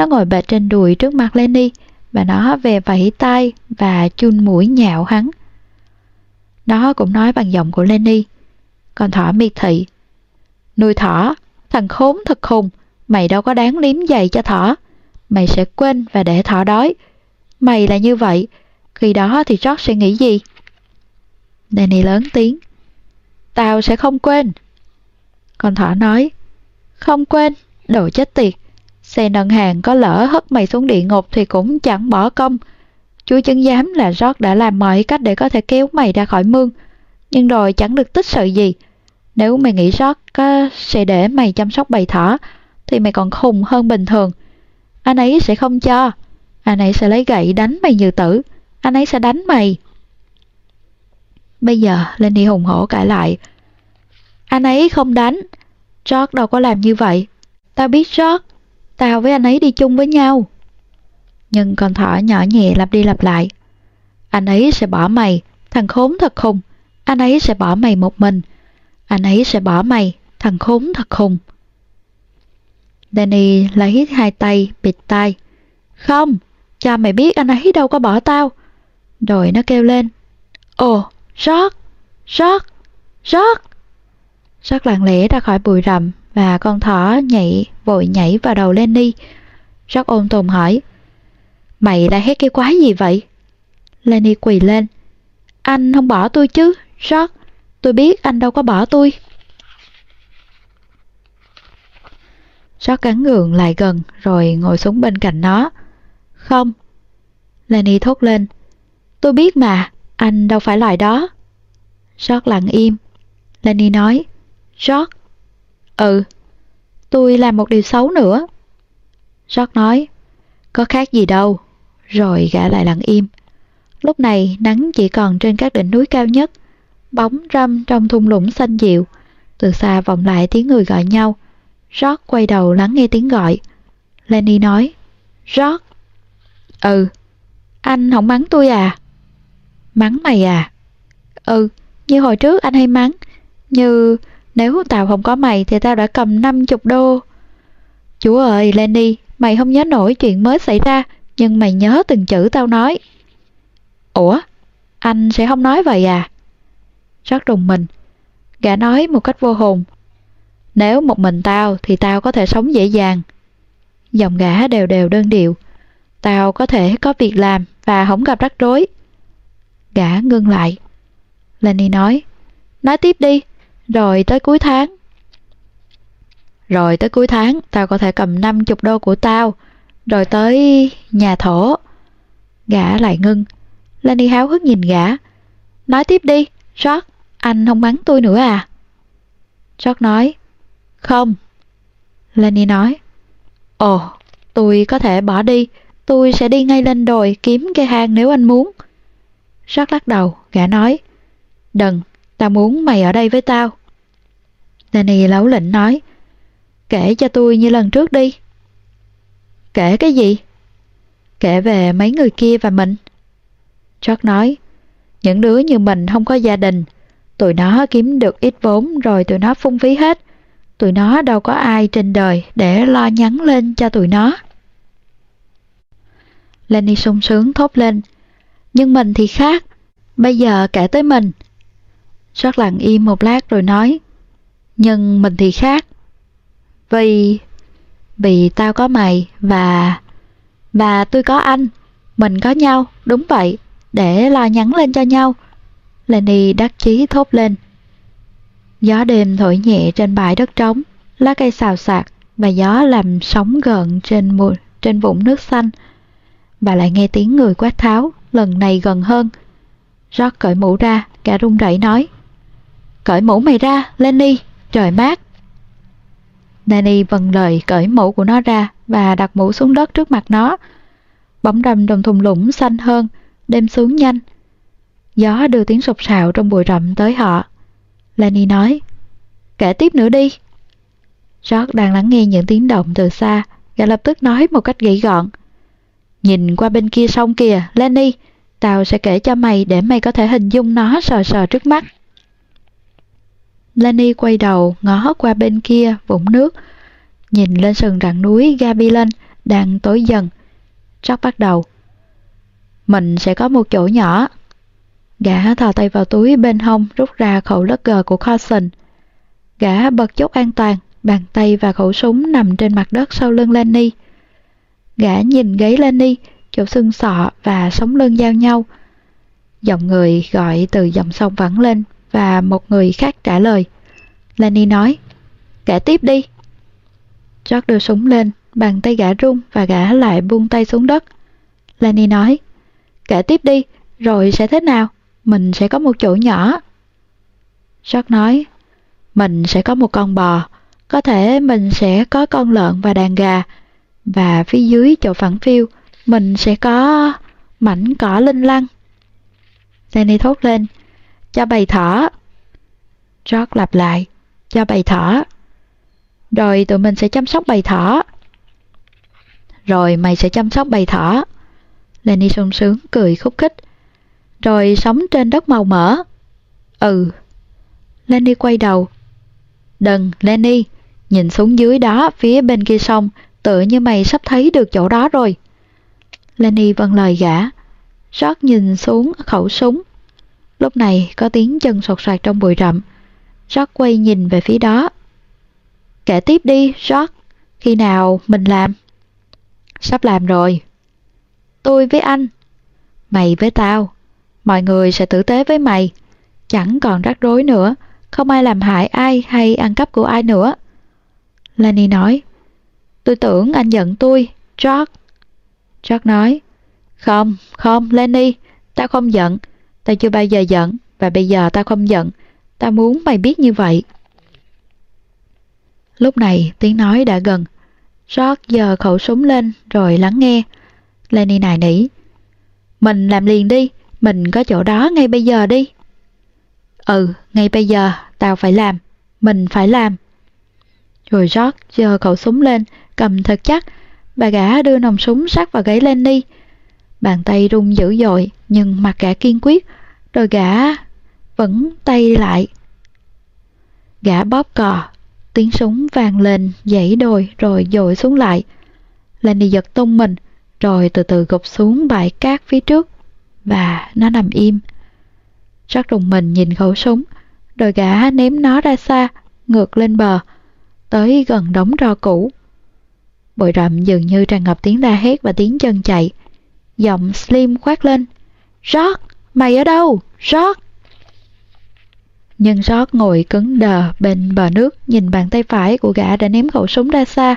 Nó ngồi bệt trên đùi trước mặt Lenny và nó về vẫy tay và chun mũi nhạo hắn. Nó cũng nói bằng giọng của Lenny. Con thỏ miệt thị. Nuôi thỏ, thằng khốn thật khùng, mày đâu có đáng liếm giày cho thỏ. Mày sẽ quên và để thỏ đói. Mày là như vậy, khi đó thì George sẽ nghĩ gì? Danny lớn tiếng. Tao sẽ không quên. Con thỏ nói. Không quên, đồ chết tiệt. Xe nâng hàng có lỡ hất mày xuống địa ngục thì cũng chẳng bỏ công. Chúa chứng giám là Rót đã làm mọi cách để có thể kéo mày ra khỏi mương. Nhưng rồi chẳng được tích sự gì. Nếu mày nghĩ Rót có sẽ để mày chăm sóc bầy thỏ, thì mày còn khùng hơn bình thường. Anh ấy sẽ không cho. Anh ấy sẽ lấy gậy đánh mày như tử. Anh ấy sẽ đánh mày. Bây giờ Lenny hùng hổ cãi lại. Anh ấy không đánh. George đâu có làm như vậy. Tao biết George. Tao với anh ấy đi chung với nhau. Nhưng con thỏ nhỏ nhẹ lặp đi lặp lại. Anh ấy sẽ bỏ mày, thằng khốn thật khùng. Anh ấy sẽ bỏ mày một mình. Anh ấy sẽ bỏ mày, thằng khốn thật khùng. Danny lấy hai tay bịt tai. Không, cho mày biết anh ấy đâu có bỏ tao. Rồi nó kêu lên. Ồ, George, George, George. Rất lặng lẽ ra khỏi bụi rậm và con thỏ nhảy vội nhảy vào đầu Lenny. Rất ôn tồn hỏi. Mày đã hét cái quái gì vậy? Lenny quỳ lên. Anh không bỏ tôi chứ, George. Tôi biết anh đâu có bỏ tôi. George cắn ngượng lại gần rồi ngồi xuống bên cạnh nó. Không. Lenny thốt lên. Tôi biết mà, anh đâu phải loại đó. George lặng im. Lenny nói. George. Ừ. Tôi làm một điều xấu nữa. George nói. Có khác gì đâu. Rồi gã lại lặng im. Lúc này nắng chỉ còn trên các đỉnh núi cao nhất. Bóng râm trong thung lũng xanh dịu. Từ xa vọng lại tiếng người gọi nhau. George quay đầu lắng nghe tiếng gọi. Lenny nói. George. Ừ. Anh không mắng tôi à? Mắng mày à? Ừ, như hồi trước anh hay mắng. Như nếu tao không có mày thì tao đã cầm 50 đô. Chúa ơi, Lenny, mày không nhớ nổi chuyện mới xảy ra, nhưng mày nhớ từng chữ tao nói. Ủa? Anh sẽ không nói vậy à? Rất đùng mình. Gã nói một cách vô hồn. Nếu một mình tao thì tao có thể sống dễ dàng. Giọng gã đều đều đơn điệu. Tao có thể có việc làm và không gặp rắc rối. Gã ngưng lại. Lenny nói, nói tiếp đi, rồi tới cuối tháng. Rồi tới cuối tháng, tao có thể cầm 50 đô của tao, rồi tới nhà thổ. Gã lại ngưng. Lenny háo hức nhìn gã. Nói tiếp đi, George, anh không mắng tôi nữa à? George nói, không. Lenny nói, ồ, tôi có thể bỏ đi, tôi sẽ đi ngay lên đồi kiếm cây hang nếu anh muốn. George lắc đầu, gã nói, đừng, tao muốn mày ở đây với tao. Lenny lấu lĩnh nói, kể cho tôi như lần trước đi. Kể cái gì? Kể về mấy người kia và mình. Chuck nói, những đứa như mình không có gia đình, tụi nó kiếm được ít vốn rồi tụi nó phung phí hết. Tụi nó đâu có ai trên đời để lo nhắn lên cho tụi nó. Lenny sung sướng thốt lên. Nhưng mình thì khác. Bây giờ kể tới mình. Chuck lặng im một lát rồi nói. Nhưng mình thì khác. Vì... Vì tao có mày và... Và tôi có anh. Mình có nhau, đúng vậy để lo nhắn lên cho nhau. Lenny đắc chí thốt lên. Gió đêm thổi nhẹ trên bãi đất trống, lá cây xào xạc và gió làm sóng gợn trên mùi, trên vũng nước xanh. Bà lại nghe tiếng người quát tháo, lần này gần hơn. Rót cởi mũ ra, cả run rẩy nói. Cởi mũ mày ra, Lenny, trời mát. Nanny vâng lời cởi mũ của nó ra và đặt mũ xuống đất trước mặt nó. Bóng rầm trong thùng lũng xanh hơn, đêm xuống nhanh. Gió đưa tiếng sụp sạo trong bụi rậm tới họ. Lani nói, kể tiếp nữa đi. George đang lắng nghe những tiếng động từ xa, và lập tức nói một cách gãy gọn. Nhìn qua bên kia sông kìa, Lenny, tao sẽ kể cho mày để mày có thể hình dung nó sờ sờ trước mắt. Lenny quay đầu ngó qua bên kia vũng nước, nhìn lên sườn rặng núi Gabilan đang tối dần. Jack bắt đầu. Mình sẽ có một chỗ nhỏ. Gã thò tay vào túi bên hông rút ra khẩu lugger của Carson. Gã bật chốt an toàn, bàn tay và khẩu súng nằm trên mặt đất sau lưng Lenny. Gã nhìn gáy Lenny, chỗ xương sọ và sống lưng giao nhau. Giọng người gọi từ dòng sông vẳng lên và một người khác trả lời. Lenny nói, kể tiếp đi. George đưa súng lên, bàn tay gã rung và gã lại buông tay xuống đất. Lenny nói, Kể tiếp đi, rồi sẽ thế nào? Mình sẽ có một chỗ nhỏ. George nói, mình sẽ có một con bò, có thể mình sẽ có con lợn và đàn gà, và phía dưới chỗ phẳng phiêu, mình sẽ có mảnh cỏ linh lăng. Lenny thốt lên, cho bầy thỏ. George lặp lại, cho bầy thỏ. Rồi tụi mình sẽ chăm sóc bầy thỏ. Rồi mày sẽ chăm sóc bầy thỏ. Lenny sung sướng cười khúc khích. Rồi sống trên đất màu mỡ. Ừ. Lenny quay đầu. Đừng, Lenny, nhìn xuống dưới đó phía bên kia sông, tựa như mày sắp thấy được chỗ đó rồi. Lenny vâng lời gã. George nhìn xuống khẩu súng. Lúc này có tiếng chân sột soạt trong bụi rậm. George quay nhìn về phía đó. Kể tiếp đi, George. Khi nào mình làm? Sắp làm rồi. Tôi với anh. Mày với tao. Mọi người sẽ tử tế với mày. Chẳng còn rắc rối nữa. Không ai làm hại ai hay ăn cắp của ai nữa. Lenny nói. Tôi tưởng anh giận tôi, George. George nói. Không, không, Lenny. Tao không giận. Tao chưa bao giờ giận. Và bây giờ tao không giận. Tao muốn mày biết như vậy. Lúc này tiếng nói đã gần. George giờ khẩu súng lên rồi lắng nghe. Lenny nài nỉ. Mình làm liền đi, mình có chỗ đó ngay bây giờ đi. Ừ, ngay bây giờ, tao phải làm, mình phải làm. Rồi George giơ khẩu súng lên, cầm thật chắc, bà gã đưa nòng súng sát vào gáy Lenny. Bàn tay rung dữ dội, nhưng mặt gã kiên quyết, rồi gã vẫn tay lại. Gã bóp cò, tiếng súng vang lên, dãy đồi rồi dội xuống lại. Lenny giật tung mình, rồi từ từ gục xuống bãi cát phía trước, và nó nằm im. Jack rùng mình nhìn khẩu súng, rồi gã ném nó ra xa, ngược lên bờ, tới gần đống rò cũ. Bụi rậm dường như tràn ngập tiếng la hét và tiếng chân chạy. Giọng Slim khoát lên. Rót, mày ở đâu? Rót! Nhưng Rót ngồi cứng đờ bên bờ nước nhìn bàn tay phải của gã đã ném khẩu súng ra xa.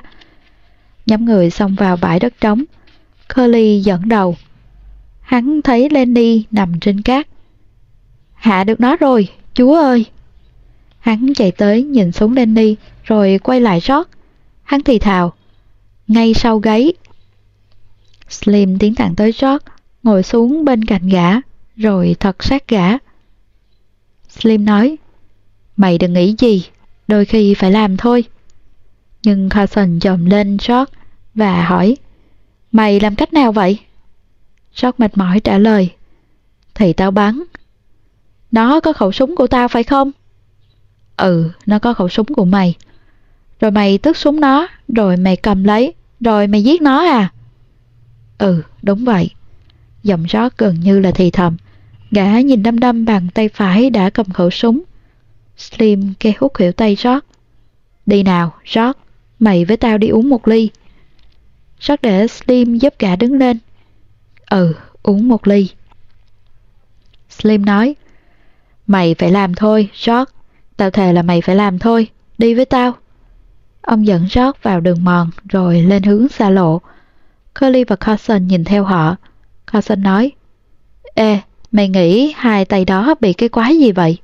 Nhóm người xông vào bãi đất trống. Curly dẫn đầu. Hắn thấy Lenny nằm trên cát. Hạ được nó rồi, chúa ơi! Hắn chạy tới nhìn xuống Lenny rồi quay lại Rót. Hắn thì thào. Ngay sau gáy. Slim tiến thẳng tới Rót, ngồi xuống bên cạnh gã, rồi thật sát gã. Slim nói, mày đừng nghĩ gì, đôi khi phải làm thôi. Nhưng Carson chồm lên George và hỏi, mày làm cách nào vậy? George mệt mỏi trả lời, thì tao bắn. Nó có khẩu súng của tao phải không? Ừ, nó có khẩu súng của mày. Rồi mày tức súng nó, rồi mày cầm lấy, rồi mày giết nó à? Ừ, đúng vậy. Giọng rõ gần như là thì thầm. Gã nhìn đăm đăm bàn tay phải đã cầm khẩu súng. Slim kêu hút hiểu tay rót Đi nào, rót mày với tao đi uống một ly. Rót để Slim giúp gã đứng lên. Ừ, uống một ly. Slim nói, Mày phải làm thôi, rót Tao thề là mày phải làm thôi. Đi với tao. Ông dẫn rót vào đường mòn rồi lên hướng xa lộ. Curly và Carson nhìn theo họ. Carson nói, Ê, mày nghĩ hai tay đó bị cái quái gì vậy?